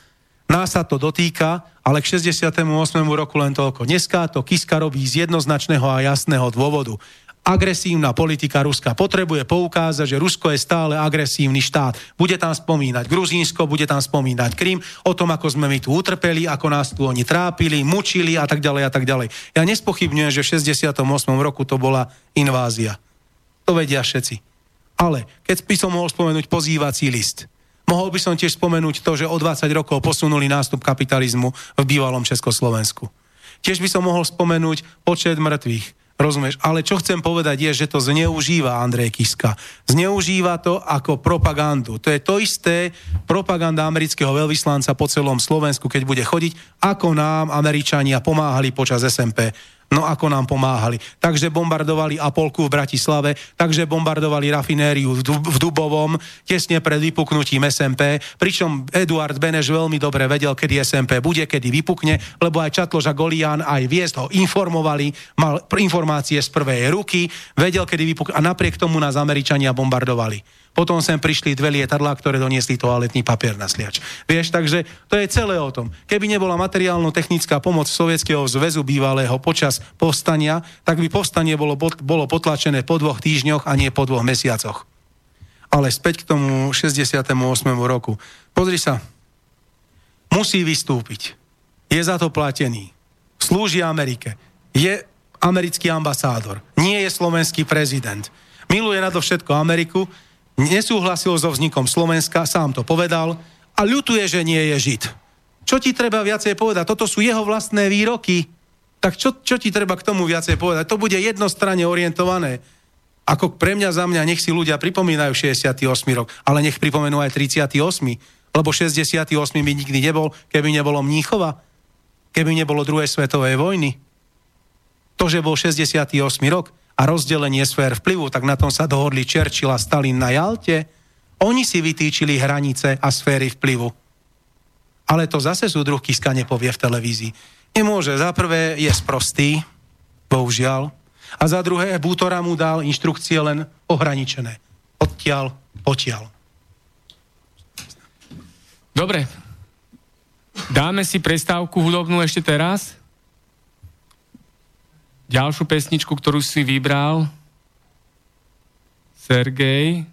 [SPEAKER 2] Nás sa to dotýka, ale k 68. roku len toľko. Dneska to Kiska robí z jednoznačného a jasného dôvodu agresívna politika Ruska. Potrebuje poukázať, že Rusko je stále agresívny štát. Bude tam spomínať Gruzínsko, bude tam spomínať Krym, o tom, ako sme my tu utrpeli, ako nás tu oni trápili, mučili a tak ďalej a tak ďalej. Ja nespochybňujem, že v 68. roku to bola invázia. To vedia všetci. Ale keď by som mohol spomenúť pozývací list, mohol by som tiež spomenúť to, že o 20 rokov posunuli nástup kapitalizmu v bývalom Československu. Tiež by som mohol spomenúť počet mŕtvych, Rozumieš? Ale čo chcem povedať je, že to zneužíva Andrej Kiska. Zneužíva to ako propagandu. To je to isté propaganda amerického veľvyslanca po celom Slovensku, keď bude chodiť, ako nám Američania pomáhali počas SMP No ako nám pomáhali. Takže bombardovali Apolku v Bratislave, takže bombardovali rafinériu v Dubovom, tesne pred vypuknutím SMP, pričom Eduard Beneš veľmi dobre vedel, kedy SMP bude, kedy vypukne, lebo aj Čatlož Golian, aj Viest ho informovali, mal informácie z prvej ruky, vedel, kedy vypukne a napriek tomu nás Američania bombardovali. Potom sem prišli dve lietadlá, ktoré doniesli toaletný papier na sliač. Vieš, takže to je celé o tom. Keby nebola materiálno-technická pomoc Sovietskeho zväzu bývalého počas povstania, tak by povstanie bolo, bolo potlačené po dvoch týždňoch a nie po dvoch mesiacoch. Ale späť k tomu 68. roku. Pozri sa, musí vystúpiť. Je za to platený. Slúži Amerike. Je americký ambasádor. Nie je slovenský prezident. Miluje nadovšetko Ameriku, nesúhlasil so vznikom Slovenska, sám to povedal, a ľutuje, že nie je Žid. Čo ti treba viacej povedať? Toto sú jeho vlastné výroky. Tak čo, čo ti treba k tomu viacej povedať? To bude jednostranne orientované. Ako pre mňa, za mňa, nech si ľudia pripomínajú 68. rok, ale nech pripomenú aj 38. Lebo 68. by nikdy nebol, keby nebolo Mníchova, keby nebolo druhej svetovej vojny. To, že bol 68. rok, a rozdelenie sfér vplyvu, tak na tom sa dohodli Churchill a Stalin na Jalte. Oni si vytýčili hranice a sféry vplyvu. Ale to zase súdruh Kiska nepovie v televízii. Nemôže. Za prvé je sprostý, bohužiaľ. A za druhé, Bútora mu dal inštrukcie len ohraničené. Odtiaľ, potiaľ.
[SPEAKER 1] Dobre. Dáme si prestávku hudobnú ešte teraz. Ďalšiu pesničku, ktorú si vybral. Sergej.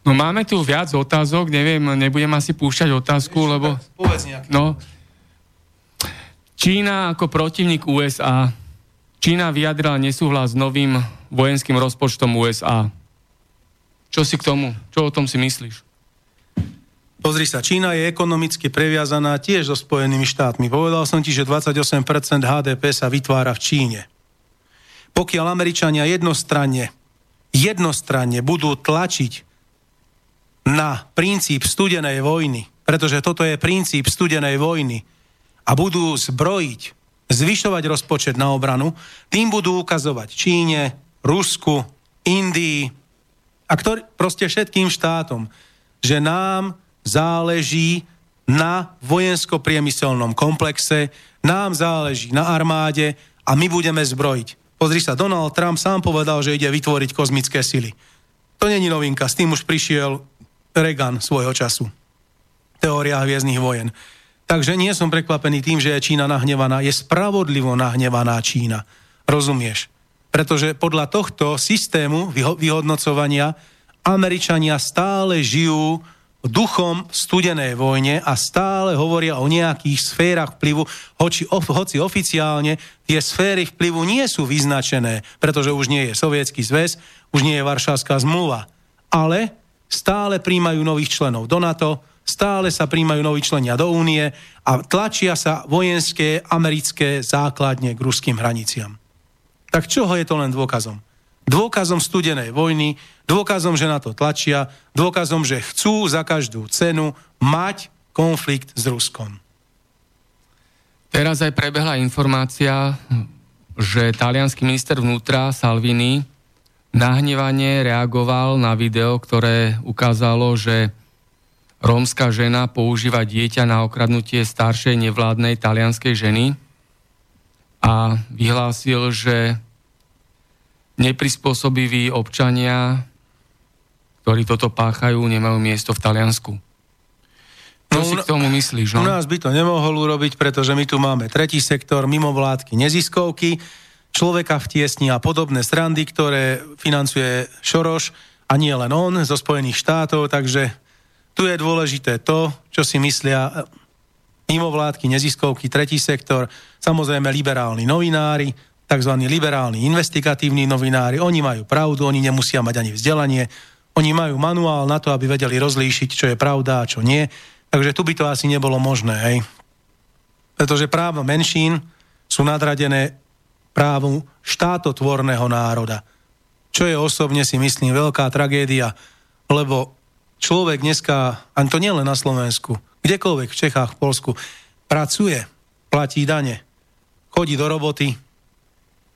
[SPEAKER 1] No máme tu viac otázok, neviem, nebudem asi púšťať otázku, lebo...
[SPEAKER 2] Povedz nejaký.
[SPEAKER 1] No, Čína ako protivník USA. Čína vyjadrila nesúhlas s novým vojenským rozpočtom USA. Čo si k tomu? Čo o tom si myslíš?
[SPEAKER 2] Pozri sa, Čína je ekonomicky previazaná tiež so Spojenými štátmi. Povedal som ti, že 28% HDP sa vytvára v Číne. Pokiaľ Američania jednostranne, jednostranne budú tlačiť na princíp studenej vojny, pretože toto je princíp studenej vojny, a budú zbrojiť, zvyšovať rozpočet na obranu, tým budú ukazovať Číne, Rusku, Indii a ktorý, proste všetkým štátom, že nám záleží na vojensko-priemyselnom komplexe, nám záleží na armáde a my budeme zbrojiť. Pozri sa, Donald Trump sám povedal, že ide vytvoriť kozmické sily. To není novinka, s tým už prišiel Reagan svojho času. Teória hviezdnych vojen. Takže nie som prekvapený tým, že je Čína nahnevaná. Je spravodlivo nahnevaná Čína. Rozumieš? Pretože podľa tohto systému vyhodnocovania Američania stále žijú duchom studenej vojne a stále hovoria o nejakých sférach vplyvu, hoci, hoci oficiálne tie sféry vplyvu nie sú vyznačené, pretože už nie je Sovietský zväz, už nie je Varšavská zmluva. Ale stále príjmajú nových členov do NATO, stále sa príjmajú noví členia do únie a tlačia sa vojenské americké základne k ruským hraniciam. Tak čoho je to len dôkazom? Dôkazom studenej vojny, dôkazom, že na to tlačia, dôkazom, že chcú za každú cenu mať konflikt s Ruskom.
[SPEAKER 1] Teraz aj prebehla informácia, že talianský minister vnútra Salvini nahnevane reagoval na video, ktoré ukázalo, že rómska žena používa dieťa na okradnutie staršej nevládnej talianskej ženy a vyhlásil, že neprispôsobiví občania, ktorí toto páchajú, nemajú miesto v Taliansku. Čo no, si k tomu myslíš?
[SPEAKER 2] No? U nás by to nemohol urobiť, pretože my tu máme tretí sektor, mimovládky, neziskovky, človeka v tiesni a podobné srandy, ktoré financuje Šoroš a nie len on zo Spojených štátov, takže tu je dôležité to, čo si myslia mimovládky, neziskovky, tretí sektor, samozrejme liberálni novinári, tzv. liberálni investigatívni novinári, oni majú pravdu, oni nemusia mať ani vzdelanie, oni majú manuál na to, aby vedeli rozlíšiť, čo je pravda a čo nie. Takže tu by to asi nebolo možné, hej. Pretože práva menšín sú nadradené právu štátotvorného národa. Čo je osobne si myslím veľká tragédia, lebo človek dneska, ani to nielen na Slovensku, kdekoľvek v Čechách, v Polsku, pracuje, platí dane, chodí do roboty,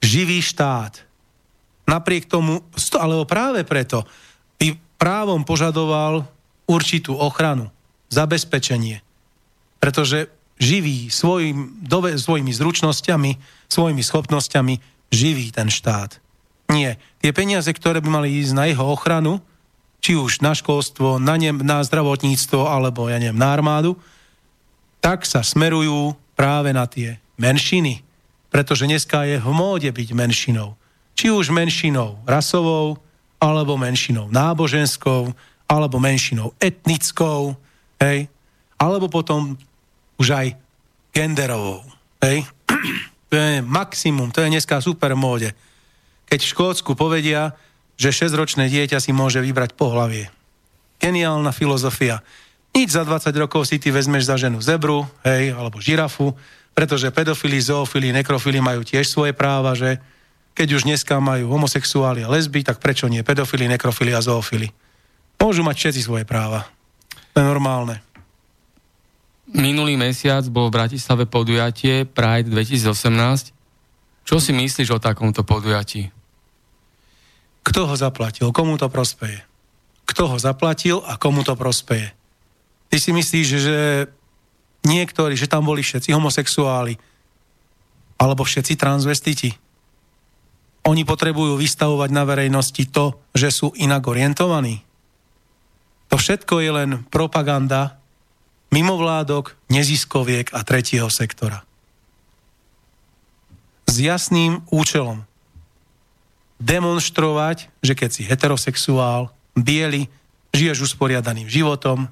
[SPEAKER 2] živý štát. Napriek tomu, alebo práve preto, by právom požadoval určitú ochranu, zabezpečenie. Pretože živí svojim, dove, svojimi zručnosťami, svojimi schopnosťami, živí ten štát. Nie. Tie peniaze, ktoré by mali ísť na jeho ochranu, či už na školstvo, na, ne, na zdravotníctvo, alebo ja neviem, na armádu, tak sa smerujú práve na tie menšiny. Pretože dneska je v móde byť menšinou. Či už menšinou rasovou, alebo menšinou náboženskou, alebo menšinou etnickou, hej, alebo potom už aj genderovou. Hej? To je maximum, to je dneska super móde. Keď v Škótsku povedia, že 6-ročné dieťa si môže vybrať pohlavie. Geniálna filozofia. Nič za 20 rokov si ty vezmeš za ženu zebru, hej, alebo žirafu, pretože pedofili, zoofili, nekrofili majú tiež svoje práva, že keď už dneska majú homosexuáli a lesby, tak prečo nie pedofili, nekrofili a zoofili? Môžu mať všetci svoje práva. To je normálne.
[SPEAKER 1] Minulý mesiac bol v Bratislave podujatie Pride 2018. Čo si myslíš o takomto podujatí?
[SPEAKER 2] Kto ho zaplatil? Komu to prospeje? kto ho zaplatil a komu to prospeje. Ty si myslíš, že niektorí, že tam boli všetci homosexuáli, alebo všetci transvestiti. Oni potrebujú vystavovať na verejnosti to, že sú inak orientovaní. To všetko je len propaganda mimovládok, neziskoviek a tretieho sektora. S jasným účelom. Demonstrovať, že keď si heterosexuál, biely, žiješ usporiadaným životom,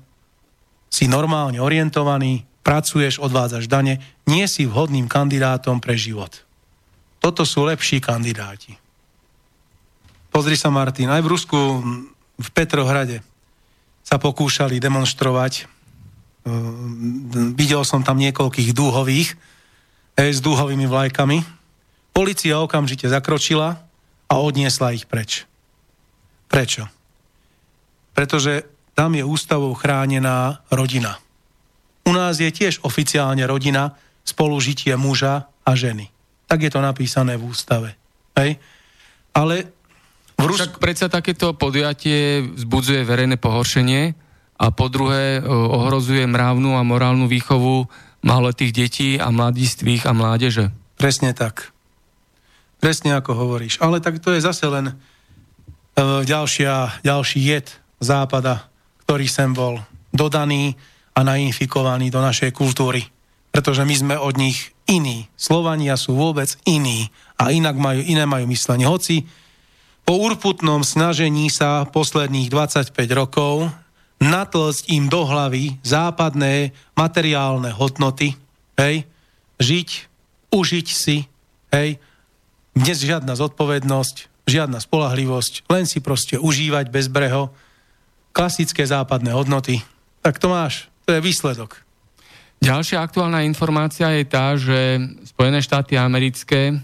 [SPEAKER 2] si normálne orientovaný, pracuješ, odvádzaš dane, nie si vhodným kandidátom pre život. Toto sú lepší kandidáti. Pozri sa, Martin, aj v Rusku, v Petrohrade sa pokúšali demonstrovať Ehm, videl som tam niekoľkých dúhových eh, s dúhovými vlajkami. Polícia okamžite zakročila a odniesla ich preč. Prečo? Pretože tam je ústavou chránená rodina. U nás je tiež oficiálne rodina spolužitie muža a ženy. Tak je to napísané v ústave. Hej? Ale
[SPEAKER 1] v Rus... Však predsa takéto podujatie vzbudzuje verejné pohoršenie, a po druhé e, ohrozuje mravnú a morálnu výchovu maloletých detí a mladistvých a mládeže.
[SPEAKER 2] Presne tak. Presne ako hovoríš. Ale tak to je zase len uh, ďalšia, ďalší jed západa, ktorý sem bol dodaný a nainfikovaný do našej kultúry. Pretože my sme od nich iní. Slovania sú vôbec iní a inak majú, iné majú myslenie. Hoci po urputnom snažení sa posledných 25 rokov natlsť im do hlavy západné materiálne hodnoty, hej, žiť, užiť si, hej, dnes žiadna zodpovednosť, žiadna spolahlivosť, len si proste užívať bez breho, klasické západné hodnoty. Tak to máš, to je výsledok.
[SPEAKER 1] Ďalšia aktuálna informácia je tá, že Spojené štáty americké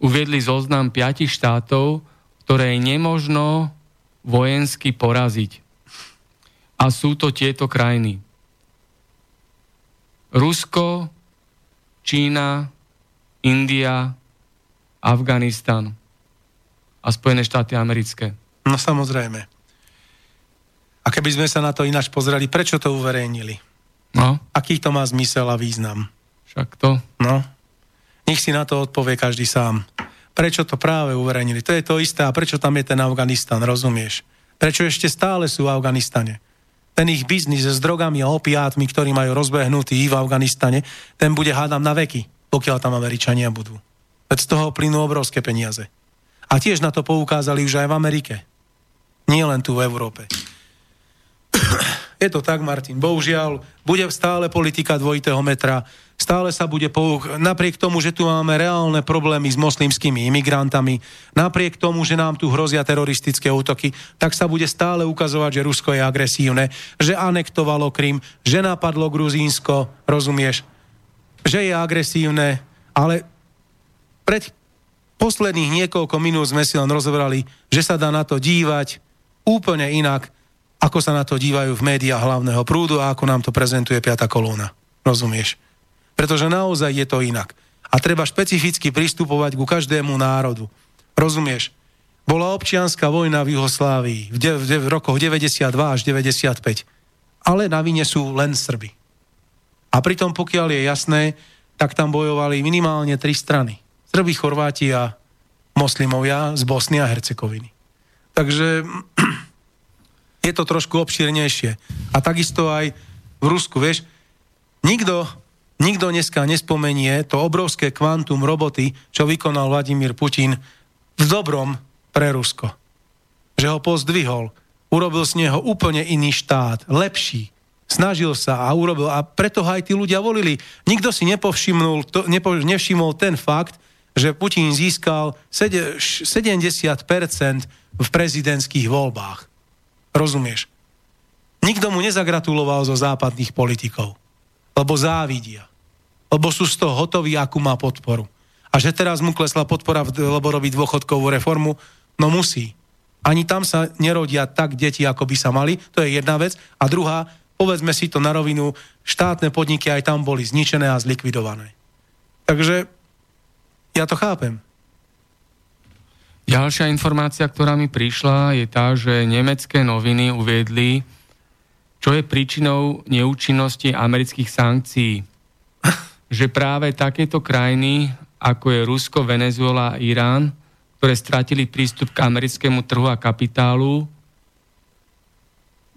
[SPEAKER 1] uviedli zoznam piatich štátov, ktoré je nemožno vojensky poraziť. A sú to tieto krajiny. Rusko, Čína, India, Afganistan a Spojené štáty americké.
[SPEAKER 2] No samozrejme. A keby sme sa na to ináč pozreli, prečo to uverejnili? No. Aký to má zmysel a význam?
[SPEAKER 1] Však to.
[SPEAKER 2] No. Nech si na to odpovie každý sám. Prečo to práve uverejnili? To je to isté. A prečo tam je ten Afganistan, rozumieš? Prečo ešte stále sú v Afganistane? ten ich biznis s drogami a opiátmi, ktorí majú rozbehnutý v Afganistane, ten bude hádam na veky, pokiaľ tam Američania budú. Veď z toho plynú obrovské peniaze. A tiež na to poukázali už aj v Amerike. Nie len tu v Európe. Je to tak, Martin. Bohužiaľ, bude stále politika dvojitého metra stále sa bude pouk... Napriek tomu, že tu máme reálne problémy s moslimskými imigrantami, napriek tomu, že nám tu hrozia teroristické útoky, tak sa bude stále ukazovať, že Rusko je agresívne, že anektovalo Krym, že napadlo Gruzínsko, rozumieš? Že je agresívne, ale pred posledných niekoľko minút sme si len rozobrali, že sa dá na to dívať úplne inak, ako sa na to dívajú v médiách hlavného prúdu a ako nám to prezentuje piata kolóna. Rozumieš? Pretože naozaj je to inak. A treba špecificky pristupovať ku každému národu. Rozumieš? Bola občianská vojna v Juhoslávii v, de- v, de- v rokoch 92 až 95. Ale na vine sú len Srby. A pritom, pokiaľ je jasné, tak tam bojovali minimálne tri strany. Srby, Chorváti a moslimovia z Bosny a Hercegoviny. Takže je to trošku obšírnejšie. A takisto aj v Rusku, vieš, nikto Nikto dneska nespomenie to obrovské kvantum roboty, čo vykonal Vladimír Putin v dobrom pre Rusko. Že ho pozdvihol. Urobil z neho úplne iný štát, lepší. Snažil sa a urobil. A preto ho aj tí ľudia volili. Nikto si nepovšimnul, to, nepo, nevšimol ten fakt, že Putin získal 70% v prezidentských voľbách. Rozumieš? Nikto mu nezagratuloval zo západných politikov lebo závidia. Lebo sú z toho hotoví, akú má podporu. A že teraz mu klesla podpora, lebo robí dôchodkovú reformu, no musí. Ani tam sa nerodia tak deti, ako by sa mali, to je jedna vec. A druhá, povedzme si to na rovinu, štátne podniky aj tam boli zničené a zlikvidované. Takže ja to chápem.
[SPEAKER 1] Ďalšia informácia, ktorá mi prišla, je tá, že nemecké noviny uviedli, čo je príčinou neúčinnosti amerických sankcií. že práve takéto krajiny, ako je Rusko, Venezuela a Irán, ktoré stratili prístup k americkému trhu a kapitálu,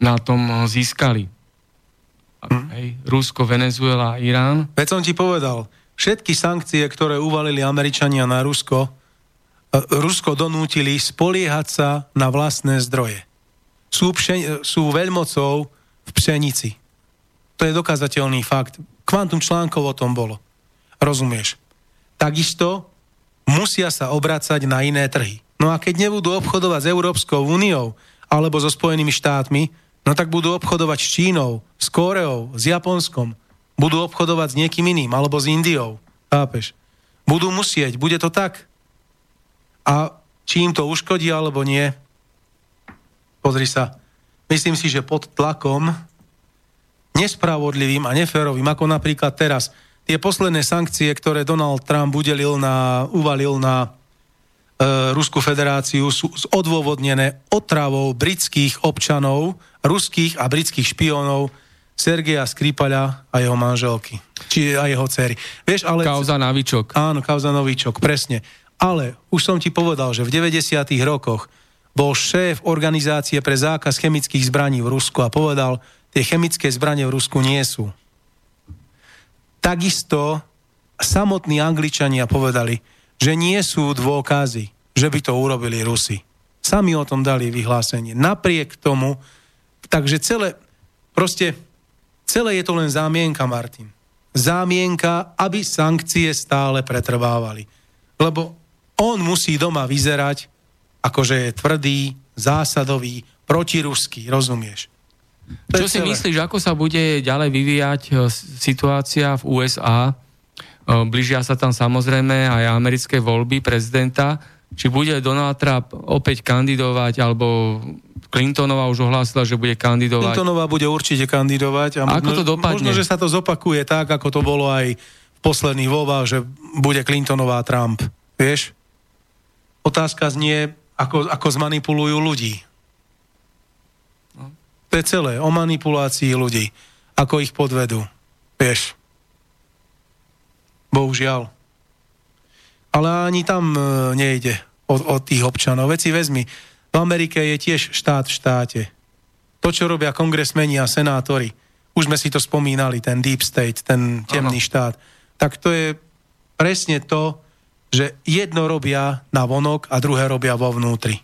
[SPEAKER 1] na tom získali. Hm. Hej, Rusko, Venezuela a Irán.
[SPEAKER 2] Veď som ti povedal, všetky sankcie, ktoré uvalili Američania na Rusko, Rusko donútili spoliehať sa na vlastné zdroje. Sú, pše, sú veľmocou v pšenici. To je dokázateľný fakt. Kvantum článkov o tom bolo. Rozumieš? Takisto musia sa obracať na iné trhy. No a keď nebudú obchodovať s Európskou úniou alebo so Spojenými štátmi, no tak budú obchodovať s Čínou, s Kóreou, s Japonskom. Budú obchodovať s niekým iným alebo s Indiou. Chápeš? Budú musieť, bude to tak. A či im to uškodí alebo nie, pozri sa, myslím si, že pod tlakom nespravodlivým a neférovým, ako napríklad teraz, tie posledné sankcie, ktoré Donald Trump udelil na, uvalil na e, Ruskú federáciu, sú odôvodnené otravou britských občanov, ruských a britských špionov Sergeja Skripala a jeho manželky. Či a jeho dcery. Vieš, ale...
[SPEAKER 1] Kauza Novičok.
[SPEAKER 2] Áno, kauza Novičok, presne. Ale už som ti povedal, že v 90. rokoch bol šéf organizácie pre zákaz chemických zbraní v Rusku a povedal, tie chemické zbranie v Rusku nie sú. Takisto samotní Angličania povedali, že nie sú dôkazy, že by to urobili Rusi. Sami o tom dali vyhlásenie. Napriek tomu, takže celé, proste, celé je to len zámienka, Martin. Zámienka, aby sankcie stále pretrvávali. Lebo on musí doma vyzerať, akože je tvrdý, zásadový, protiruský, rozumieš?
[SPEAKER 1] Čo si myslíš, ako sa bude ďalej vyvíjať e, situácia v USA? E, blížia sa tam samozrejme aj americké voľby prezidenta. Či bude Donald Trump opäť kandidovať, alebo Clintonová už ohlásila, že bude kandidovať.
[SPEAKER 2] Clintonová bude určite kandidovať.
[SPEAKER 1] A možno, ako to dopadne?
[SPEAKER 2] Možno, že sa to zopakuje tak, ako to bolo aj v posledných voľbách, že bude Clintonová Trump. Vieš? Otázka znie, ako, ako zmanipulujú ľudí. To je celé o manipulácii ľudí. Ako ich podvedú. Vieš. Bohužiaľ. Ale ani tam e, nejde o, o tých občanov. Veci vezmi. V Amerike je tiež štát v štáte. To, čo robia kongresmeni a senátori, už sme si to spomínali, ten deep state, ten temný ano. štát, tak to je presne to, že jedno robia na vonok a druhé robia vo vnútri.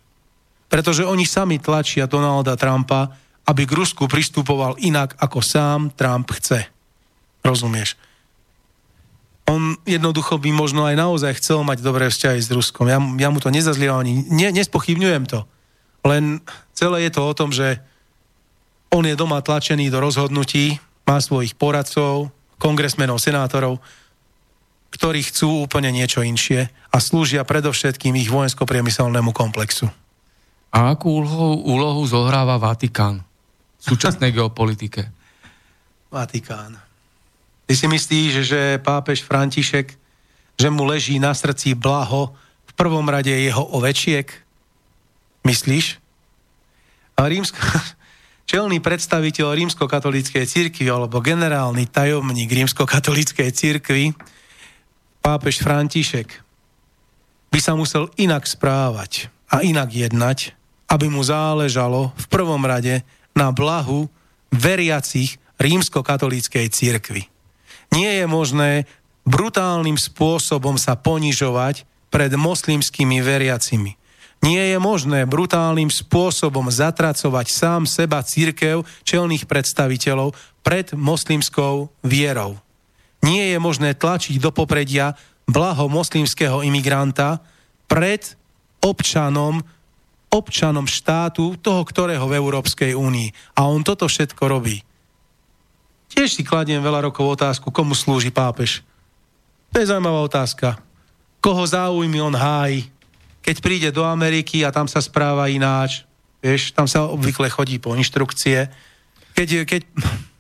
[SPEAKER 2] Pretože oni sami tlačia Donalda Trumpa, aby k Rusku pristupoval inak, ako sám Trump chce. Rozumieš? On jednoducho by možno aj naozaj chcel mať dobré vzťahy s Ruskom. Ja, ja mu to nezazlievam ani, ne, nespochybňujem to. Len celé je to o tom, že on je doma tlačený do rozhodnutí, má svojich poradcov, kongresmenov, senátorov, ktorí chcú úplne niečo inšie a slúžia predovšetkým ich vojensko-priemyselnému komplexu.
[SPEAKER 1] A akú úlohu, úlohu zohráva Vatikán? súčasnej geopolitike?
[SPEAKER 2] Vatikán. Ty si myslíš, že pápež František, že mu leží na srdci blaho v prvom rade jeho ovečiek? Myslíš? A rímsko, čelný predstaviteľ rímskokatolíckej cirkvi alebo generálny tajomník rímskokatolíckej cirkvi, pápež František, by sa musel inak správať a inak jednať, aby mu záležalo v prvom rade na blahu veriacich rímskokatolíckej cirkvi. Nie je možné brutálnym spôsobom sa ponižovať pred moslimskými veriacimi. Nie je možné brutálnym spôsobom zatracovať sám seba církev čelných predstaviteľov pred moslimskou vierou. Nie je možné tlačiť do popredia blaho moslimského imigranta pred občanom občanom štátu, toho ktorého v Európskej únii. A on toto všetko robí. Tiež si kladiem veľa rokov otázku, komu slúži pápež. To je zaujímavá otázka. Koho záujmy on hájí? Keď príde do Ameriky a tam sa správa ináč, vieš, tam sa obvykle chodí po inštrukcie. Keď, keď,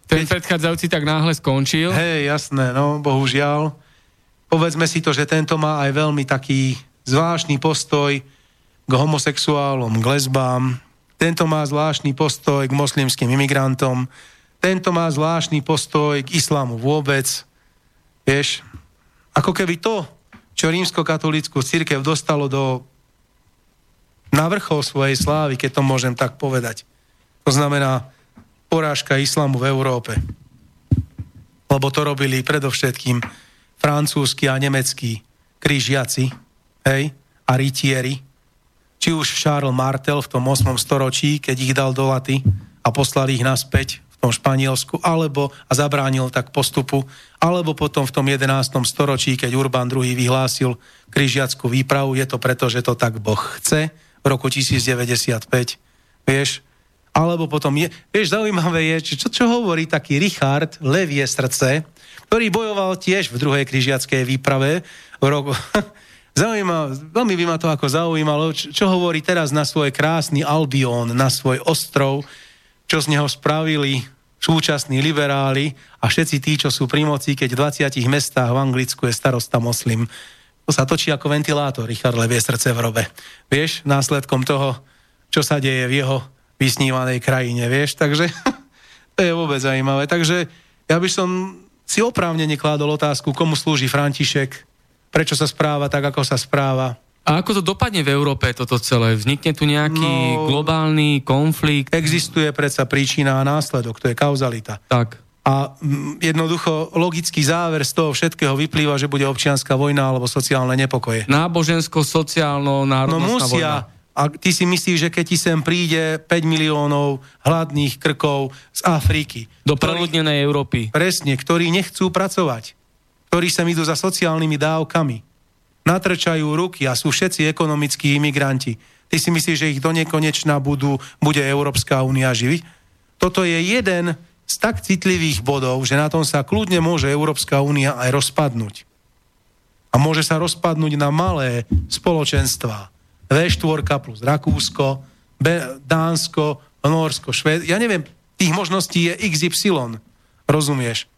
[SPEAKER 1] Ten keď... predchádzajúci tak náhle skončil.
[SPEAKER 2] Hej, jasné, no, bohužiaľ. Povedzme si to, že tento má aj veľmi taký zvláštny postoj, k homosexuálom, k lesbám, tento má zvláštny postoj k moslimským imigrantom, tento má zvláštny postoj k islámu vôbec. Vieš, ako keby to, čo rímsko-katolickú církev dostalo do na vrchol svojej slávy, keď to môžem tak povedať. To znamená porážka islamu v Európe. Lebo to robili predovšetkým francúzsky a nemeckí krížiaci, hej, a rytieri. Či už Charles Martel v tom 8. storočí, keď ich dal do laty a poslali ich naspäť v tom Španielsku, alebo a zabránil tak postupu, alebo potom v tom 11. storočí, keď Urban II vyhlásil križiackú výpravu, je to preto, že to tak Boh chce, v roku 1095, vieš, alebo potom je, vieš, zaujímavé je, čo, čo hovorí taký Richard, levie srdce, ktorý bojoval tiež v druhej križiackej výprave v roku... Zaujímavé, veľmi by ma to ako zaujímalo, čo, čo hovorí teraz na svoj krásny Albion, na svoj ostrov, čo z neho spravili súčasní liberáli a všetci tí, čo sú pri moci, keď v 20 mestách v Anglicku je starosta moslim. To sa točí ako ventilátor, Richard Levie srdce v robe. Vieš, následkom toho, čo sa deje v jeho vysnívanej krajine, vieš, takže to je vôbec zaujímavé. Takže ja by som si oprávne nekládol otázku, komu slúži František, prečo sa správa tak, ako sa správa.
[SPEAKER 1] A ako to dopadne v Európe toto celé? Vznikne tu nejaký no, globálny konflikt?
[SPEAKER 2] Existuje predsa príčina a následok, to je kauzalita.
[SPEAKER 1] Tak.
[SPEAKER 2] A mm, jednoducho logický záver z toho všetkého vyplýva, že bude občianská vojna alebo sociálne nepokoje.
[SPEAKER 1] Nábožensko, sociálno, národnostná
[SPEAKER 2] no musia,
[SPEAKER 1] vojna.
[SPEAKER 2] A ty si myslíš, že keď ti sem príde 5 miliónov hladných krkov z Afriky.
[SPEAKER 1] Do preľudnenej Európy.
[SPEAKER 2] Presne, ktorí nechcú pracovať ktorí sem idú za sociálnymi dávkami. Natrčajú ruky a sú všetci ekonomickí imigranti. Ty si myslíš, že ich do nekonečna budú, bude Európska únia živiť? Toto je jeden z tak citlivých bodov, že na tom sa kľudne môže Európska únia aj rozpadnúť. A môže sa rozpadnúť na malé spoločenstva. V4 plus Rakúsko, B- Dánsko, Norsko, Švéd... Ja neviem, tých možností je XY. Rozumieš?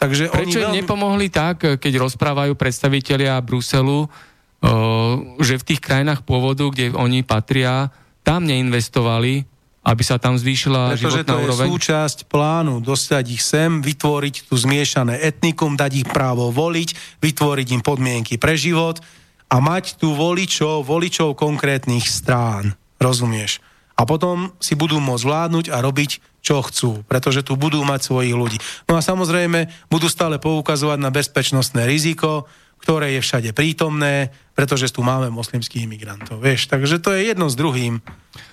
[SPEAKER 1] Takže Prečo veľmi... nepomohli tak, keď rozprávajú predstavitelia Bruselu, o, že v tých krajinách pôvodu, kde oni patria, tam neinvestovali, aby sa tam zvýšila Pretože životná
[SPEAKER 2] to
[SPEAKER 1] úroveň?
[SPEAKER 2] je súčasť plánu dostať ich sem, vytvoriť tu zmiešané etnikum, dať ich právo voliť, vytvoriť im podmienky pre život a mať tu voličov, voličov konkrétnych strán. Rozumieš? A potom si budú môcť vládnuť a robiť čo chcú, pretože tu budú mať svojich ľudí. No a samozrejme budú stále poukazovať na bezpečnostné riziko, ktoré je všade prítomné, pretože tu máme moslimských imigrantov. Vieš, takže to je jedno s druhým.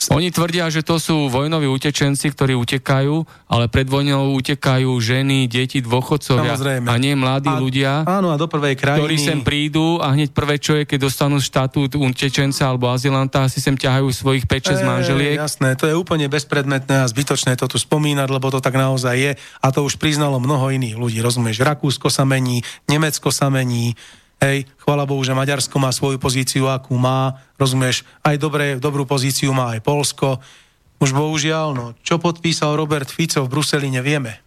[SPEAKER 1] Oni tvrdia, že to sú vojnoví utečenci, ktorí utekajú, ale pred vojnou utekajú ženy, deti, dôchodcovia Samozrejme. a nie mladí
[SPEAKER 2] a,
[SPEAKER 1] ľudia,
[SPEAKER 2] áno, a do prvej krajiny.
[SPEAKER 1] ktorí sem prídu a hneď prvé, čo je, keď dostanú štatút utečenca alebo azylanta, si sem ťahajú svojich 5-6 e, manželiek.
[SPEAKER 2] Jasné, to je úplne bezpredmetné a zbytočné to tu spomínať, lebo to tak naozaj je a to už priznalo mnoho iných ľudí. Rozumieš, Rakúsko sa mení, Nemecko sa mení, Hej, chvala Bohu, že Maďarsko má svoju pozíciu, akú má, rozumieš, aj dobré, dobrú pozíciu má aj Polsko. Už bohužiaľ, no, čo podpísal Robert Fico v Bruseli, nevieme.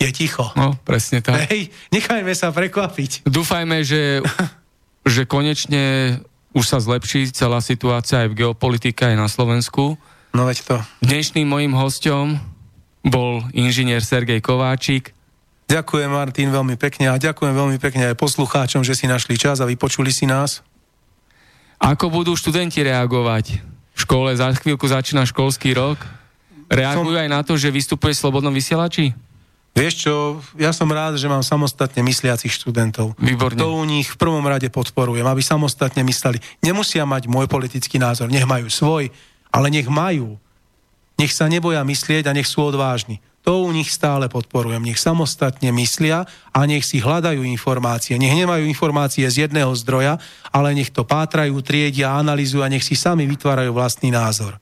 [SPEAKER 2] Je ticho.
[SPEAKER 1] No, presne tak.
[SPEAKER 2] Hej, nechajme sa prekvapiť.
[SPEAKER 1] Dúfajme, že, že konečne už sa zlepší celá situácia aj v geopolitike, aj na Slovensku.
[SPEAKER 2] No veď to.
[SPEAKER 1] Dnešným mojim hostom bol inžinier Sergej Kováčik,
[SPEAKER 2] Ďakujem Martin veľmi pekne a ďakujem veľmi pekne aj poslucháčom, že si našli čas a vypočuli si nás.
[SPEAKER 1] Ako budú študenti reagovať? V škole za chvíľku začína školský rok. Reagujú som... aj na to, že vystupuje v slobodnom vysielači?
[SPEAKER 2] Vieš čo, ja som rád, že mám samostatne mysliacich študentov.
[SPEAKER 1] Výborne.
[SPEAKER 2] To u nich v prvom rade podporujem, aby samostatne mysleli. Nemusia mať môj politický názor, nech majú svoj, ale nech majú. Nech sa neboja myslieť a nech sú odvážni. To u nich stále podporujem. Nech samostatne myslia a nech si hľadajú informácie. Nech nemajú informácie z jedného zdroja, ale nech to pátrajú, triedia, analýzujú a nech si sami vytvárajú vlastný názor.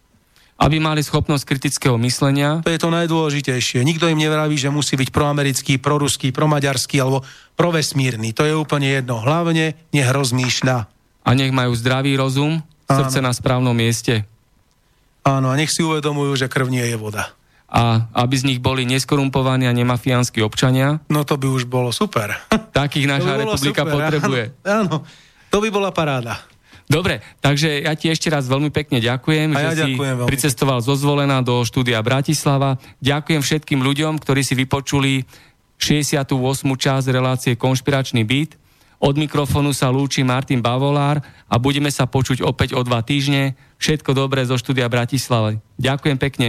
[SPEAKER 1] Aby mali schopnosť kritického myslenia.
[SPEAKER 2] To je to najdôležitejšie. Nikto im nevraví, že musí byť proamerický, proruský, promaďarský alebo provesmírny. To je úplne jedno. Hlavne nech rozmýšľa.
[SPEAKER 1] A nech majú zdravý rozum, srdce Áno. na správnom mieste.
[SPEAKER 2] Áno, a nech si uvedomujú, že krv nie je voda
[SPEAKER 1] a aby z nich boli neskorumpovaní a nemafiánsky občania.
[SPEAKER 2] No to by už bolo super.
[SPEAKER 1] Takých naša republika super, potrebuje.
[SPEAKER 2] Áno, áno, to by bola paráda.
[SPEAKER 1] Dobre, takže ja ti ešte raz veľmi pekne ďakujem,
[SPEAKER 2] A ja
[SPEAKER 1] že
[SPEAKER 2] ďakujem
[SPEAKER 1] si
[SPEAKER 2] veľmi
[SPEAKER 1] pricestoval zo Zvolena do štúdia Bratislava. Ďakujem všetkým ľuďom, ktorí si vypočuli 68. časť relácie Konšpiračný byt. Od mikrofónu sa lúči Martin Bavolár a budeme sa počuť opäť o dva týždne. Všetko dobré zo štúdia Bratislavy. Ďakujem pekne.